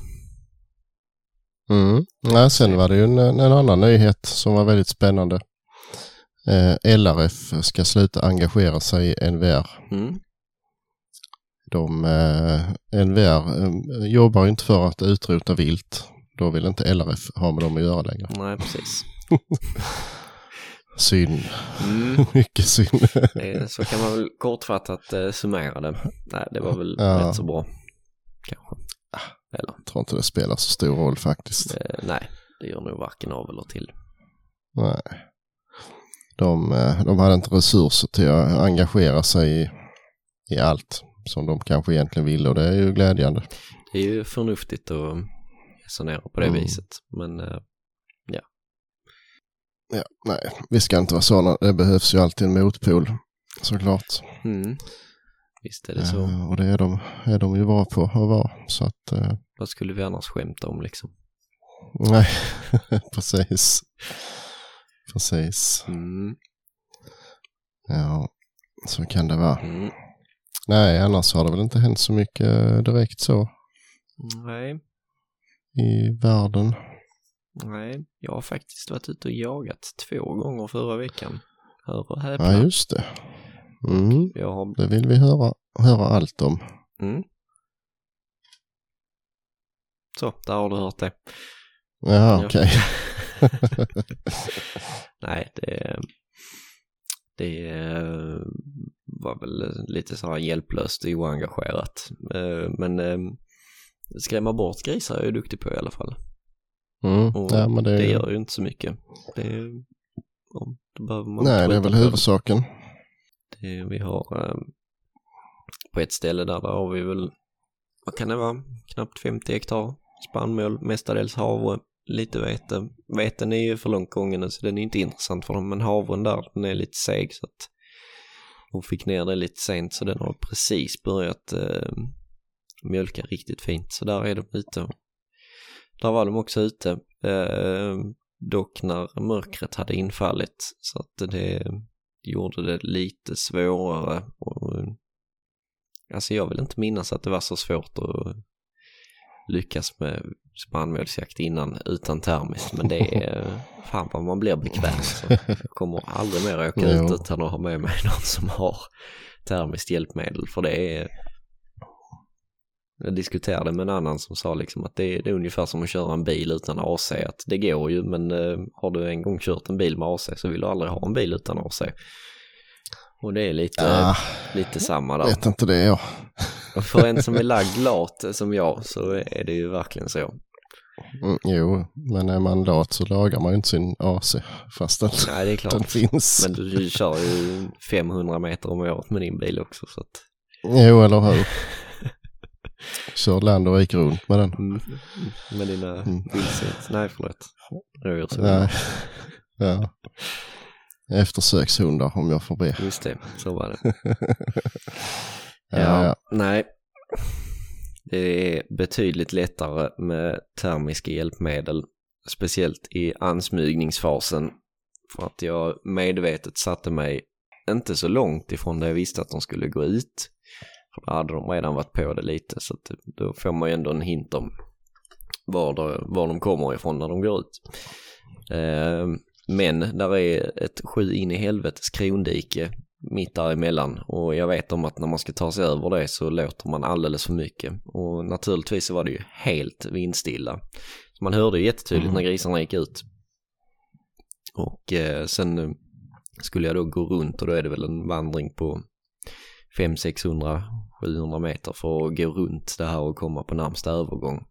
Mm. Ja, sen var det ju en, en annan nyhet som var väldigt spännande. Eh, LRF ska sluta engagera sig i NVR. Mm. De, eh, NVR eh, jobbar inte för att utrota vilt. Då vill inte LRF ha med dem att göra längre. Nej, precis. Synd. Mm. Mycket synd. Så kan man väl kortfattat eh, summera det. Nej, det var väl Ja. rätt så bra. Kanske. Eller, Jag tror inte det spelar så stor roll faktiskt. eh, nej, det gör nog varken av eller till. Nej. De, eh, de hade inte resurser till att engagera sig i, i allt som de kanske egentligen ville och det är ju glädjande. Det är ju förnuftigt att resonera på det Mm. viset. Men eh, Ja, nej, vi ska inte vara sådana. Det behövs ju alltid en motpol såklart. mm, visst är det så. Eh, och det är de, är de ju bra på att vara. Så att, eh, Vad skulle vi annars skämta om liksom? nej, precis. Precis. Mm, Ja, så kan det vara. mm, Nej, annars har det väl inte hänt så mycket eh, direkt så nej, i världen. Nej. Jag har faktiskt varit ute och jagat två gånger förra veckan. Hör och häpna. Ja, just det. Mm, Jag har det vill vi höra, höra allt om. Mm. Så, där har du hört det. Ja, okej. Nej, det, det var väl lite så här hjälplöst och oengagerat. Eh, Men eh, skrämma bort grisar är jag duktig på i alla fall. Mm. Och Ja, men det, Det gör ju inte så mycket. Det, ja, då behöver man nej, det är väl huvudsaken. Det, vi har eh, på ett ställe där, där har vi väl, vad kan det vara, knappt 50 hektar spannmål, mestadels havre, lite vete. Veten är ju för långt gången så den är inte intressant för dem, men havren där, den är lite seg så att hon fick ner det lite sent så den har precis börjat eh, mjölka riktigt fint. Så där är de ute. Där var de också ute, eh, dock när mörkret hade infallit. Så att det gjorde det lite svårare. Och, alltså jag vill inte minnas att det var så svårt att lyckas med spannmålsjakt innan utan termiskt men det är fan vad man blir bekväm. Så jag kommer aldrig mer åka ut utan att ha med mig någon som har termiskt hjälpmedel. För det är jag diskuterade med en annan som sa liksom att det är, det är ungefär som att köra en bil utan AC. Att det går ju men eh, har du en gång kört en bil med AC så vill du aldrig ha en bil utan AC. Och det är lite, Ja, lite samma där. vet inte det jag. Och för en som är lagd lat som jag så är det ju verkligen så. Mm, jo, men är man lat så lagar man ju inte sin AC fast att Nej det är den klart. finns. Men du kör ju 500 meter om året med din bil också så att. Jo, eller hur? Kör land och rike runt med den. Mm. Med dina Mm. vildsvin. Nej förlåt. Rådjursvin. Nej. Ja. Eftersökshundar om jag får be. Just det, så var det. Ja, Ja, ja. nej. Det är betydligt lättare med termiska hjälpmedel, speciellt i ansmygningsfasen. För att jag medvetet satte mig inte så långt ifrån där jag visste att de skulle gå ut. För då hade de redan varit på det lite, så att då får man ju ändå en hint om var, det, var de kommer ifrån när de går ut. Eh, men där är ett sju in i helvetes krondike mitt däremellan och jag vet om att när man ska ta sig över det så låter man alldeles för mycket och naturligtvis så var det ju helt vindstilla. Så man hörde ju jättetydligt när grisarna gick ut. Och eh, sen skulle jag då gå runt och då är det väl en vandring på 500-600 700 meter för att gå runt det här och komma på närmsta övergång.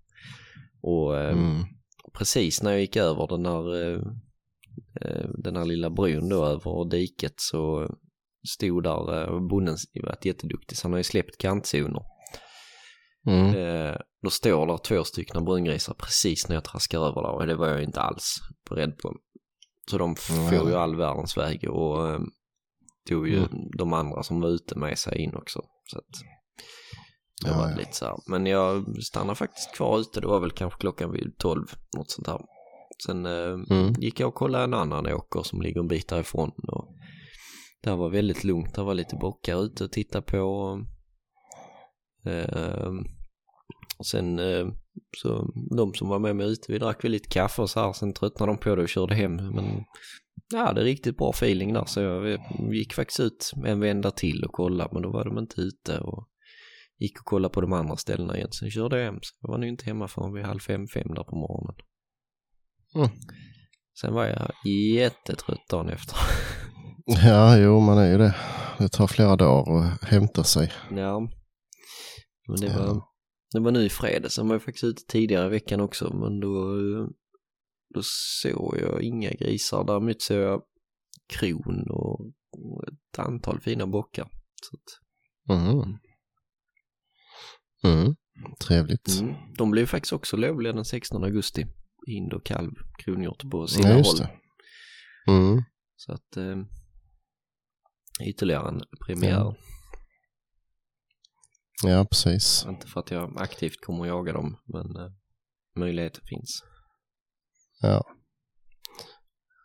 Och eh, Mm. precis när jag gick över den här, eh, eh, den här lilla bron då över diket så stod där, bonden varit jätteduktig så han har ju släppt kantzoner. Mm. Då står där två stycken brungrisar precis när jag traskar över där och det var jag inte alls beredd på. Så de får ju all världens väg och tog ju Mm. de andra som var ute med sig in också. Så att det Ja, var ja. lite så här. Men jag stannade faktiskt kvar ute, det var väl kanske klockan vid 12, något sånt här. Sen eh, Mm. gick jag och kollade en annan åker som ligger en bit därifrån. Och där var väldigt lugnt, där var lite bockar ute och titta på. Eh, och sen eh, så de som var med mig ute, vi drack väl lite kaffe och så här, sen tröttnade de på det och körde hem. Men ja, det är riktigt bra feeling där så jag gick faktiskt ut en vända till och kollade men då var de inte ute och gick och kollade på de andra ställena igen. Sen körde jag hem så jag var nog inte hemma förrän vid halv fem, fem där på morgonen. Mm. Sen var jag jättetrött dagen efter. Ja, jo man är ju det. Det tar flera dagar att hämta sig. ja, men det Ja. var, det var nu i fredags. Sen var jag faktiskt ute tidigare i veckan också men då, eh, då såg jag inga grisar. Däremot såg jag kron och ett antal fina bockar. Så att, Mm. Mm. Trevligt. Mm. De blev faktiskt också lovliga den 16 augusti. Hind och kalv, kronhjort på sina Ja, håll. Mm. Så att eh, ytterligare en premiär. Ja. Ja, precis. Inte för att jag aktivt kommer att jaga dem, men eh, möjligheten finns. Ja.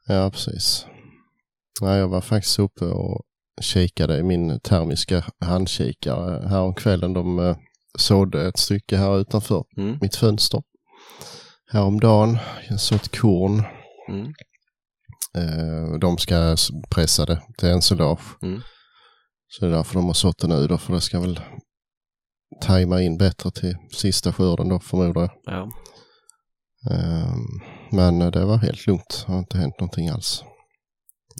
Ja, precis. Ja, jag var faktiskt uppe och kikade i min termiska handkikare häromkvällen. De eh, sådde ett stycke här utanför Mm. mitt fönster. Häromdagen, jag sått korn. Mm. Eh, de ska pressa det till ensilage. Mm. Så det är därför de har sått det nu då, för det ska väl tajma in bättre till sista skörden då förmodar jag. Ja. Ehm, Men eh, det var helt lugnt, det har inte hänt någonting alls.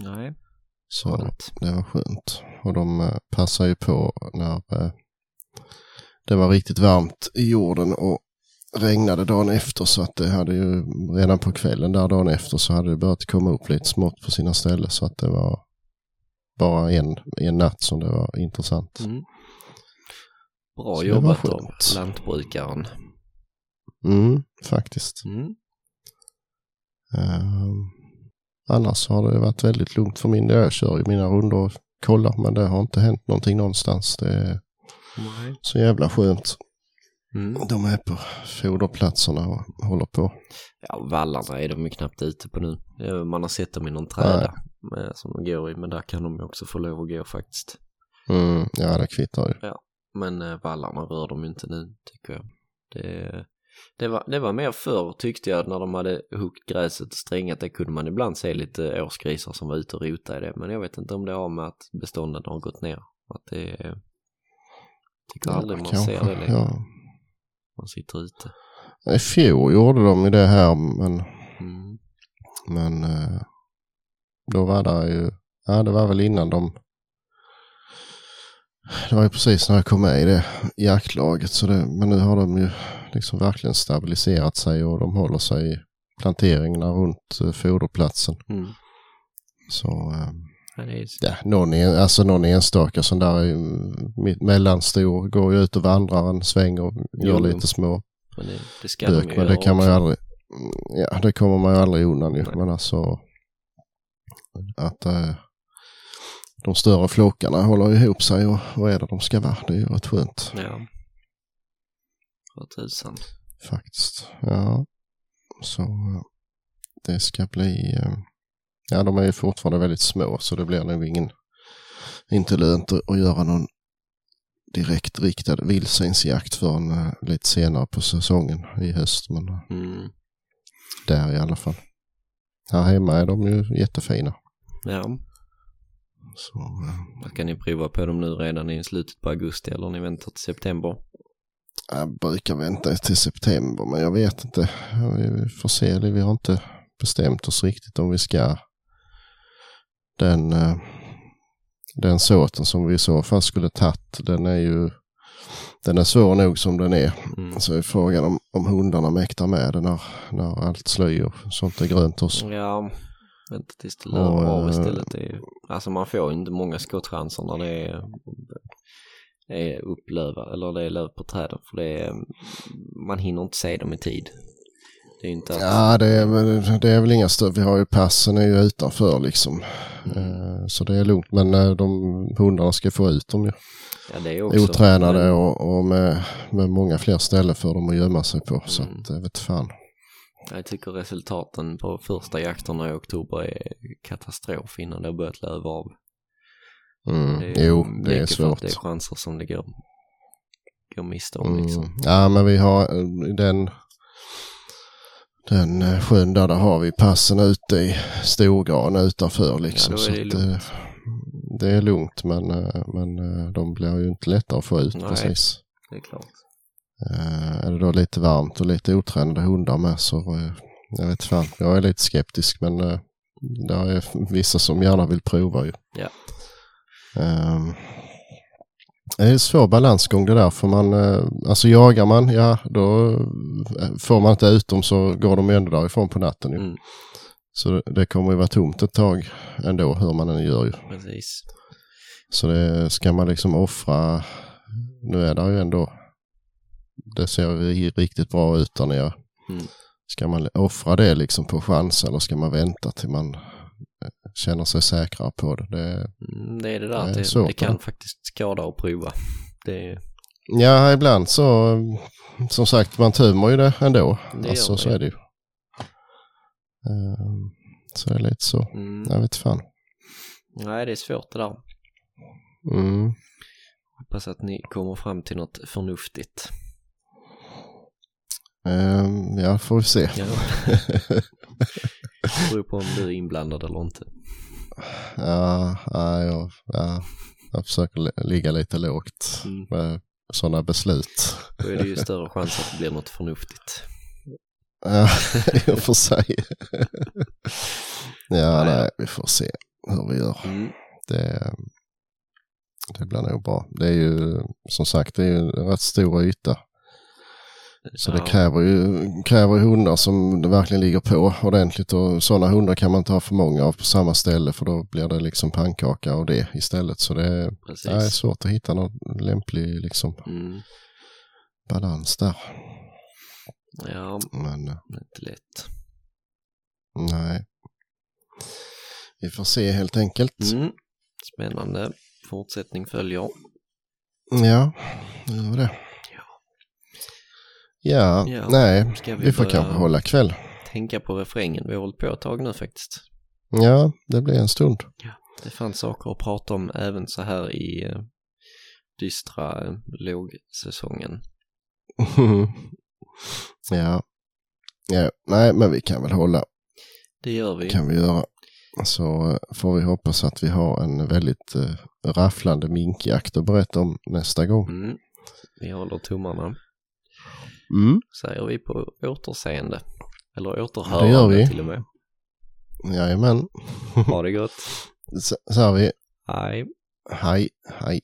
Nej, Så skönt. det var skönt. Och de eh, passar ju på när eh, det var riktigt varmt i jorden och regnade dagen efter så att det hade ju redan på kvällen där dagen efter så hade det börjat komma upp lite smått på sina ställen så att det var bara en, en natt som det var intressant. Mm. Bra Så jobbat av skönt. lantbrukaren. Mm, faktiskt. Mm. Ehm, annars har det varit väldigt lugnt för min del. Jag kör ju mina rundor och kollar men det har inte hänt någonting någonstans. Det är Nej. så jävla skönt. Mm. De är på foderplatserna och håller på. Ja, vallarna är de ju knappt ute på nu. Ja, Man har sett dem i någon träda med, som de går i, men där kan de ju också få lov att gå faktiskt. Mm, ja, det kvittar ju. Men eh, vallarna rör de ju inte nu, tycker jag. Det, det, var, det var mer förr, tyckte jag, när de hade huggt gräset och strängat. Det kunde man ibland se lite årsgrisar som var ute och rota i det. Men jag vet inte om det har med att bestånden har gått ner. Att det är... Tycker aldrig man kanske, ser det längre. Ja. Man sitter ute. I fjol gjorde de ju det här men, Mm. men eh, då var det ju, ja det var väl innan de det var ju precis när jag kom med i det jaktlaget så det, men nu har de ju liksom verkligen stabiliserat sig och de håller sig i planteringarna runt eh, foderplatsen. Mm. Så eh, Ja, det någon, en, alltså någon enstaka sån där mitt- mellanstor går ju ut och vandrar en sväng och gör Jo. lite små men det, det ska de bök. ju Men det kan man ju aldrig, ja det kommer man ju aldrig undan ju. Nej. Men alltså att eh, de större flockarna håller ihop sig och, och är där de ska vara. Det är ju rätt skönt Ja. Vad tusan. faktiskt. Ja, så det ska bli, eh, ja de är ju fortfarande väldigt små så det blir nog ingen, inte lönt att, göra någon direkt riktad vildsvinsjakt förrän eh, lite senare på säsongen i höst. Men eh, Mm. där i alla fall. Här hemma är de ju jättefina. Ja. Så, Vad kan ni prova på dem nu redan i slutet på augusti eller ni väntar till september? Jag brukar vänta till september men jag vet inte. Vi får se. Vi har inte bestämt oss riktigt om vi ska den, eh, den såten som vi i så fall skulle tagit. Den är ju den är svår nog som den är. Mm. Så är frågan om, om hundarna mäktar med det när, när allt sly och sånt är grönt också. Ja, vänta tills det Och, löver av eh, istället. Det är, alltså man får ju inte många skottchanser när det är, är upplöva eller det är löv på träden för det är, man hinner inte se dem i tid. Det är inte att, Ja, det är, väl- det är väl inga större. Vi har ju passen är ju utanför liksom. Eh, Så det är lugnt. Men eh, de hundarna ska få ut dem ju. ja, det är också. Otränade men- och, och med, med många fler ställen för dem att gömma sig på. Så Mm. att, jag vet fan. Jag tycker resultaten på första jakterna i oktober är katastrof innan det har börjat löva av. Mm. Det är jo, det är svårt. Det är chanser som det går, går miste om liksom. Mm. Ja, men vi har eh, den, den eh, sjön där, där har vi passen ute i Storgran utanför liksom. Ja, då är det så att, lugnt. det är lugnt men, eh, men de blir ju inte lättare att få ut Nej. precis. Det är klart. Är det då lite varmt och lite otränade hundar med så jag vet fan, jag är lite skeptisk men det är vissa som gärna vill prova ju. Ja. Ehm, det är en svår balansgång det där för man, eh, alltså jagar man, ja då eh, får man inte ut dem så går de ändå därifrån på natten ju. Mm, Så det, kommer ju vara tomt ett tag ändå hur man än gör ju. precis. Så det ska man liksom offra, nu är det ju ändå, det ser ju riktigt bra ut där nere. Mm. Ska man offra det liksom på chans eller ska man vänta till man känner sig säkrare på det? det Mm, det är det där Det det, svårt, det kan va? faktiskt skada att prova. Är, ja, ibland så, som sagt, man tömmer ju det ändå. Det alltså gör så är det ju. Ehm, Så det är lite så. mm, Jag vet fan. nej, det är svårt det där. Mm. Hoppas att ni kommer fram till något förnuftigt. Ehm, ja, får vi se. Ja. Det beror på om du är inblandad eller inte. Ja, ja, jag, ja, jag försöker li- ligga lite lågt Mm. med sådana beslut. Då är det ju större chans att det blir något förnuftigt. Ja, i och för sig. ja, Nej. nej, vi får se hur vi gör. Mm. Det, det blir nog bra. Det är ju som sagt det är ju en rätt stor yta. Så det Ja. kräver ju, kräver hundar som det verkligen ligger på ordentligt och sådana hundar kan man inte ha för många av på samma ställe för då blir det liksom pannkaka av det istället. Så det är, det är svårt att hitta någon lämplig liksom Mm. balans där. Ja, Men eh, det är inte lätt. nej. Vi får se helt enkelt. Mm. Spännande. Fortsättning följer. Ja, det gör det. Ja, Ja, nej, vi vi får kanske hålla kväll. Tänka på refrängen. Vi har hållit på ett tag nu faktiskt. Ja, det blir en stund. Det fanns saker att prata om även så här i eh, dystra eh, lågsäsongen. ja. ja, nej, men vi kan väl hålla, Det gör vi. kan vi göra. Så eh, får vi hoppas att vi har en väldigt uh, rafflande minkjakt att berätta om nästa gång. Mm. Vi håller tummarna. Mm. Säger vi på återseende. Eller Det gör återhörande vi. till och med. Jajamän. Ha det gott. Så, så har vi. Hej. Hej, hej.